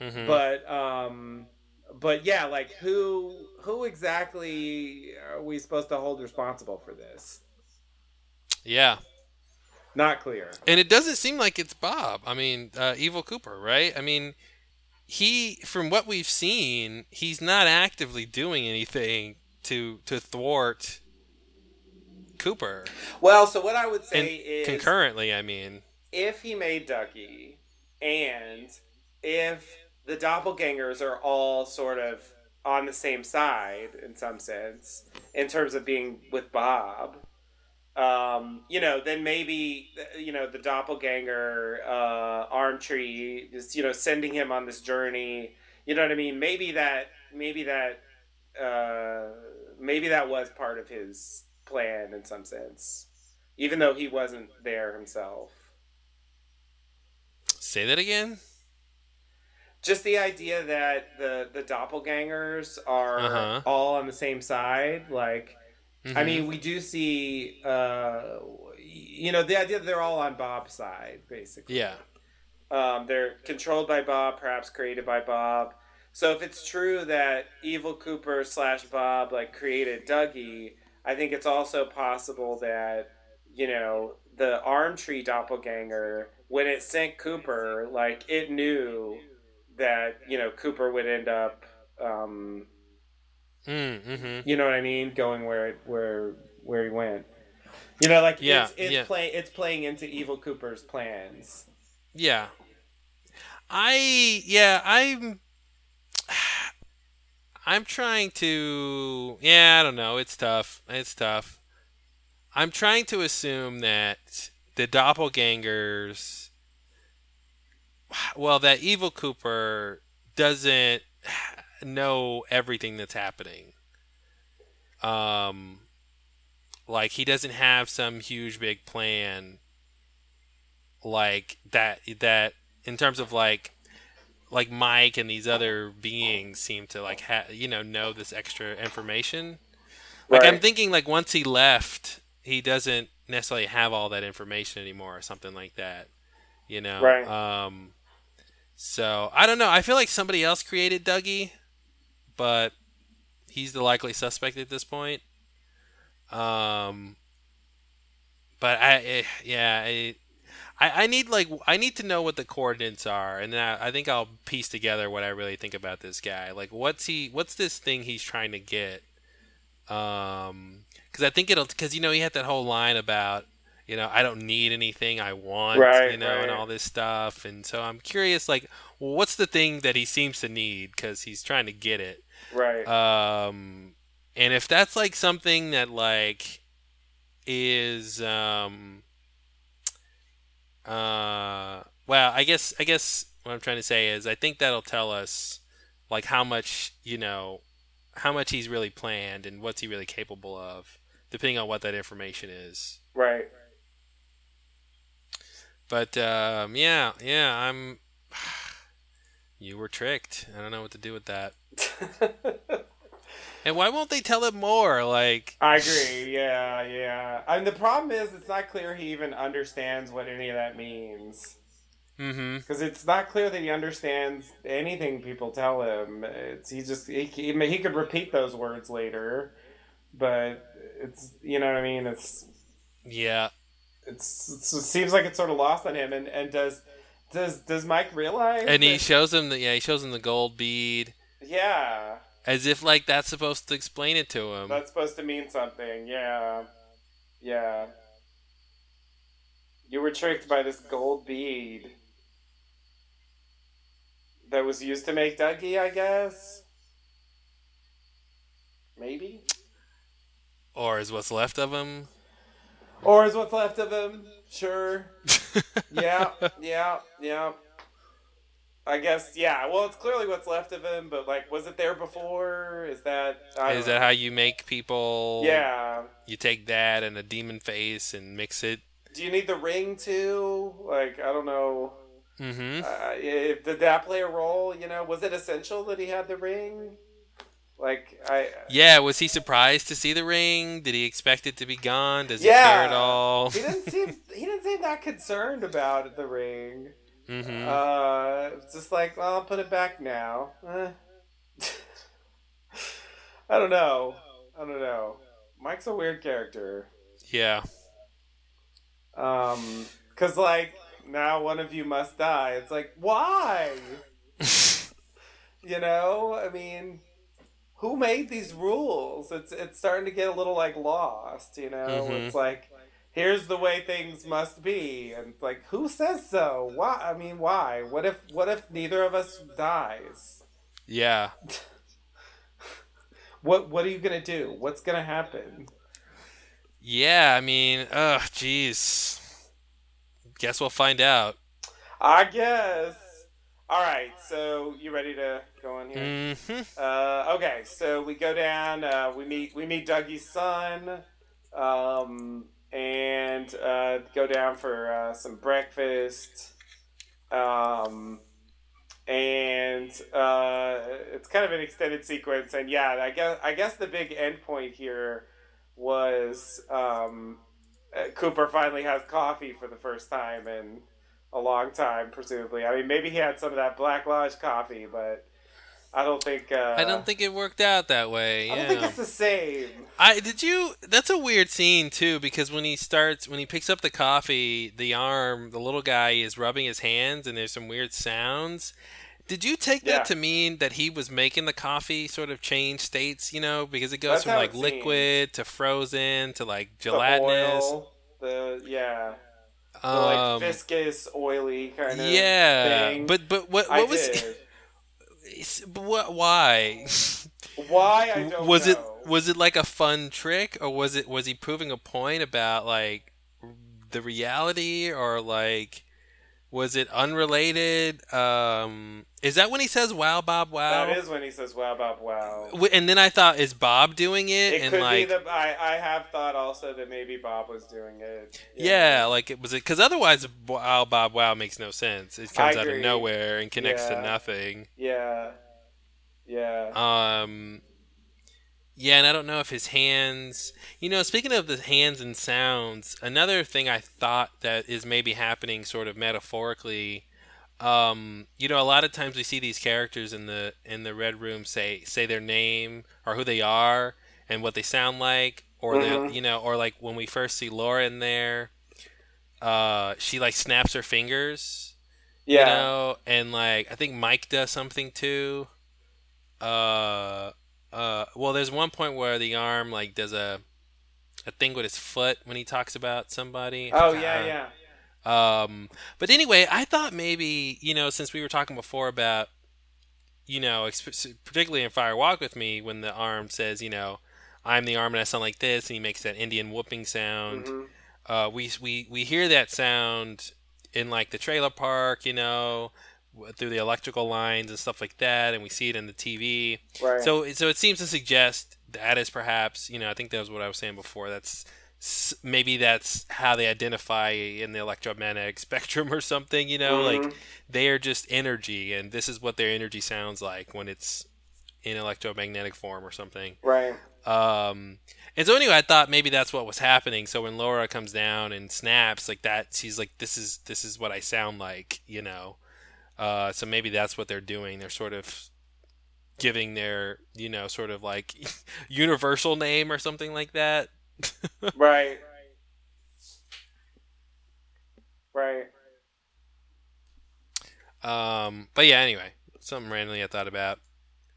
Mhm. but um, but yeah, like who who exactly are we supposed to hold responsible for this? yeah. Not clear. And it doesn't seem like it's Bob. I mean, uh, Evil Cooper, right? I mean, he, from what we've seen, he's not actively doing anything to to thwart Cooper. Well, so what I would And say is concurrently, I mean, if he made Dougie, and if the doppelgangers are all sort of on the same side in some sense, in terms of being with Bob, um, you know, then maybe you know the doppelganger uh, arm tree is you know sending him on this journey. You know what I mean? Maybe that, maybe that, uh, maybe that was part of his plan in some sense, even though he wasn't there himself. say that again. just the idea that the the doppelgangers are Uh-huh. all on the same side like i Mhm. mean we do see uh you know the idea that they're all on bob's side basically yeah, um they're controlled by bob perhaps created by bob so if it's true that evil cooper slash bob like created dougie i think it's also possible that you know the arm tree doppelganger when it sent cooper like it knew that you know Cooper would end up, um, mm, mm-hmm. you know what I mean, going where it, where where he went. You know, like Yeah, it's it's yeah. play it's playing into Evil Cooper's plans. yeah. I yeah, I'm I'm trying to yeah, I don't know. It's tough. It's tough. I'm trying to assume that the doppelgangers well, that evil Cooper doesn't know everything that's happening. Um like he doesn't have some huge big plan like that that in terms of like like Mike and these other beings seem to like ha- you know know this extra information. Like I'm thinking like once he left, he doesn't necessarily have all that information anymore or something like that. You know. Right. Um so I don't know. I feel like somebody else created Dougie, but he's the likely suspect at this point. Um but I eh, yeah, I, I I need like I need to know what the coordinates are, and then I, I think I'll piece together what I really think about this guy. Like, what's he? What's this thing he's trying to get? Um, because I think it'll because you know he had that whole line about you know I don't need anything, I want Right, you know, and all this stuff, and so I'm curious, like, well, what's the thing that he seems to need because he's trying to get it. Right. Um, and if that's like something that like is um uh well, I guess I guess what I'm trying to say is I think that'll tell us like how much, you know, how much he's really planned and what's he really capable of depending on what that information is. right. But um yeah, yeah, I'm *sighs* you were tricked. I don't know what to do with that. *laughs* And why won't they tell him more? Like I agree. Yeah, yeah. And the problem is it's not clear he even understands what any of that means. Mm-hmm. Because it's not clear that he understands anything people tell him. It's he just he, he, he could repeat those words later, but it's you know what I mean. It's Yeah. it's, it's it seems like it's sort of lost on him. And and does does does Mike realize? And he that- shows him the yeah, he shows him the gold bead yeah, as if like that's supposed to explain it to him. that's supposed to mean something. Yeah, yeah, You were tricked by this gold bead that was used to make Dougie, I guess. Maybe. Or is what's left of him? Or is what's left of him? Sure. *laughs* yeah, yeah, yeah. I guess, yeah. Well, it's clearly what's left of him, but like, was it there before? Is that I that know. how you make people? Yeah. You take that and a demon face and mix it. Do you need the ring too? Like, I don't know. Mm-hmm. Uh, if, did that play a role? You know, was it essential that he had the ring? Like, I. Yeah, was he surprised to see the ring? Did he expect it to be gone? Does he care at all? He didn't seem. *laughs* he didn't seem that concerned about the ring. Mm-hmm. Uh, it's just like, well, I'll put it back now. Eh. *laughs* I don't know. I don't know. Mike's a weird character. yeah. Um, cause like now one of you must die. It's like why? *laughs* You know, I mean, who made these rules? It's it's starting to get a little like lost. You know, Mhm. it's like here's the way things must be, and it's like who says so? Why? I mean, why? What if what if neither of us dies? yeah. *laughs* What what are you gonna do? What's gonna happen? Yeah, I mean, ugh, jeez. Guess we'll find out. I guess. All right, so you ready to go on here? Mm-hmm. Uh, okay, so we go down. Uh, we meet we meet Dougie's son, um, and uh, go down for uh, some breakfast. Um, and uh, it's kind of an extended sequence. And yeah, I guess I guess the big end point here was um, uh, Cooper finally has coffee for the first time in a long time, presumably. I mean, maybe he had some of that Black Lodge coffee, but I don't think. Uh, I don't think it worked out that way. I don't think it's the same. I did you. That's a weird scene too, because when he starts, when he picks up the coffee, the arm, the little guy is rubbing his hands, and there's some weird sounds. Did you take that to mean that he was making the coffee sort of change states? You know, because it goes That's from like it seems. liquid to frozen to like The gelatinous. oil, the yeah, the um, like viscous, oily kind of. yeah, thing. but but what I what was did. but *laughs* what why? *laughs* Why I don't was know. it was it like a fun trick or was it was he proving a point about like the reality or like was it unrelated um is that when he says wow bob wow That is when he says "Wow, Bob, wow." And then i thought is bob doing it, It and could like be that I, I have thought also that maybe Bob was doing it. yeah like it was it because otherwise wow bob wow makes no sense it comes out of nowhere and connects Yeah. to nothing Yeah. Yeah. Um, yeah, and I don't know if his hands. You know, speaking of the hands and sounds, another thing I thought that is maybe happening, sort of metaphorically. Um, you know, a lot of times we see these characters in the in the red room say say their name or who they are and what they sound like, or Mhm. they you know, or like when we first see Laura in there, uh, she like snaps her fingers yeah. you know and like i think mike does something too uh uh well there's one point where the arm like does a a thing with his foot when he talks about somebody oh yeah, yeah. um but anyway i thought maybe you know since we were talking before about you know particularly in fire walk with me when the arm says you know i'm the arm and i sound like this and he makes that indian whooping sound Mhm. uh, we we we hear that sound in like the trailer park, you know, through the electrical lines and stuff like that, and we see it in the TV. Right. So so it seems to suggest that is perhaps you know I think that was what I was saying before. That's maybe that's how they identify in the electromagnetic *laughs* spectrum or something. You know, Mhm. like they are just energy, and this is what their energy sounds like when it's in electromagnetic form or something. right. Um, and so anyway, I thought maybe that's what was happening. So when Laura comes down and snaps like that, she's like, "This is this is what I sound like," you know. Uh, so maybe that's what they're doing. They're sort of giving their, you know, sort of like *laughs* universal name or something like that. *laughs* Right. Right. Um, but yeah, anyway, something randomly I thought about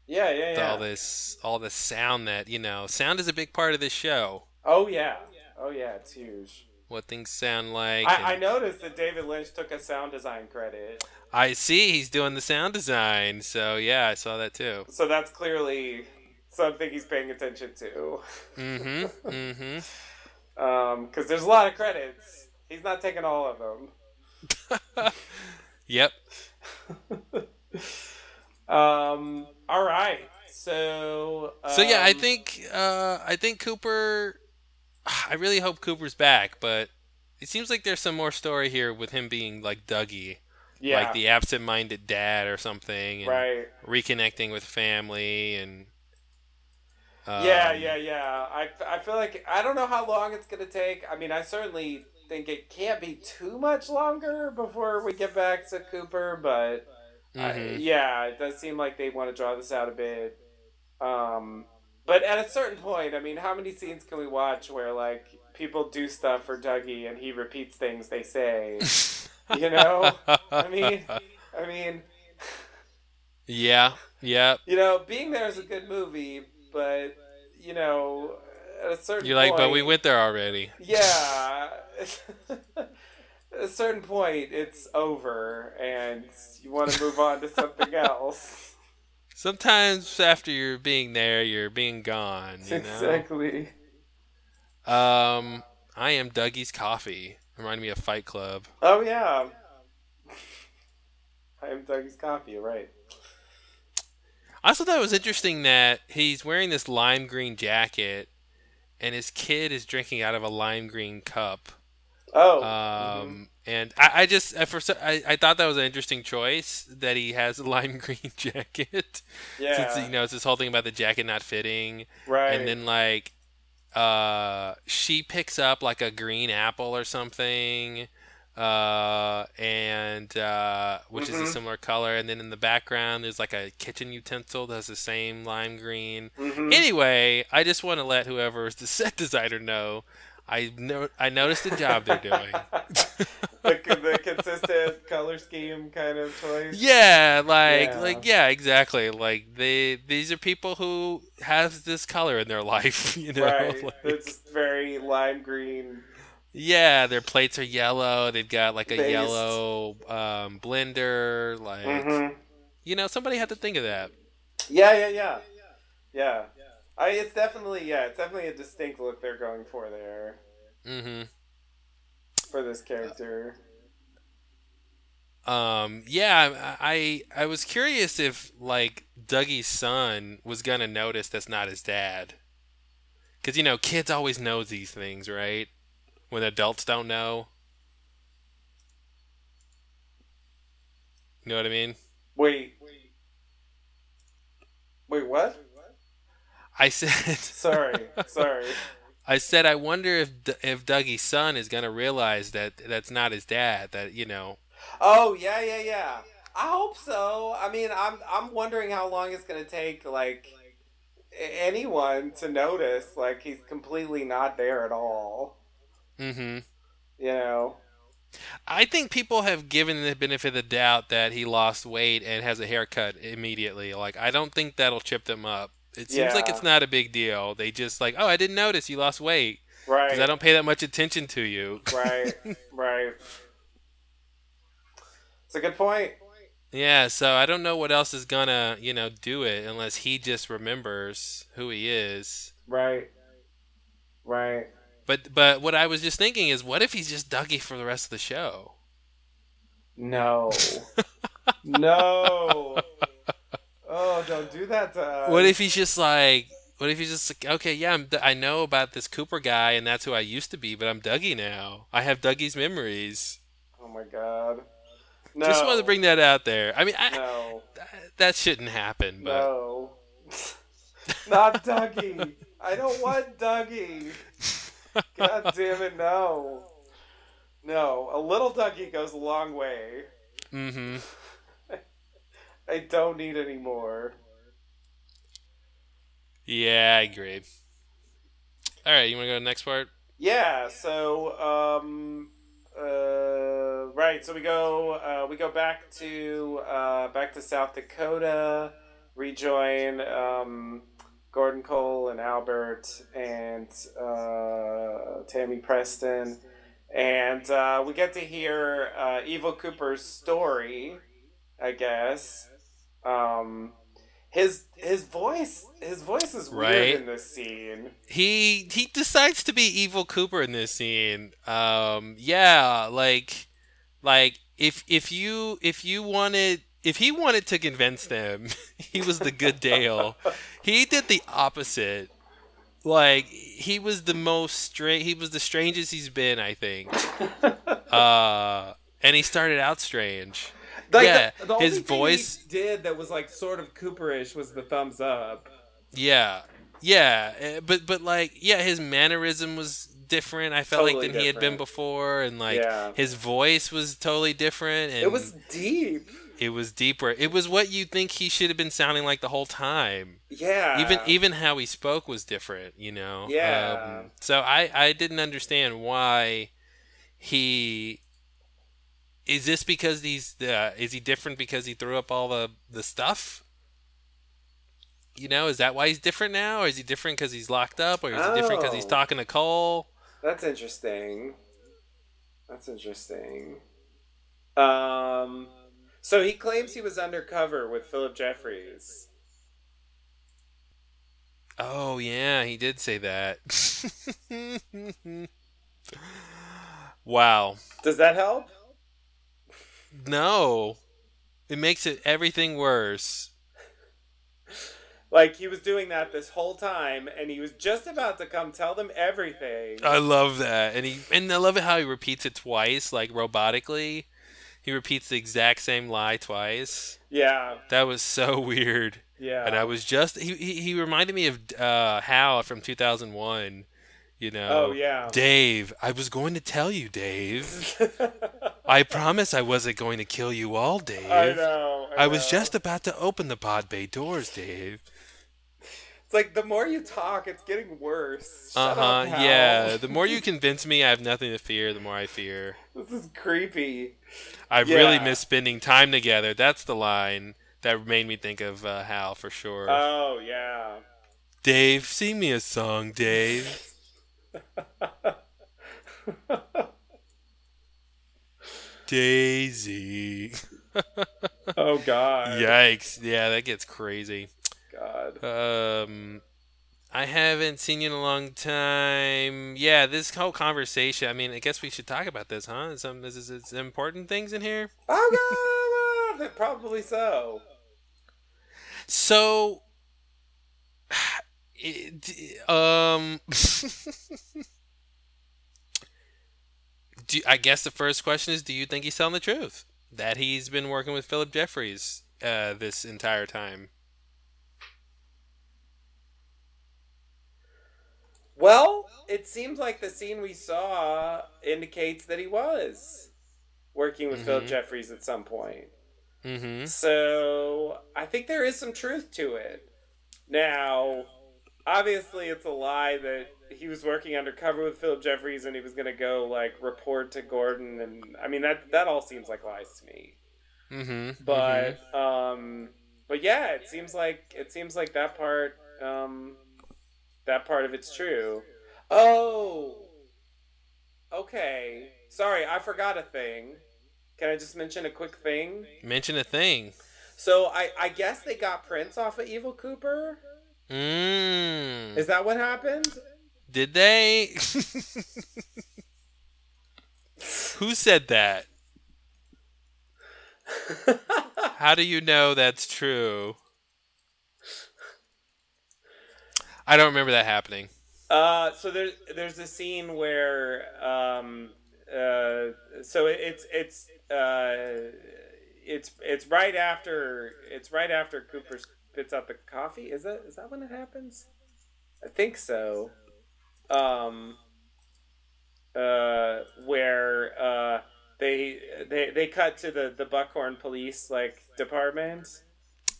Yeah, yeah, yeah. all this, all this sound that you know, sound is a big part of this show. Oh yeah. Oh yeah, it's huge. What things sound like. I, I noticed that David Lynch took a sound design credit, I see he's doing the sound design. So yeah, I saw that too. so that's clearly something he's paying attention to. Mm-hmm. *laughs* Mm-hmm. Because there's a lot of credits. He's not taking all of them. *laughs* Yep. *laughs* Um. All right. So. So yeah, I um, think uh, I think Cooper. I really hope Cooper's back, but it seems like there's some more story here with him being like Dougie, Yeah. like the absent-minded dad or something, and right. reconnecting with family and. Um, yeah, yeah, yeah. I, I feel like I don't know how long it's gonna take. I mean, I certainly think it can't be too much longer before we get back to Cooper, but I- mhm. yeah, it does seem like they want to draw this out a bit. Um, but at a certain point, I mean, how many scenes can we watch where like people do stuff for Dougie and he repeats things they say? you know, I mean, I mean, yeah, yeah. you know, being there is a good movie, but you know, at a certain You're like, point, but we went there already. yeah. *laughs* at a certain point, it's over, and you want to move on to something else. Sometimes after you're being there, you're being gone. You know. Exactly. Um, I am Dougie's Coffee. Reminded me of Fight Club. Oh yeah. *laughs* I am Dougie's coffee. You're right. I also thought it was interesting that he's wearing this lime green jacket, and his kid is drinking out of a lime green cup. Oh. Um, and I, I just at first I, I thought that was an interesting choice that he has a *laughs* lime green jacket. yeah. *laughs* Since you know it's this whole thing about the jacket not fitting, right. and then like uh she picks up like a green apple or something uh and uh which is Mhm. a similar color and then in the background there's like a kitchen utensil that has the same lime green Mhm. anyway i just want to let whoever is the *laughs* set designer know i know i noticed the job they're doing *laughs* the, the consistent color scheme kind of choice. yeah like Yeah. like yeah exactly like they these are people who have this color in their *laughs* life you know right. *laughs* Like- it's very lime green. Yeah, their plates are yellow. They've got like a Based. yellow um, blender. Like, Mhm. you know, somebody had to think of that. Yeah, yeah, yeah, yeah. I, it's definitely yeah, it's definitely a distinct look they're going for there hmm for this character. Um, yeah, I I was curious if like Dougie's son was gonna notice that's not his dad, because you know kids always know these things, right? When adults don't know. You know what I mean? Wait. Wait, what? I said. *laughs* Sorry, sorry. I said I wonder if D- if Dougie's son is gonna realize that that's not his dad. That you know. Oh yeah, yeah, yeah. I hope so. I mean, I'm I'm wondering how long it's gonna take, like anyone to notice, like he's completely not there at all. Mm-hmm. You know? I think people have given the benefit of the doubt that he lost weight and has a haircut immediately. Like I don't think that'll chip them up. It seems like it's not a big deal. They just like, oh, I didn't notice you lost weight Right. because I don't pay that much attention to you. right. *laughs* Right. It's a good point. yeah, so I don't know what else is gonna, you know, do it unless he just remembers who he is. Right. Right. But but what I was just thinking is, what if he's just Dougie for the rest of the show? No. *laughs* no. Oh, don't do that to us. What if he's just like, what if he's just like, okay, yeah, I'm, I know about this Cooper guy, and that's who I used to be, but I'm Dougie now. I have Dougie's memories. Oh my god. No. Just wanted to bring that out there. I mean, I, No. that shouldn't happen, but No. *laughs* Not Dougie. I don't want Dougie. God damn it, no. No, a little Dougie goes a long way. Mm hmm I don't need any more. yeah, I agree. All right, you want to go to the next part? Yeah, so um uh right, so we go uh we go back to uh back to South Dakota, rejoin um Gordon Cole and Albert and uh Tammy Preston and uh, we get to hear uh, Evil Cooper's story. I guess. Um, his his voice his voice is weird Right. in this scene. he he decides to be evil Cooper in this scene. Um, yeah, like like if if you if you wanted if he wanted to convince them *laughs* he was the good Dale, he did the opposite. Like he was the most straight. He was the strangest he's been, I think. *laughs* Uh, and he started out strange. *laughs* Like, Yeah, the, the his thing voice- he did that was like sort of Cooperish was the thumbs up. Yeah, yeah, eh, but but like yeah, his mannerism was different. I felt Totally like than he had been before, and like Yeah. his voice was totally different. And It was deep. it was deeper. It was what you think he should have been sounding like the whole time. Yeah. even even how he spoke was different. You know. Yeah. Um, so I I didn't understand why he. Is this because he's uh, is he different because he threw up all the the stuff? You know, is that why he's different now, or is he different because he's locked up, or is he different because he's Oh. talking to Cole? That's interesting. That's interesting. Um, so he claims he was undercover with Philip Jeffries. Oh yeah, he did say that. *laughs* wow. Does that help? No. It makes it everything worse. Like he was doing that this whole time, and he was just about to come tell them everything. I love that. And he and I love it how he repeats it twice, like robotically. He repeats the exact same lie twice. yeah, That was so *laughs* weird. yeah. And I was just he he, he reminded me of uh Hal from 2001, you know. Oh yeah. Dave, I was going to tell you, Dave. *laughs* I promise I wasn't going to kill you all, Dave. I know. I was know. just about to open the pod bay doors, Dave. It's like the more you talk, it's getting worse. Uh huh. Yeah. The more you *laughs* convince me I have nothing to fear, the more I fear. This is creepy. I really Yeah. miss spending time together. That's the line that made me think of uh, Hal for sure. Oh yeah. Dave, sing me a song, Dave. Daisy. Oh god. Yikes. Yeah, that gets crazy. God. Um, I haven't seen you in a long time. Yeah, this whole conversation. I mean, I guess we should talk about this, huh? Some is, is, is important things in here. Oh god. Probably so. So, it, um, *laughs* do I guess the first question is: Do you think he's telling the truth that he's been working with Philip Jeffries uh, this entire time? Well, it seems like the scene we saw indicates that he was working with Philip Mhm. Jeffries at some point. Mm-hmm. So I think there is some truth to it. Now, obviously, it's a lie that he was working undercover with Philip Jeffries and he was going to go like report to Gordon, and I mean that that all seems like lies to me. Mm-hmm. But um, but yeah, it seems like it seems like that part um, that part of it's true. Oh, okay. Sorry, I forgot a thing. Can I just mention a quick thing? mention a thing. So I, I guess they got prints off of Evil Cooper. Mm. Is that what happened? Did they? Who said that? How do you know that's true? I don't remember that happening. uh, so there's there's a scene where um, uh, so it's it's uh, it's it's right after it's right after Cooper spits out the coffee. Is that is that when it happens? I think so. Um, uh, where uh, they they they cut to the the Buckhorn police like department.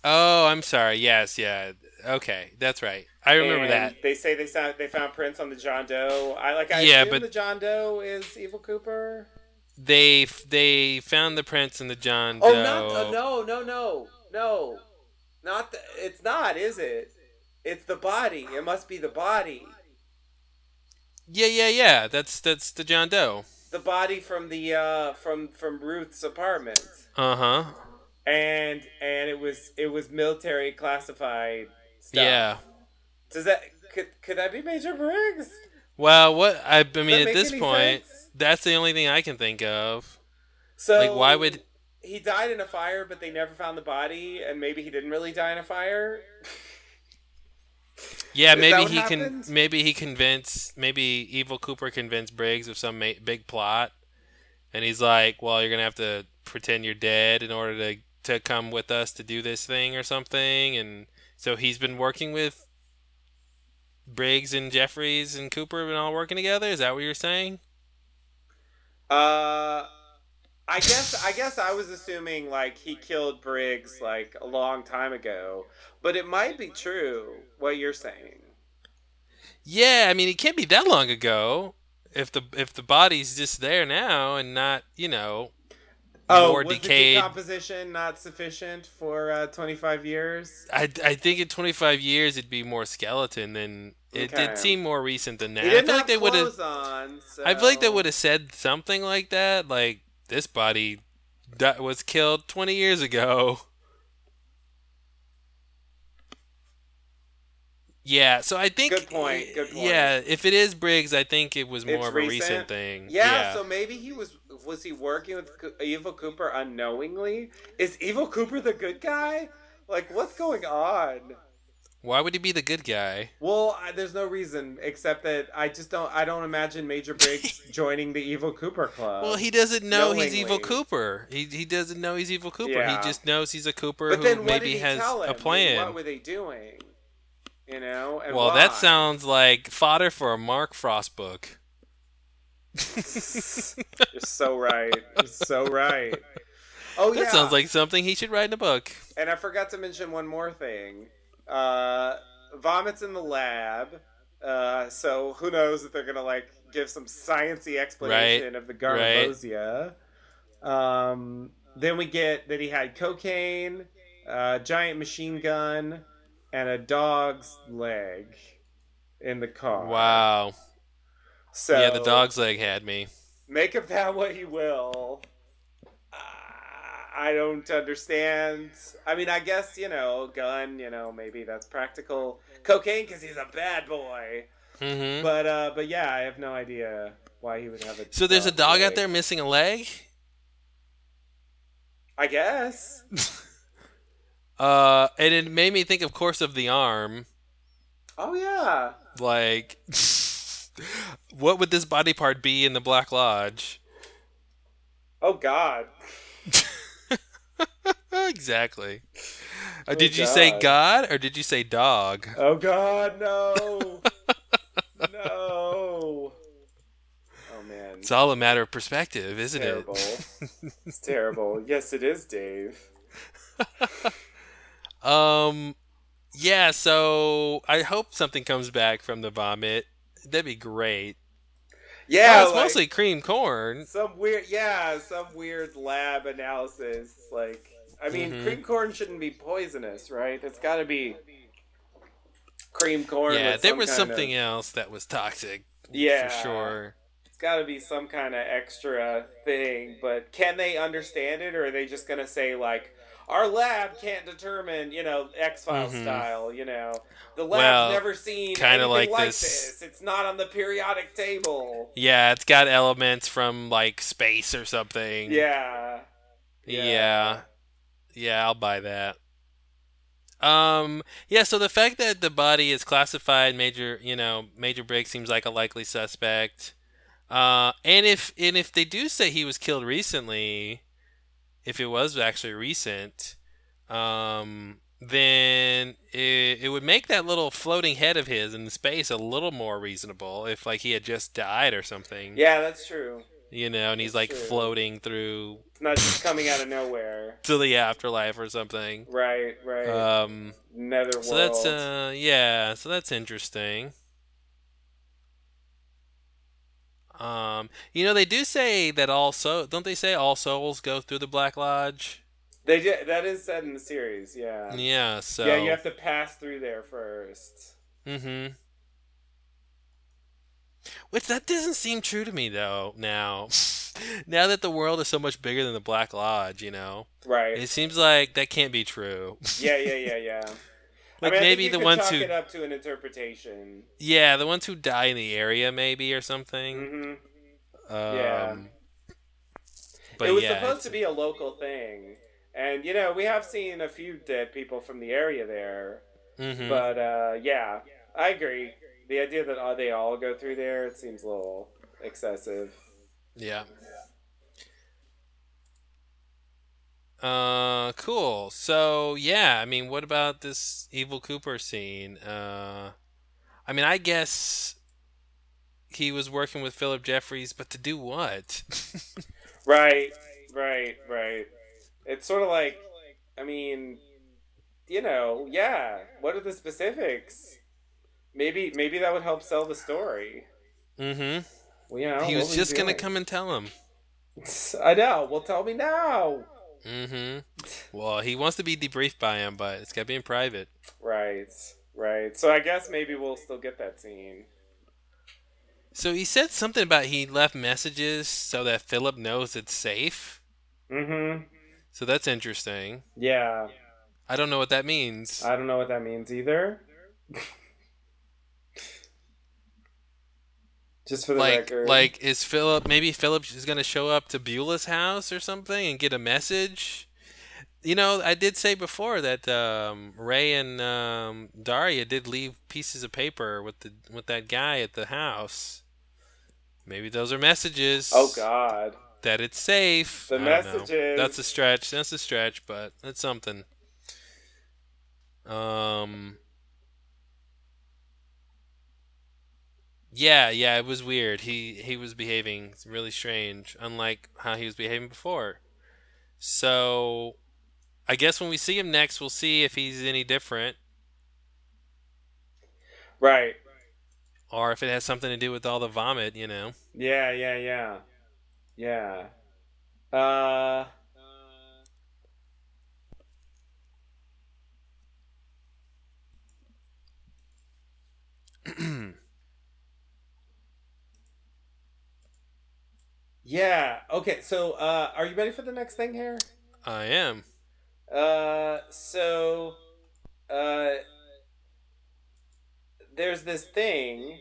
Oh, I'm sorry. Yes, yeah. Okay, that's right. I remember and that. They say they found they found prints on the John Doe. I like. I Yeah, assume but- the John Doe is Evil Cooper. They they found the prints in the John Oh, Doe. not uh, no, no, no, no, not. The, it's not, is it? It's the body. It must be the body. Yeah, yeah, yeah. That's that's the John Doe. the body from the uh from from Ruth's apartment. Uh huh. And and it was it was military classified stuff. Yeah. Does that could could that be Major Briggs? Well, what I, I mean at this point, sense? that's the only thing I can think of. So Like, why would- he died in a fire, but they never found the body, and maybe he didn't really die in a fire? Yeah, Is maybe what he can. Maybe he convinced. Maybe Evil Cooper convinced Briggs of some ma- big plot, and he's like, "Well, you're gonna have to pretend you're dead in order to to come with us to do this thing or something." And so he's been working with Briggs and Jeffries and Cooper, been all working together. Is that what you're saying? Uh, I guess I guess I was assuming like he killed Briggs like a long time ago, but it might be true what you're saying. Yeah, I mean, it can't be that long ago. If the if the body's just there now and not, you know, Oh, more was the decomposition not sufficient for uh, 25 years? I, I think in 25 years it'd be more skeleton than it Okay. did seem more recent than that. I feel like they would have. I feel like they would have said something like that, like this body that was killed 20 years ago. Yeah, so I think Good point, good point. Yeah, if it is Briggs, I think it was more It's of a recent recent? thing. Yeah, so maybe he was was he working with Evil Cooper unknowingly? Is Evil Cooper the good guy? Like, what's going on? Why would he be the good guy? Well, I, there's no reason except that I just don't. I don't imagine Major Briggs *laughs* joining the Evil Cooper Club. Well, he doesn't know he's Evil. Cooper. He he doesn't know he's Evil Cooper. Yeah. He just knows he's a Cooper But who then, maybe has a plan. What were they doing? You know. And Well, that sounds like fodder for a Mark Frost book. *laughs* You're so right. You're so right. *laughs* Oh That yeah. sounds like something he should write in a book. And I forgot to mention one more thing. Uh, vomits in the lab. Uh, so who knows if they're gonna like give some sciency explanation of the right. Um, then we get that he had cocaine, a giant machine gun, and a dog's leg in the car. Wow. So yeah, the dog's leg had me. Make of that what you will. I don't understand. I mean, I guess you know, gun. You know, maybe that's practical. Cocaine because he's a bad boy. hmm But uh, but yeah, I have no idea why he would have a. So there's a dog out there missing a leg. I guess. *laughs* Uh, and it made me think, of course, of the arm. Oh yeah. Like, *laughs* what would this body part be in the Black Lodge? Oh God. *laughs* exactly. Uh, Oh, did you say God. Or did you say dog? Oh God, no. *laughs* no. Oh man. It's all a matter of perspective, isn't terrible. it? *laughs* it's terrible. Yes, it is, Dave. *laughs* Um, yeah. So I hope something comes back from the vomit. That'd be great. Yeah, oh, it's like- mostly cream corn. some weird yeah some weird lab analysis like i mean Mhm. cream corn shouldn't be poisonous right it's got to be cream corn Yeah, there was something of, else that was toxic. yeah for sure. it's got to be some kind of extra thing but can they understand it or are they just gonna say like our lab can't determine, you know, X Files Mhm. style. You know, the lab's Well, never seen kinda anything like like, this- this. It's not on the periodic table. Yeah, it's got elements from like space or something. Yeah, Yeah. Yeah, I'll buy that. Um yeah, so the fact that the body is classified major, you know, Major Briggs seems like a likely suspect. Uh and if and if they do say he was killed recently, if it was actually recent, um then it, it would make that little floating head of his in space a little more reasonable if like he had just died or something. yeah, that's true. You know, and he's like true. floating through It's not just coming out of nowhere. *laughs* to the afterlife or something. Right, right. Um, Netherworld. so that's uh, yeah, so that's interesting. Um, you know, they do say that also, don't they say all souls go through the Black Lodge? They did, that is said in the series. Yeah. Yeah, so Yeah, you have to pass through there first. Mm-hmm. Which that doesn't seem true to me though. Now, *laughs* now that the world is so much bigger than the Black Lodge, you know, Right. it seems like that can't be true. *laughs* yeah, yeah, yeah, yeah. Like I mean, maybe the ones who, it up to an interpretation. yeah, the ones who die in the area, maybe or something. hmm Um, Yeah. But it was yeah, supposed to be a local thing, and you know we have seen a few dead people from the area there. hmm But uh, yeah, I agree. The idea that uh, they all go through there it seems a little excessive. Yeah. Uh, cool. So yeah, I mean, what about this evil Cooper scene? Uh, I mean, I guess he was working with Philip Jeffries, but to do what? *laughs* Right, right, right. It's sort of like, I mean, you know, yeah. What are the specifics? Maybe, maybe that would help sell the story. mm-hmm. Well, you know, he was just gonna doing? come and tell him. *laughs* I know. Well, tell me now. Mm-hmm. *laughs* Well, he wants to be debriefed by him, but it's gotta be in private. Right, right. So I guess maybe we'll still get that scene. So he said something about he left messages so that Philip knows it's safe. Mm-hmm. So that's interesting. Yeah. I don't know what that means. I don't know what that means either. *laughs* Just for the like record. like is Philip maybe Philip is gonna show up to Beulah's house or something and get a message. You know, I did say before that um, Ray and um, Darya did leave pieces of paper with the with that guy at the house. Maybe those are messages. Oh God. that it's safe. The know. messages. That's a stretch. That's a stretch, but that's something. Um. Yeah, yeah, it was weird. He he was behaving really strange, unlike how he was behaving before. So, I guess when we see him next, we'll see if he's any different, Right. or if it has something to do with all the vomit. You know. Yeah, yeah, yeah. Yeah. Uh *clears throat* Yeah. Okay, so uh are you ready for the next thing here? I am. Uh so uh there's this thing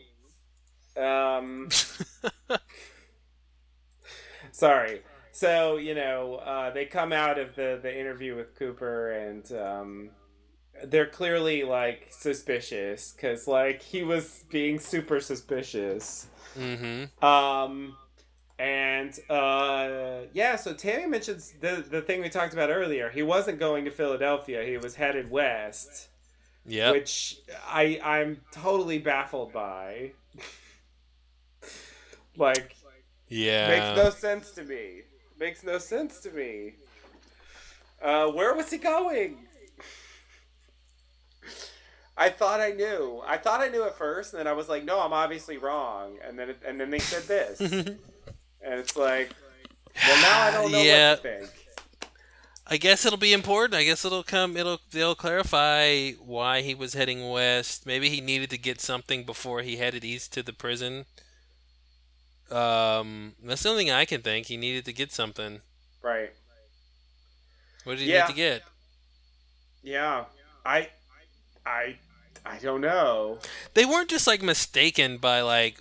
um *laughs* sorry so you know uh, they come out of the, the interview with cooper and um, they're clearly like suspicious because like he was being super suspicious mm-hmm. um, and uh, yeah so tammy mentions the, the thing we talked about earlier he wasn't going to philadelphia he was headed west Yep. which i i'm totally baffled by *laughs* like yeah. Makes no sense to me. Makes no sense to me. Uh, where was he going? I thought I knew. I thought I knew at first, and then I was like, "No, I'm obviously wrong." And then, it, and then they said this, *laughs* and it's like, well, now I don't know Yeah. what to think. I guess it'll be important. I guess it'll come. It'll they'll clarify why he was heading west. Maybe he needed to get something before he headed east to the prison. Um, that's the only thing I can think. He needed to get something. Right? What did he Yeah. need to get? Yeah. I, I, I don't know. They weren't just like mistaken by like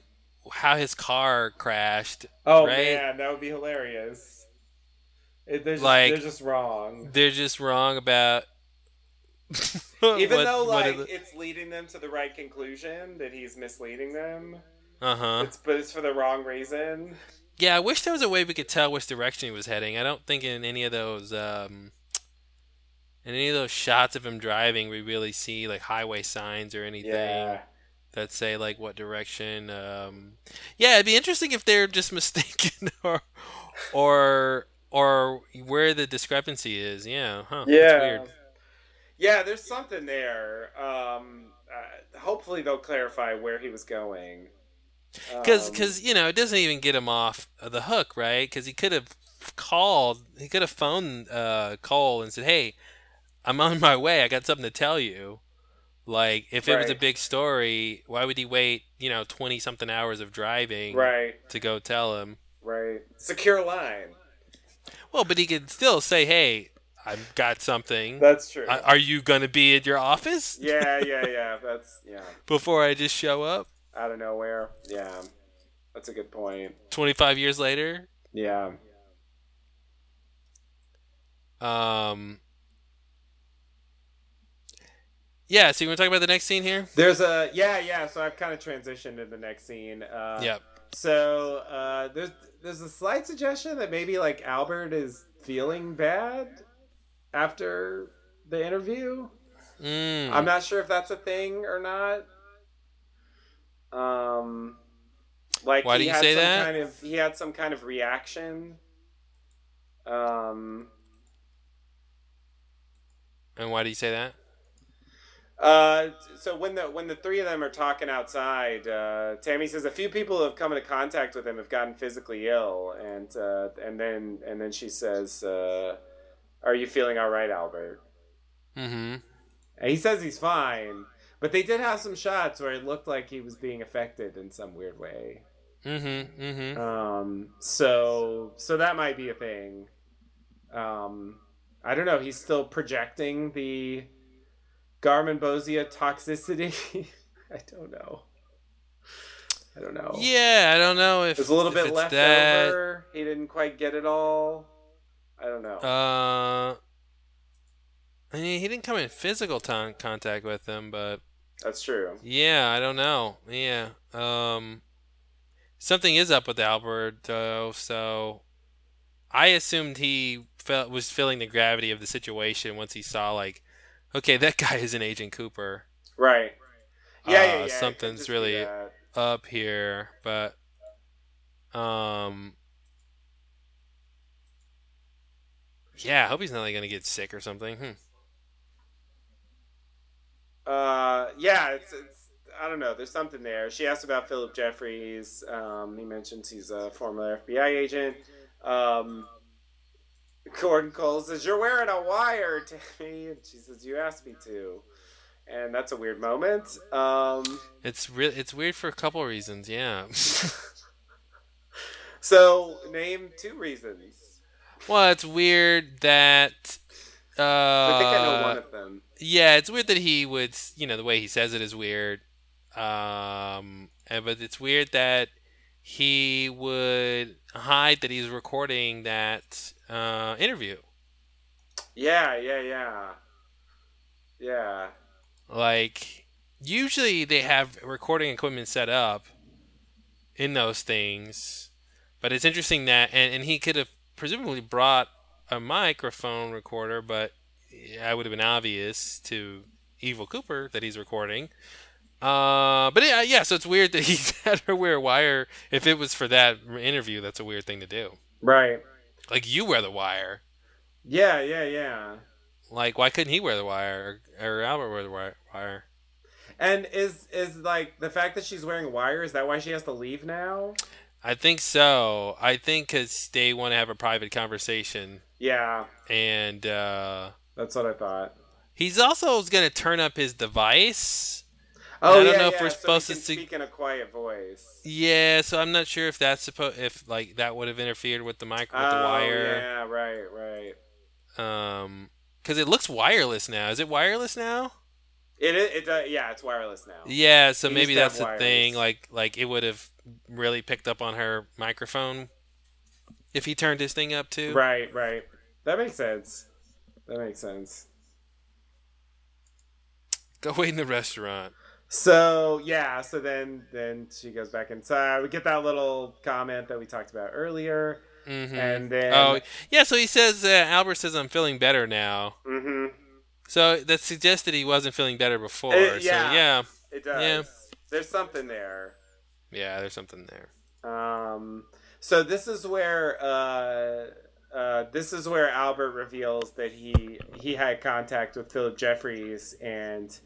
how his car crashed. Oh Right? man, that would be hilarious. It, they're, just, Like- they're just wrong. They're just wrong about. *laughs* Even though like it's leading them to the right conclusion that he's misleading them. uh huh. It's but it's for the wrong reason. Yeah, I wish there was a way we could tell which direction he was heading. I don't think in any of those um in any of those shots of him driving we really see like highway signs or anything Yeah. That say like what direction um Yeah, it'd be interesting if they're just *laughs* mistaken or or or where the discrepancy is. Yeah, huh. That's Yeah. weird. Yeah, there's something there. Um uh, hopefully they'll clarify where he was going. Because, Um, you know, it doesn't even get him off the hook, right? Because he could have called, he could have phoned uh, Cole and said, "Hey, I'm on my way. I got something to tell you." Like, if it was a big story, why would he wait, you know, 20 something hours of driving Right. to go tell him? Right. Secure line. Well, but he could still say, hey, I've got something. That's true. I- Are you going to be at your office yeah, yeah, yeah. That's yeah. *laughs* before I just show up Out of nowhere. Yeah. That's a good point. 25 years later? Yeah. Um, yeah, so you want to talk about the next scene here? There's a yeah, yeah. So I've kind of transitioned to the next scene. Uh, yep. So uh, there's there's a slight suggestion that maybe like Albert is feeling bad after the interview. Mm. I'm not sure if that's a thing or not. Um, like Why do he you had say some that? Kind of, he had some kind of reaction. Um, and why do you say that? Uh, so when the when the three of them are talking outside, uh, Tammy says a few people who have come into contact with him have gotten physically ill, and uh, and then and then she says, uh, "Are you feeling all right, Albert?" Mm-hmm. And he says he's fine, but they did have some shots where it looked like he was being affected in some weird way. Mm-hmm. Mm-hmm. Um, so so that might be a thing. Um, I don't know. He's still projecting the Garmonbozia toxicity. *laughs* I don't know. I don't know. Yeah, I don't know if There's a little bit left that, over. He didn't quite get it all. I don't know. Uh, I mean, he didn't come in physical ton contact with them, but That's true. yeah, I don't know. Yeah, um, something is up with Albert, though. So I assumed he felt was feeling the gravity of the situation once he saw like, okay, that *laughs* guy is an Agent Cooper Right. Yeah, yeah, Uh, yeah. could something's really- up here, but um. Yeah, I hope he's not like gonna get sick or something. Hmm. Uh, yeah, it's, it's I don't know. There's something there. She asked about Philip Jeffries. Um, he mentions he's a former FBI agent. Um, Gordon Cole says, "You're wearing a wire, Tammy," and she says, "You asked me to." And that's a weird moment. Um, It's real. It's weird for a couple reasons. Yeah. *laughs* so name two reasons. well, it's weird that. Uh, I think I know one of them. Yeah, it's weird that he would. You know, the way he says it is weird. Um, and, but it's weird that he would hide that he's recording that uh, interview. Yeah, yeah, yeah, yeah. Like, usually they have recording equipment set up in those things, but it's interesting that, and, and he could have presumably brought a microphone recorder, but yeah, it would have been obvious to Evil Cooper that he's recording. Uh, but yeah, yeah, so it's weird that he *laughs* had her wear a wire. If it was for that interview, that's a weird thing to do. Right. Like, you wear the wire. Yeah, yeah, yeah. Like, why couldn't he wear the wire, or, or Albert wear the wire? And is is like the fact that she's wearing wire? Is that why she has to leave now? I think so. I think because they want to have a private conversation, Yeah, and uh, that's what I thought. he's also going to turn up his device. Oh I don't yeah, know if yeah, we're so supposed can to speak in a quiet voice. Yeah, so I'm not sure if that's supposed if like that would have interfered with the mic with the oh wire. yeah, right, right. Um, because it looks wireless now. Is it wireless now? It it, it uh, yeah, it's wireless now. Yeah, so It maybe used to have that's the thing. Like like it would have really picked up on her microphone if he turned his thing up too. Right, right. That makes sense. That makes sense. Go wait *laughs* in the restaurant. So yeah, so then then she goes back inside. We get that little comment that we talked about earlier, Mm-hmm. and then Oh, yeah. So he says, uh, Albert says, I'm feeling better now. hmm So that suggests that he wasn't feeling better before. So yeah. yeah, it does. Yeah. There's something there. yeah. There's something there. Um, so this is where uh, uh, this is where Albert reveals that he he had contact with Philip Jeffries and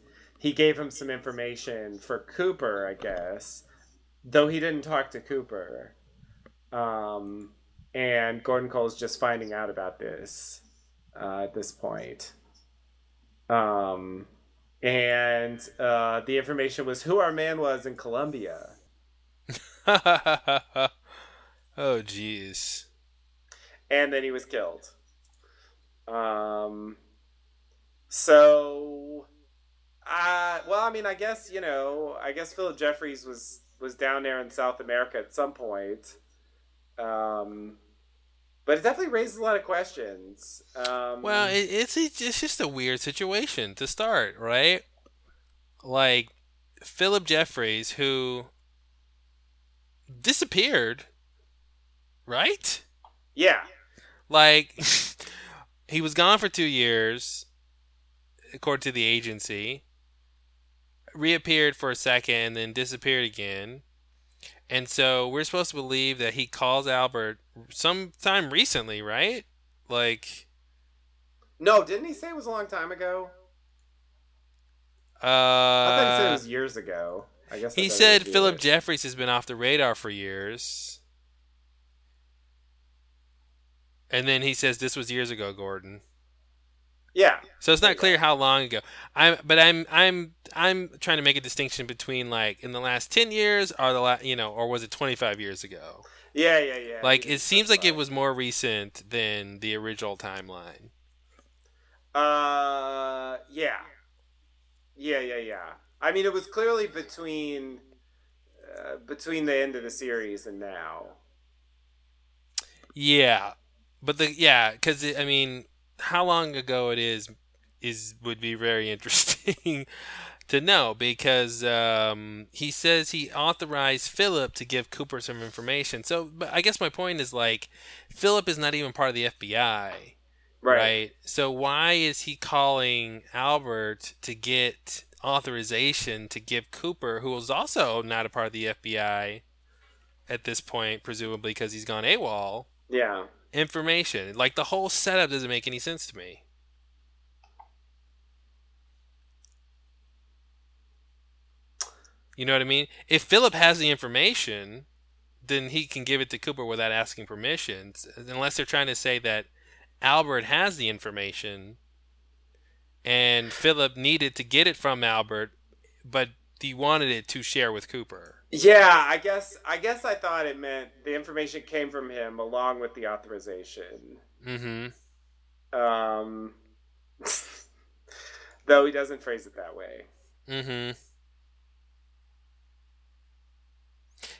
he gave him some information for Cooper, I guess, though he didn't talk to Cooper. Um, and Gordon Cole's just finding out about this uh, at this point. Um, and uh, the information was who our man was in Colombia. *laughs* oh, jeez. And then he was killed. Um. So, uh, well, I mean, I guess you know, I guess Philip Jeffries was was down there in South America at some point. Um, but it definitely raises a lot of questions. Um, Well, it, it's it's just a weird situation to start, right? Like Philip Jeffries, who disappeared, right? yeah, Like *laughs* he was gone for two years, according to the agency. Reappeared for a second, and then disappeared again. And so we're supposed to believe that he calls Albert sometime recently, right? Like, no, didn't he say it was a long time ago? uh, I thought he said it was years ago. I guess He said Philip. Jeffries has been off the radar for years. And then he says this was years ago, Gordon. Yeah, So it's not clear how long ago. I'm but I'm I'm I'm trying to make a distinction between like in the last 10 years or the last, you know, or was it 25 years ago? yeah, yeah, yeah. Like it seems like it was more recent than the original timeline. Uh, yeah, yeah, yeah, yeah. I mean, it was clearly between uh, between the end of the series and now. Yeah. But the yeah, cuz I mean, how long ago it is is would be very *laughs* interesting to know because um, he says he authorized Philip to give Cooper some information. So, but I guess my point is like Philip is not even part of the FBI, right? So why is he calling Albert to get authorization to give Cooper, who is also not a part of the FBI at this point, presumably because he's gone AWOL, Yeah. Information? Like the whole setup doesn't make any sense to me. You know what I mean? If Philip has the information, then he can give it to Cooper without asking permission. Unless they're trying to say that Albert has the information and Philip needed to get it from Albert, but he wanted it to share with Cooper. Yeah, I guess I guess I thought it meant the information came from him along with the authorization. Mm-hmm. Um, *laughs* though he doesn't phrase it that way. Mm-hmm.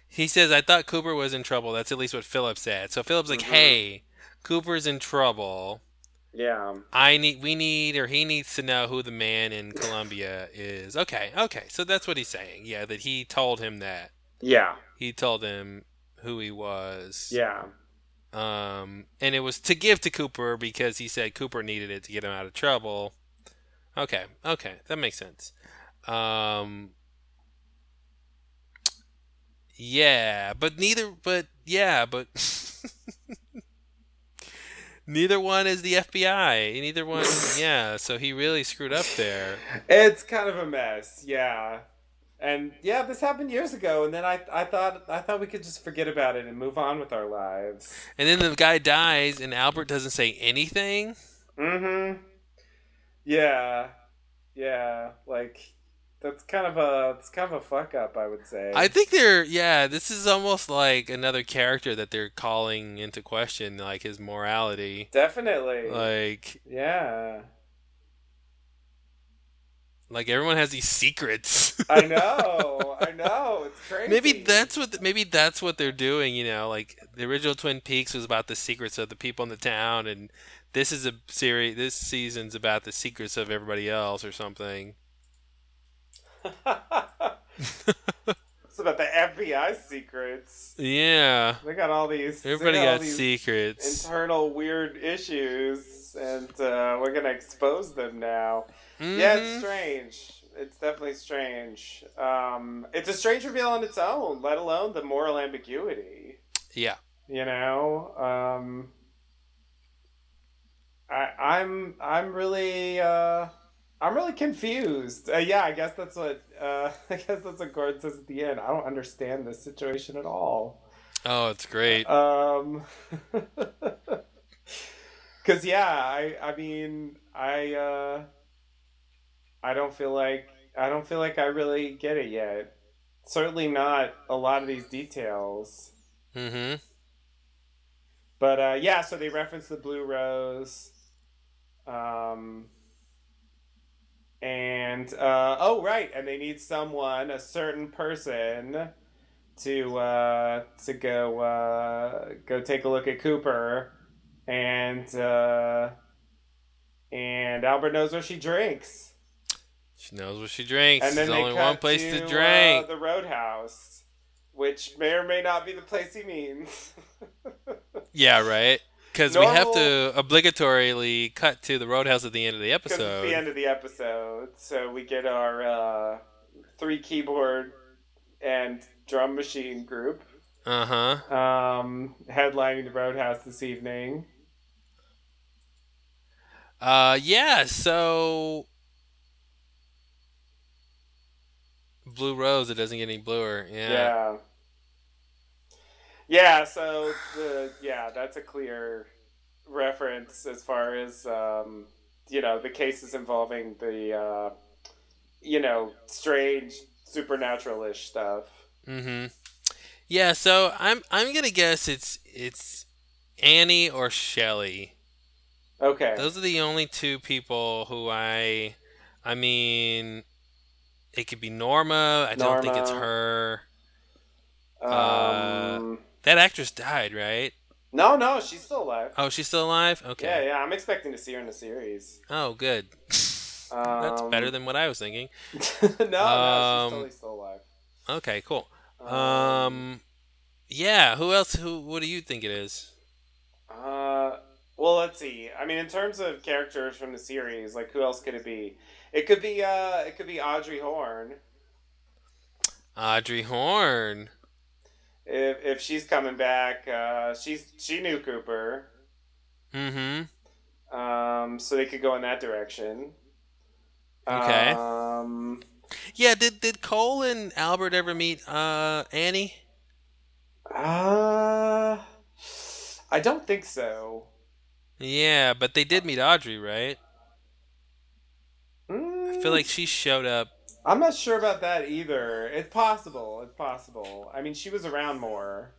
He says, I thought Cooper was in trouble. That's at least what Philip said. So Philip's like, Mhm. hey, Cooper's in trouble. Yeah. I need, we need, or he needs to know who the man in Colombia is. Okay, okay. So that's what he's saying. Yeah, that he told him that. Yeah. He told him who he was. Yeah. Um, and it was to give to Cooper because he said Cooper needed it to get him out of trouble. Okay, okay, that makes sense. Um, yeah, but neither, but yeah, but *laughs* neither one is the FBI. Neither one, yeah. So he really screwed up there. It's kind of a mess. Yeah. And yeah, this happened years ago, and then I, I thought I thought we could just forget about it and move on with our lives. And then the guy dies, and Albert doesn't say anything. Mm-hmm. Yeah. Yeah. Like that's kind of a it's kind of a fuck up, I would say. I think they're yeah. This is almost like another character that they're calling into question, like his morality. Definitely. Like yeah. like everyone has these secrets. I know. *laughs* I know. It's crazy. maybe that's what maybe that's what they're doing. You know, like the original Twin Peaks was about the secrets of the people in the town, and this is a series. This season's about the secrets of everybody else or something. It's about the FBI secrets. Yeah, They got all these. everybody all got these secrets. internal weird issues, and uh, we're gonna expose them now. Yeah, it's strange. It's definitely strange. Um, it's a strange reveal on its own, let alone the moral ambiguity. yeah. You know, um, I, I'm I'm really uh, I'm really confused. Uh, yeah, I guess that's what uh, *laughs* I guess that's what Gordon says at the end. I don't understand this situation at all. Oh, it's great. Um, *laughs* because yeah, I I mean I uh, I don't feel like I don't feel like I really get it yet. Certainly not a lot of these details. Mm-hmm. But uh, yeah, so they reference the blue rose. Um, and uh, oh right, and they need someone, a certain person, to uh, to go uh, go take a look at Cooper, and uh, and Albert knows where she drinks. She knows where she drinks. And then There's only one place to, to drink. Uh, the Roadhouse, which may or may not be the place he means. *laughs* yeah, right. Because we have to obligatorily cut to the roadhouse at the end of the episode. it's the end of the episode, so we get our uh, three keyboard and drum machine group Uh huh. um, headlining the Roadhouse this evening. Uh, yeah. So blue rose. It doesn't get any bluer. Yeah. Yeah. Yeah, so the yeah, that's a clear reference as far as um, you know, the cases involving the uh, you know, strange supernatural-ish stuff. Mm-hmm. Yeah. So I'm I'm gonna guess it's it's Annie or Shelly. Okay. Those are the only two people who I. I mean, it could be Norma. I don't think it's her. Um, That actress died, right? no, no, she's still alive. Oh, she's still alive. Okay. Yeah, yeah, I'm expecting to see her in the series. Oh, good. Um, That's better than what I was thinking. *laughs* no, no, she's Um, totally still alive. Okay, cool. Um, yeah. Who else? Who? What do you think it is? Uh, well, let's see. I mean, in terms of characters from the series, like who else could it be? It could be uh, it could be Audrey Horne Audrey Horne. If if she's coming back. Uh, she's she knew Cooper, Mm-hmm. um, so they could go in that direction. Okay. Um, Yeah. Did Did Cole and Albert ever meet uh Annie? uh, I don't think so. Yeah, but they did meet Audrey, right? I Mm, feel like she showed up. I'm not sure about that either. It's possible. It's possible. I mean, she was around more,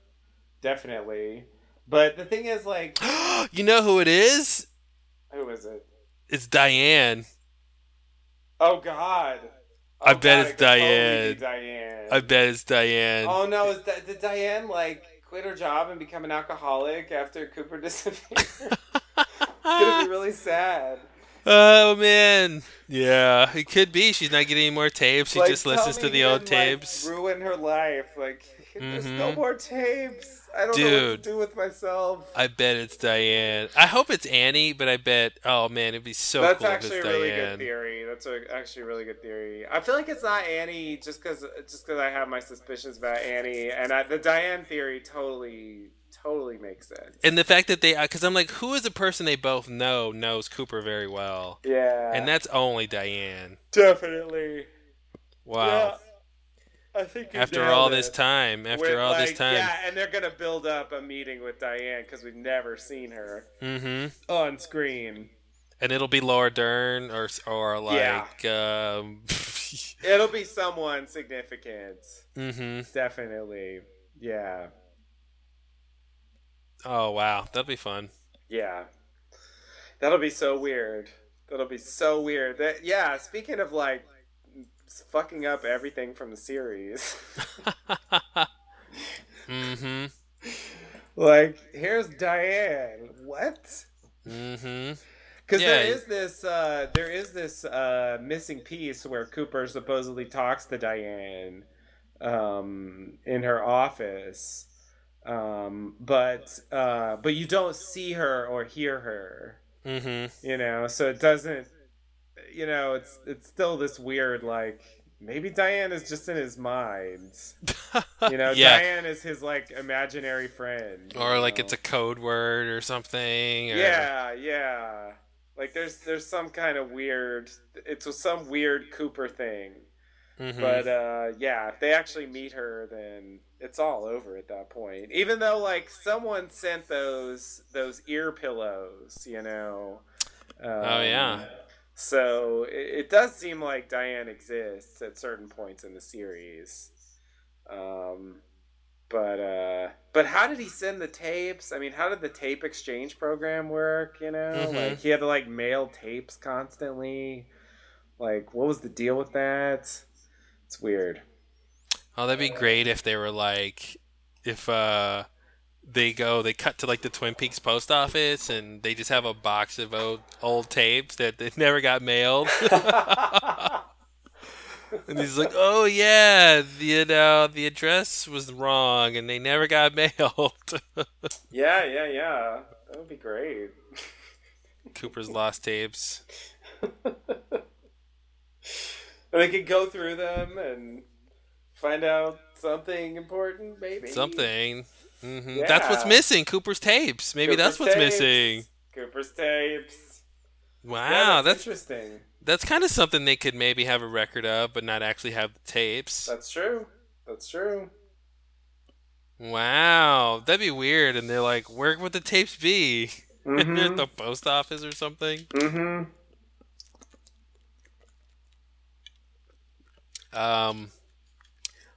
definitely. But the thing is, like, *gasps* you know who it is? who is it? It's Diane. Oh God! Oh, I bet God, it's it could totally Diane. Diane. I bet it's Diane. Oh no! Is Di- did Diane like quit her job and become an alcoholic after Cooper *laughs* disappeared? it's gonna be really sad. Oh man, yeah, it could be. She's not getting any more tapes. She Like, just listens to the old like, tapes. ruin her life. Like, there's no Mhm. more tapes. I don't know what to do with myself. I bet it's Diane. I hope it's Annie, but I bet. Oh man, it'd be so That's cool if actually a it's really Diane. good theory. That's a, actually a really good theory. I feel like it's not Annie just because just because I have my suspicions about Annie, and I, the Diane theory totally totally makes sense. And the fact that they, because I'm like, who is the person they both know knows Cooper very well, yeah, and that's only Diane. definitely. Wow. Yeah, I think After all this time, after With, all this time. yeah, and they're gonna build up a meeting with Diane because we've never seen her Mm-hmm. on screen. And it'll be Laura Dern or or like. Um, *laughs* It'll be someone significant, mm-hmm. definitely. Yeah, Oh wow, that'll be fun. yeah. That'll be so weird. That'll be so weird. That yeah. Speaking of like fucking up everything from the series, *laughs* mm-hmm. like here's Diane. What? Mm-hmm. Because Yeah. there is this, uh, there is this uh, missing piece where Cooper supposedly talks to Diane um, in her office, um, but uh, but you don't see her or hear her. Mm-hmm. You know, so it doesn't. You know, it's it's still this weird like maybe Diane is just in his mind. *laughs* You know, yeah. Diane is his like imaginary friend. Or like it's a code word or something. Or... Yeah, yeah. Like there's there's some kind of weird it's some weird Cooper thing. Mhm. But uh yeah, if they actually meet her then it's all over at that point. Even though like someone sent those those ear pillows, you know. Um, Oh, yeah. So it, it does seem like Diane exists at certain points in the series. Um, but uh, but how did he send the tapes? I mean, how did the tape exchange program work? You know, Mhm. like he had to like mail tapes constantly. Like, what was the deal with that? It's weird. Oh, that'd be great if they were like, if uh, they go, they cut to like the Twin Peaks post office, and they just have a box of old old tapes that they never got mailed, *laughs* and he's like, oh yeah, the, you know, the address was wrong, and they never got *laughs* mailed. yeah, yeah, yeah. That would be great. Cooper's lost tapes. *laughs* And they could go through them and find out something important, maybe. Something. hmm That's what's missing. Cooper's tapes. Maybe that's what's tapes. missing. Cooper's tapes. Wow, Yeah, that's interesting. that's kind of something they could maybe have a record of, but not actually have the tapes. That's true. That's true. Wow, that'd be weird. And they're like, "Where would the tapes be? *laughs* They're at Mm-hmm. the post office or something?" mm-hmm. Um.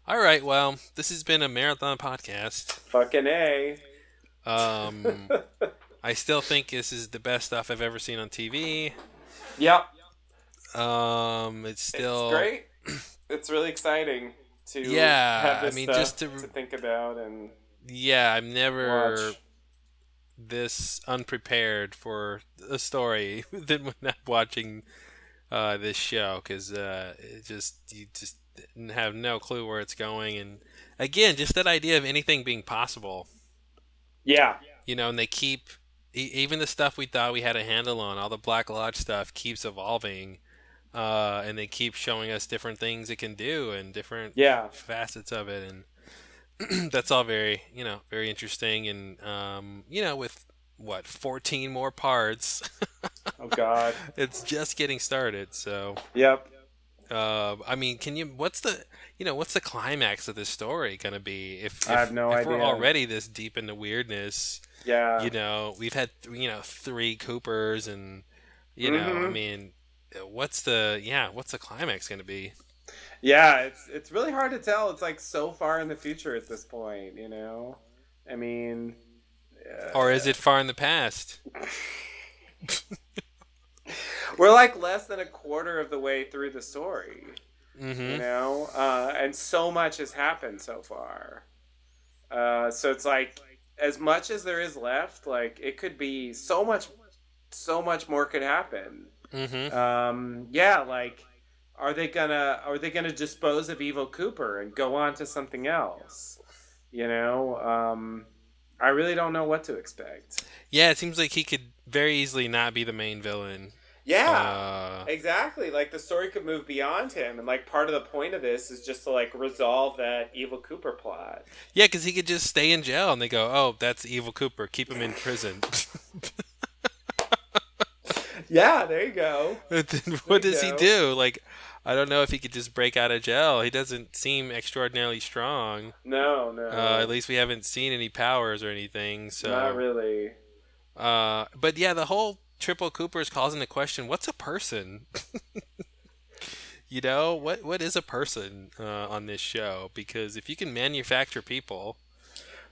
All right. Well, this has been a marathon podcast. Fucking a. Um, *laughs* I still think this is the best stuff I've ever seen on TV. Yep. Um, it's still It's great. *clears throat* It's really exciting to Yeah, have this I mean, stuff just to- to think about and Yeah, I'm never watch. this unprepared for a story *laughs* than when I'm watching uh, this show because uh, it just you just have no clue where it's going, and again, just that idea of anything being possible, Yeah. you know, and they keep even the stuff we thought we had a handle on, all the Black Lodge stuff keeps evolving. Uh, and they keep showing us different things it can do and different Yeah. facets of it and *clears throat* that's all very you know very interesting and um, you know with what 14 more parts *laughs* Oh God. it's just getting started so yep. uh, i mean can you what's the you know what's the climax of this story gonna be if, if I have no if we're already this deep into weirdness Yeah. you know we've had you know three coopers and you know i Mhm. mean what's the yeah what's the climax gonna be Yeah, it's it's really hard to tell. It's like so far in the future at this point, you know. I mean, uh, or is it far in the past *laughs* we're like less than a quarter of the way through the story, mm-hmm you know, uh, and so much has happened so far. Uh, so it's like as much as there is left, like it could be so much, so much more could happen. mm-hmm Um, yeah, like are they gonna are they gonna dispose of Evil Cooper and go on to something else? You know, um, I really don't know what to expect. Yeah, it seems like he could very easily not be the main villain. Yeah, Uh, exactly. Like the story could move beyond him, and like part of the point of this is just to like resolve that Evil Cooper plot. yeah, because he could just stay in jail, and they go, "Oh, that's Evil Cooper. Keep him in prison." *laughs* Yeah, there you go. *laughs* What does he do? Like, I don't know if he could just break out of jail. He doesn't seem extraordinarily strong. No, no, Uh, at least we haven't seen any powers or anything. So, not really. uh, but yeah, the whole Triple Cooper is causing into question: What's a person? *laughs* you know, what what is a person uh, on this show? Because if you can manufacture people,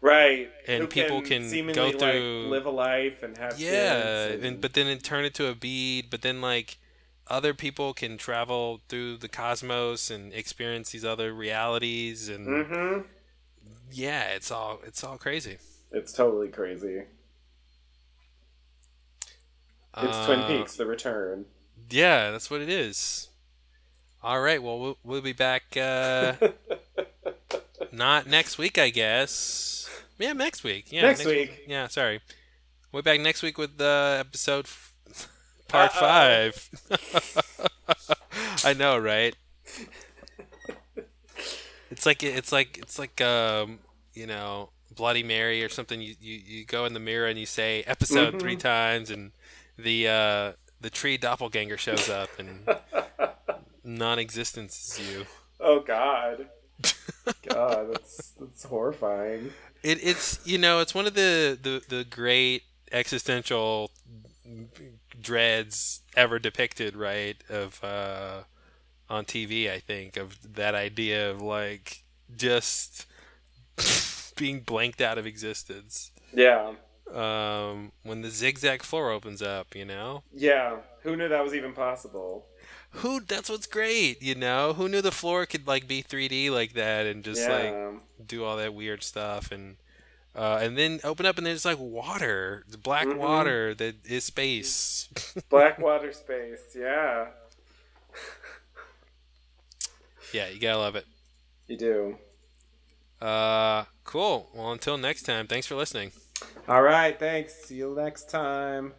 Right, And people can seemingly go like, through- live a life and have yeah, and, but then turn it to a bead. But then like other people can travel through the cosmos and experience these other realities, and hmm yeah, it's all it's all crazy. It's totally crazy. It's Twin Uh, Peaks: The Return. Yeah, that's what it is. All right, well we'll, we'll be back. Uh, *laughs* not next week, I guess. Yeah, next week. Yeah, Next week. Yeah, sorry. We'll be back next week with the episode f- *laughs* part *laughs* Uh-oh. five. *laughs* I know, right? It's like it's like it's like um, you know, Bloody Mary or something. You, you, you go in the mirror and you say episode Mhm. three times, and the uh, the tree doppelganger shows up, and non-existence is you. Oh God. God, that's that's horrifying. It, it's you know it's one of the, the, the great existential dreads ever depicted, right? Of uh, on TV, I think of that idea of like just *laughs* being blanked out of existence. Yeah. Um, when the zigzag floor opens up, you know. Yeah. Who knew that was even possible? Who? That's what's great, you know. Who knew the floor could like be 3D like that and just yeah. like do all that weird stuff and. Uh, and then open up and there's like water, the black Mhm. water that is space. *laughs* black water space. Yeah. *laughs* yeah, you gotta love it. You do. Uh, cool. Well, until next time, thanks for listening. All right. Thanks. See you next time.